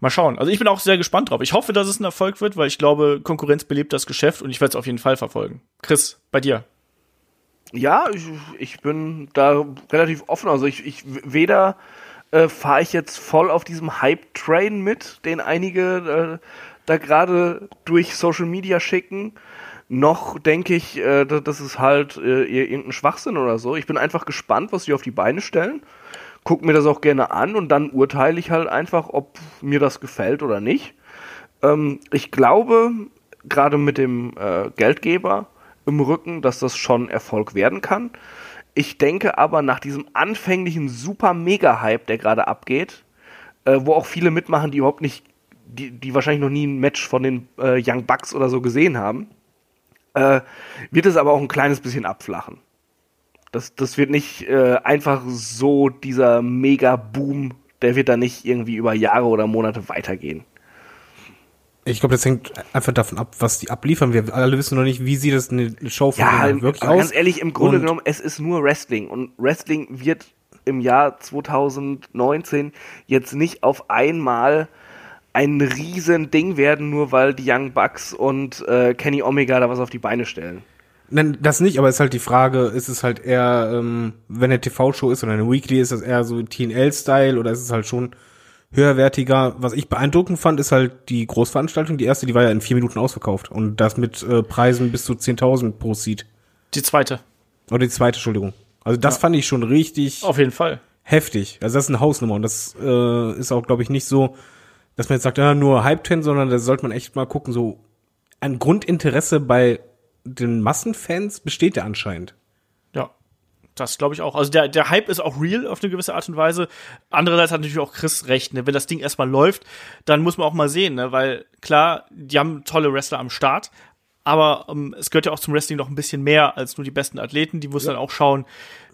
mal schauen. Also ich bin auch sehr gespannt drauf. Ich hoffe, dass es ein Erfolg wird, weil ich glaube, Konkurrenz belebt das Geschäft und ich werde es auf jeden Fall verfolgen. Chris, bei dir. Ja, ich, ich bin da relativ offen. Also ich, ich weder äh, fahre ich jetzt voll auf diesem Hype-Train mit, den einige äh, da gerade durch Social Media schicken, noch denke ich, äh, da- das ist halt äh, ir- irgendein Schwachsinn oder so. Ich bin einfach gespannt, was sie auf die Beine stellen. Guck mir das auch gerne an und dann urteile ich halt einfach, ob mir das gefällt oder nicht. Ähm, ich glaube, gerade mit dem äh, Geldgeber im Rücken, dass das schon Erfolg werden kann. Ich denke aber nach diesem anfänglichen super Mega-Hype, der gerade abgeht, äh, wo auch viele mitmachen, die überhaupt nicht, die, die wahrscheinlich noch nie ein Match von den äh, Young Bucks oder so gesehen haben, äh, wird es aber auch ein kleines bisschen abflachen. Das, das wird nicht äh, einfach so dieser Mega-Boom, der wird da nicht irgendwie über Jahre oder Monate weitergehen. Ich glaube, das hängt einfach davon ab, was die abliefern. Wir alle wissen noch nicht, wie sieht das eine Show von Ja, denen wirklich aus. ganz ehrlich, im Grunde Und- genommen, es ist nur Wrestling. Und Wrestling wird im Jahr 2019 jetzt nicht auf einmal ein riesen Ding werden, nur weil die Young Bucks und äh, Kenny Omega da was auf die Beine stellen. Nein, das nicht, aber es ist halt die Frage, ist es halt eher, ähm, wenn eine TV-Show ist oder eine Weekly, ist das eher so TNL-Style oder ist es halt schon höherwertiger? Was ich beeindruckend fand, ist halt die Großveranstaltung. Die erste, die war ja in vier Minuten ausverkauft und das mit äh, Preisen bis zu 10.000 pro Seat. Die zweite. Oder die zweite, Entschuldigung. Also das fand ich schon richtig Auf jeden Fall. heftig. Also das ist eine Hausnummer und das äh, ist auch, glaube ich, nicht so, dass man jetzt sagt, ja, nur Hype-Ten, sondern da sollte man echt mal gucken, so ein Grundinteresse bei den Massenfans besteht ja anscheinend. Ja. Das glaube ich auch. Also der, der Hype ist auch real auf eine gewisse Art und Weise. Andererseits hat natürlich auch Chris recht. Ne? Wenn das Ding erstmal läuft, dann muss man auch mal sehen, ne? weil klar, die haben tolle Wrestler am Start, aber ähm, es gehört ja auch zum Wrestling noch ein bisschen mehr als nur die besten Athleten. Die müssen dann auch schauen,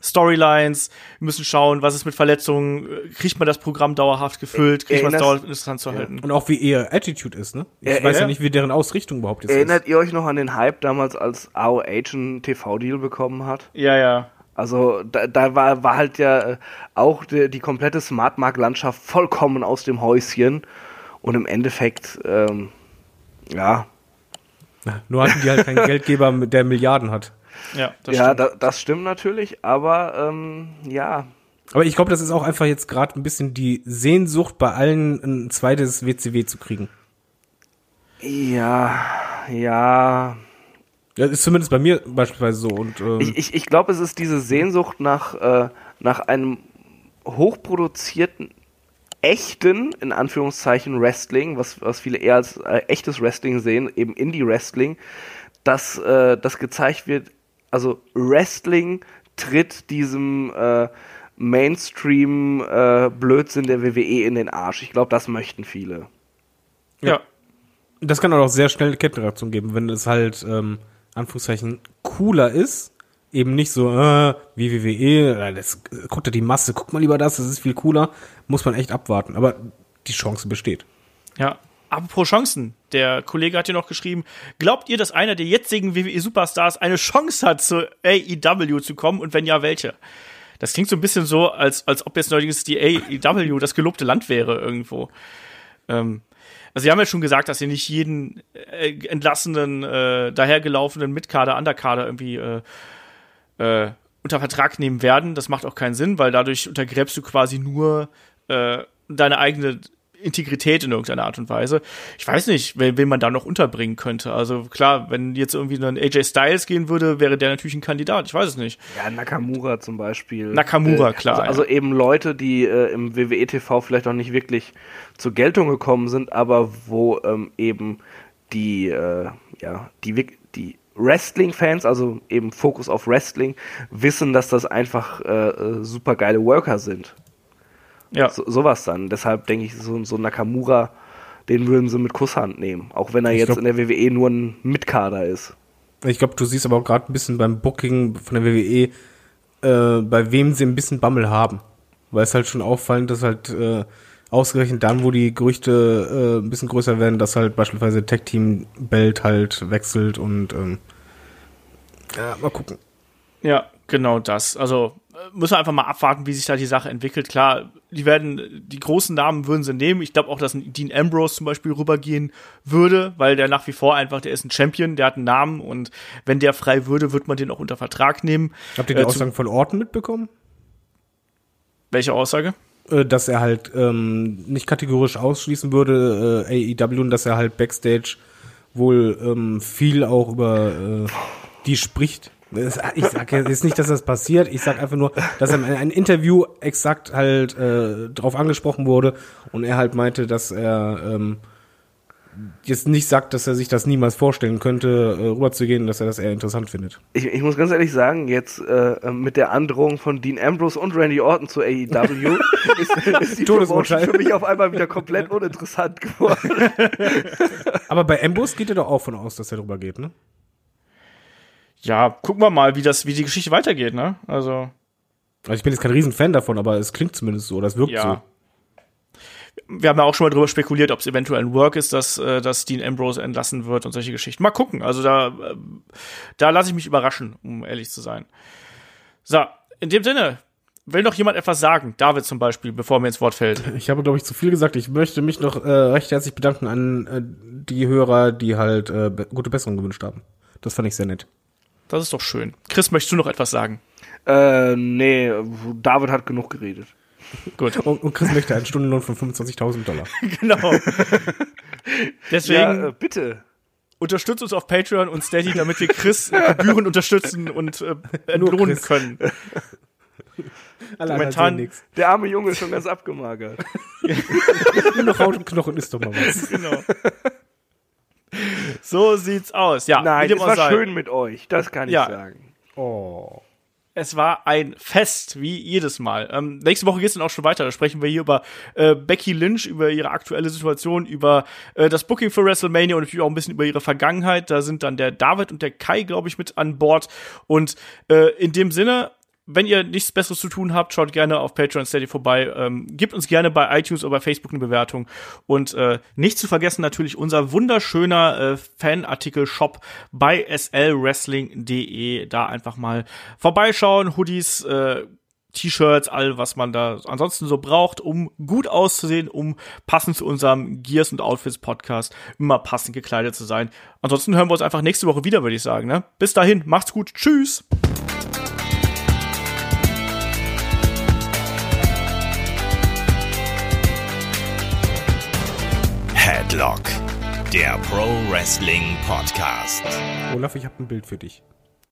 Storylines, wir müssen schauen, was ist mit Verletzungen, kriegt man das Programm dauerhaft gefüllt, kriegt man es dauerhaft interessant zu halten. Und auch wie ihr Attitude ist, ne? Ich Ja, weiß ja, ja. nicht, wie deren Ausrichtung überhaupt jetzt Erinnert ist. ihr euch noch an den Hype damals, als AOH einen TV-Deal bekommen hat? Ja, ja. Also da, da war, war halt ja äh, auch die, die komplette Smartmark-Landschaft vollkommen aus dem Häuschen. Und im Endeffekt, ähm, ja, Nur hatten die halt keinen Geldgeber, mit- der Milliarden hat. Ja, das ja, stimmt. da, das stimmt natürlich, aber ähm, ja, Aber ich glaube, das ist auch einfach jetzt gerade ein bisschen die Sehnsucht bei allen, ein zweites WCW zu kriegen. ja, ja. Das ist zumindest bei mir beispielsweise so. Und ähm, Ich, ich, ich glaube, es ist diese Sehnsucht nach, äh, nach einem hochproduzierten, echten, in Anführungszeichen, Wrestling, was, was viele eher als äh, echtes Wrestling sehen, eben Indie-Wrestling, dass äh, das gezeigt wird also Wrestling tritt diesem äh, Mainstream-Blödsinn der WWE in den Arsch. Ich glaube, das möchten viele. Ja. Das kann auch sehr schnell eine Kettenreaktion geben, wenn es halt, ähm, Anführungszeichen, cooler ist. Eben nicht so, äh, wie WWE, äh, das, guckt ja die Masse, guck mal lieber das, das ist viel cooler. Muss man echt abwarten. Aber die Chance besteht. Ja. Apropos Chancen. Der Kollege hat hier noch geschrieben, glaubt ihr, dass einer der jetzigen WWE-Superstars eine Chance hat, zur AEW zu kommen und wenn ja, welche? Das klingt so ein bisschen so, als, als ob jetzt neuerdings die AEW das gelobte Land wäre irgendwo. Ähm, also sie haben ja schon gesagt, dass sie nicht jeden äh, entlassenen, äh, dahergelaufenen Mitkader, Underkader irgendwie äh, äh, unter Vertrag nehmen werden. Das macht auch keinen Sinn, weil dadurch untergräbst du quasi nur äh, deine eigene Integrität in irgendeiner Art und Weise. Ich weiß nicht, wen, wen man da noch unterbringen könnte. Also klar, wenn jetzt irgendwie ein AJ Styles gehen würde, wäre der natürlich ein Kandidat. Ich weiß es nicht. Ja, Nakamura zum Beispiel. Nakamura, Äh, klar, Also, also eben Leute, die äh, im WWE-TV vielleicht auch nicht wirklich zur Geltung gekommen sind, aber wo ähm, eben die, äh, ja, die, die Wrestling-Fans, also eben Fokus auf Wrestling, wissen, dass das einfach äh, äh, super geile Worker sind. Ja. So, sowas dann. Deshalb denke ich, so, so Nakamura, den würden sie mit Kusshand nehmen. Auch wenn er Ich jetzt glaub- in der WWE nur ein Mitkader ist. Ich glaube, du siehst aber auch gerade ein bisschen beim Booking von der WWE, äh, bei wem sie ein bisschen Bammel haben. Weil es halt schon auffallend, dass halt äh, ausgerechnet dann, wo die Gerüchte äh, ein bisschen größer werden, dass halt beispielsweise Tech Team Belt halt wechselt und ähm, ja, mal gucken. Ja, genau das. Also müssen wir einfach mal abwarten, wie sich da die Sache entwickelt. Klar, die werden, die großen Namen würden sie nehmen. Ich glaube auch, dass ein Dean Ambrose zum Beispiel rübergehen würde, weil der nach wie vor einfach, der ist ein Champion, der hat einen Namen und wenn der frei würde, wird man den auch unter Vertrag nehmen. Habt ihr die Äh, Aussagen von Orton mitbekommen? Welche Aussage? Äh, dass er halt ähm, nicht kategorisch ausschließen würde, äh, AEW, und dass er halt Backstage wohl ähm, viel auch über äh, die spricht. Ich sage jetzt nicht, dass das passiert, ich sag einfach nur, dass er in einem Interview exakt halt äh, drauf angesprochen wurde und er halt meinte, dass er ähm, jetzt nicht sagt, dass er sich das niemals vorstellen könnte, äh, rüberzugehen, dass er das eher interessant findet. Ich, ich muss ganz ehrlich sagen, jetzt äh, mit der Androhung von Dean Ambrose und Randy Orton zu AEW ist, ist die. Promotion für mich auf einmal wieder komplett uninteressant geworden. Aber bei Ambrose geht er doch auch von aus, dass er drüber geht, ne? Ja, gucken wir mal, wie das, wie die Geschichte weitergeht, ne? Also, Also ich bin jetzt kein Riesenfan davon, aber es klingt zumindest so, das wirkt so. ja. Wir haben ja auch schon mal drüber spekuliert, ob es eventuell ein Work ist, dass, äh, dass Dean Ambrose entlassen wird und solche Geschichten. Mal gucken. Also da, äh, da lasse ich mich überraschen, um ehrlich zu sein. So, in dem Sinne, will noch jemand etwas sagen? David zum Beispiel, bevor mir ins Wort fällt. Ich habe, glaube ich, zu viel gesagt. Ich möchte mich noch äh, recht herzlich bedanken an äh, die Hörer, die halt äh, gute Besserung gewünscht haben. Das fand ich sehr nett. Das ist doch schön. Chris, möchtest du noch etwas sagen? äh, nee, David hat genug geredet. Gut. Und, und Chris möchte einen Stundenlohn von 25.000 Dollar. genau. Deswegen Ja, äh, bitte. unterstützt uns auf Patreon und Steady, damit wir Chris gebührend unterstützen und äh, entlohnen Chris. können. Alle Momentan- nix. Der arme Junge ist schon ganz abgemagert. Nur noch Haut und Knochen ist doch mal was. Genau. So sieht's aus. Ja, Nein, es war sei. schön mit euch, das kann Ja. ich sagen. Oh. Es war ein Fest, wie jedes Mal. Ähm, nächste Woche geht's dann auch schon weiter. Da sprechen wir hier über äh, Becky Lynch, über ihre aktuelle Situation, über äh, das Booking für WrestleMania und natürlich auch ein bisschen über ihre Vergangenheit. Da sind dann der David und der Kai, glaube ich, mit an Bord. Und äh, in dem Sinne, wenn ihr nichts Besseres zu tun habt, schaut gerne auf Patreon Steady vorbei. Ähm, gebt uns gerne bei iTunes oder bei Facebook eine Bewertung. Und äh, nicht zu vergessen natürlich unser wunderschöner äh, Fanartikel-Shop bei slwrestling.de. Da einfach mal vorbeischauen. Hoodies, äh, T-Shirts, all was man da ansonsten so braucht, um gut auszusehen, um passend zu unserem Gears und Outfits Podcast immer passend gekleidet zu sein. Ansonsten hören wir uns einfach nächste Woche wieder, würde ich sagen. Ne? Bis dahin, macht's gut, tschüss. Headlock, der Pro Wrestling Podcast. Olaf, ich habe ein Bild für dich.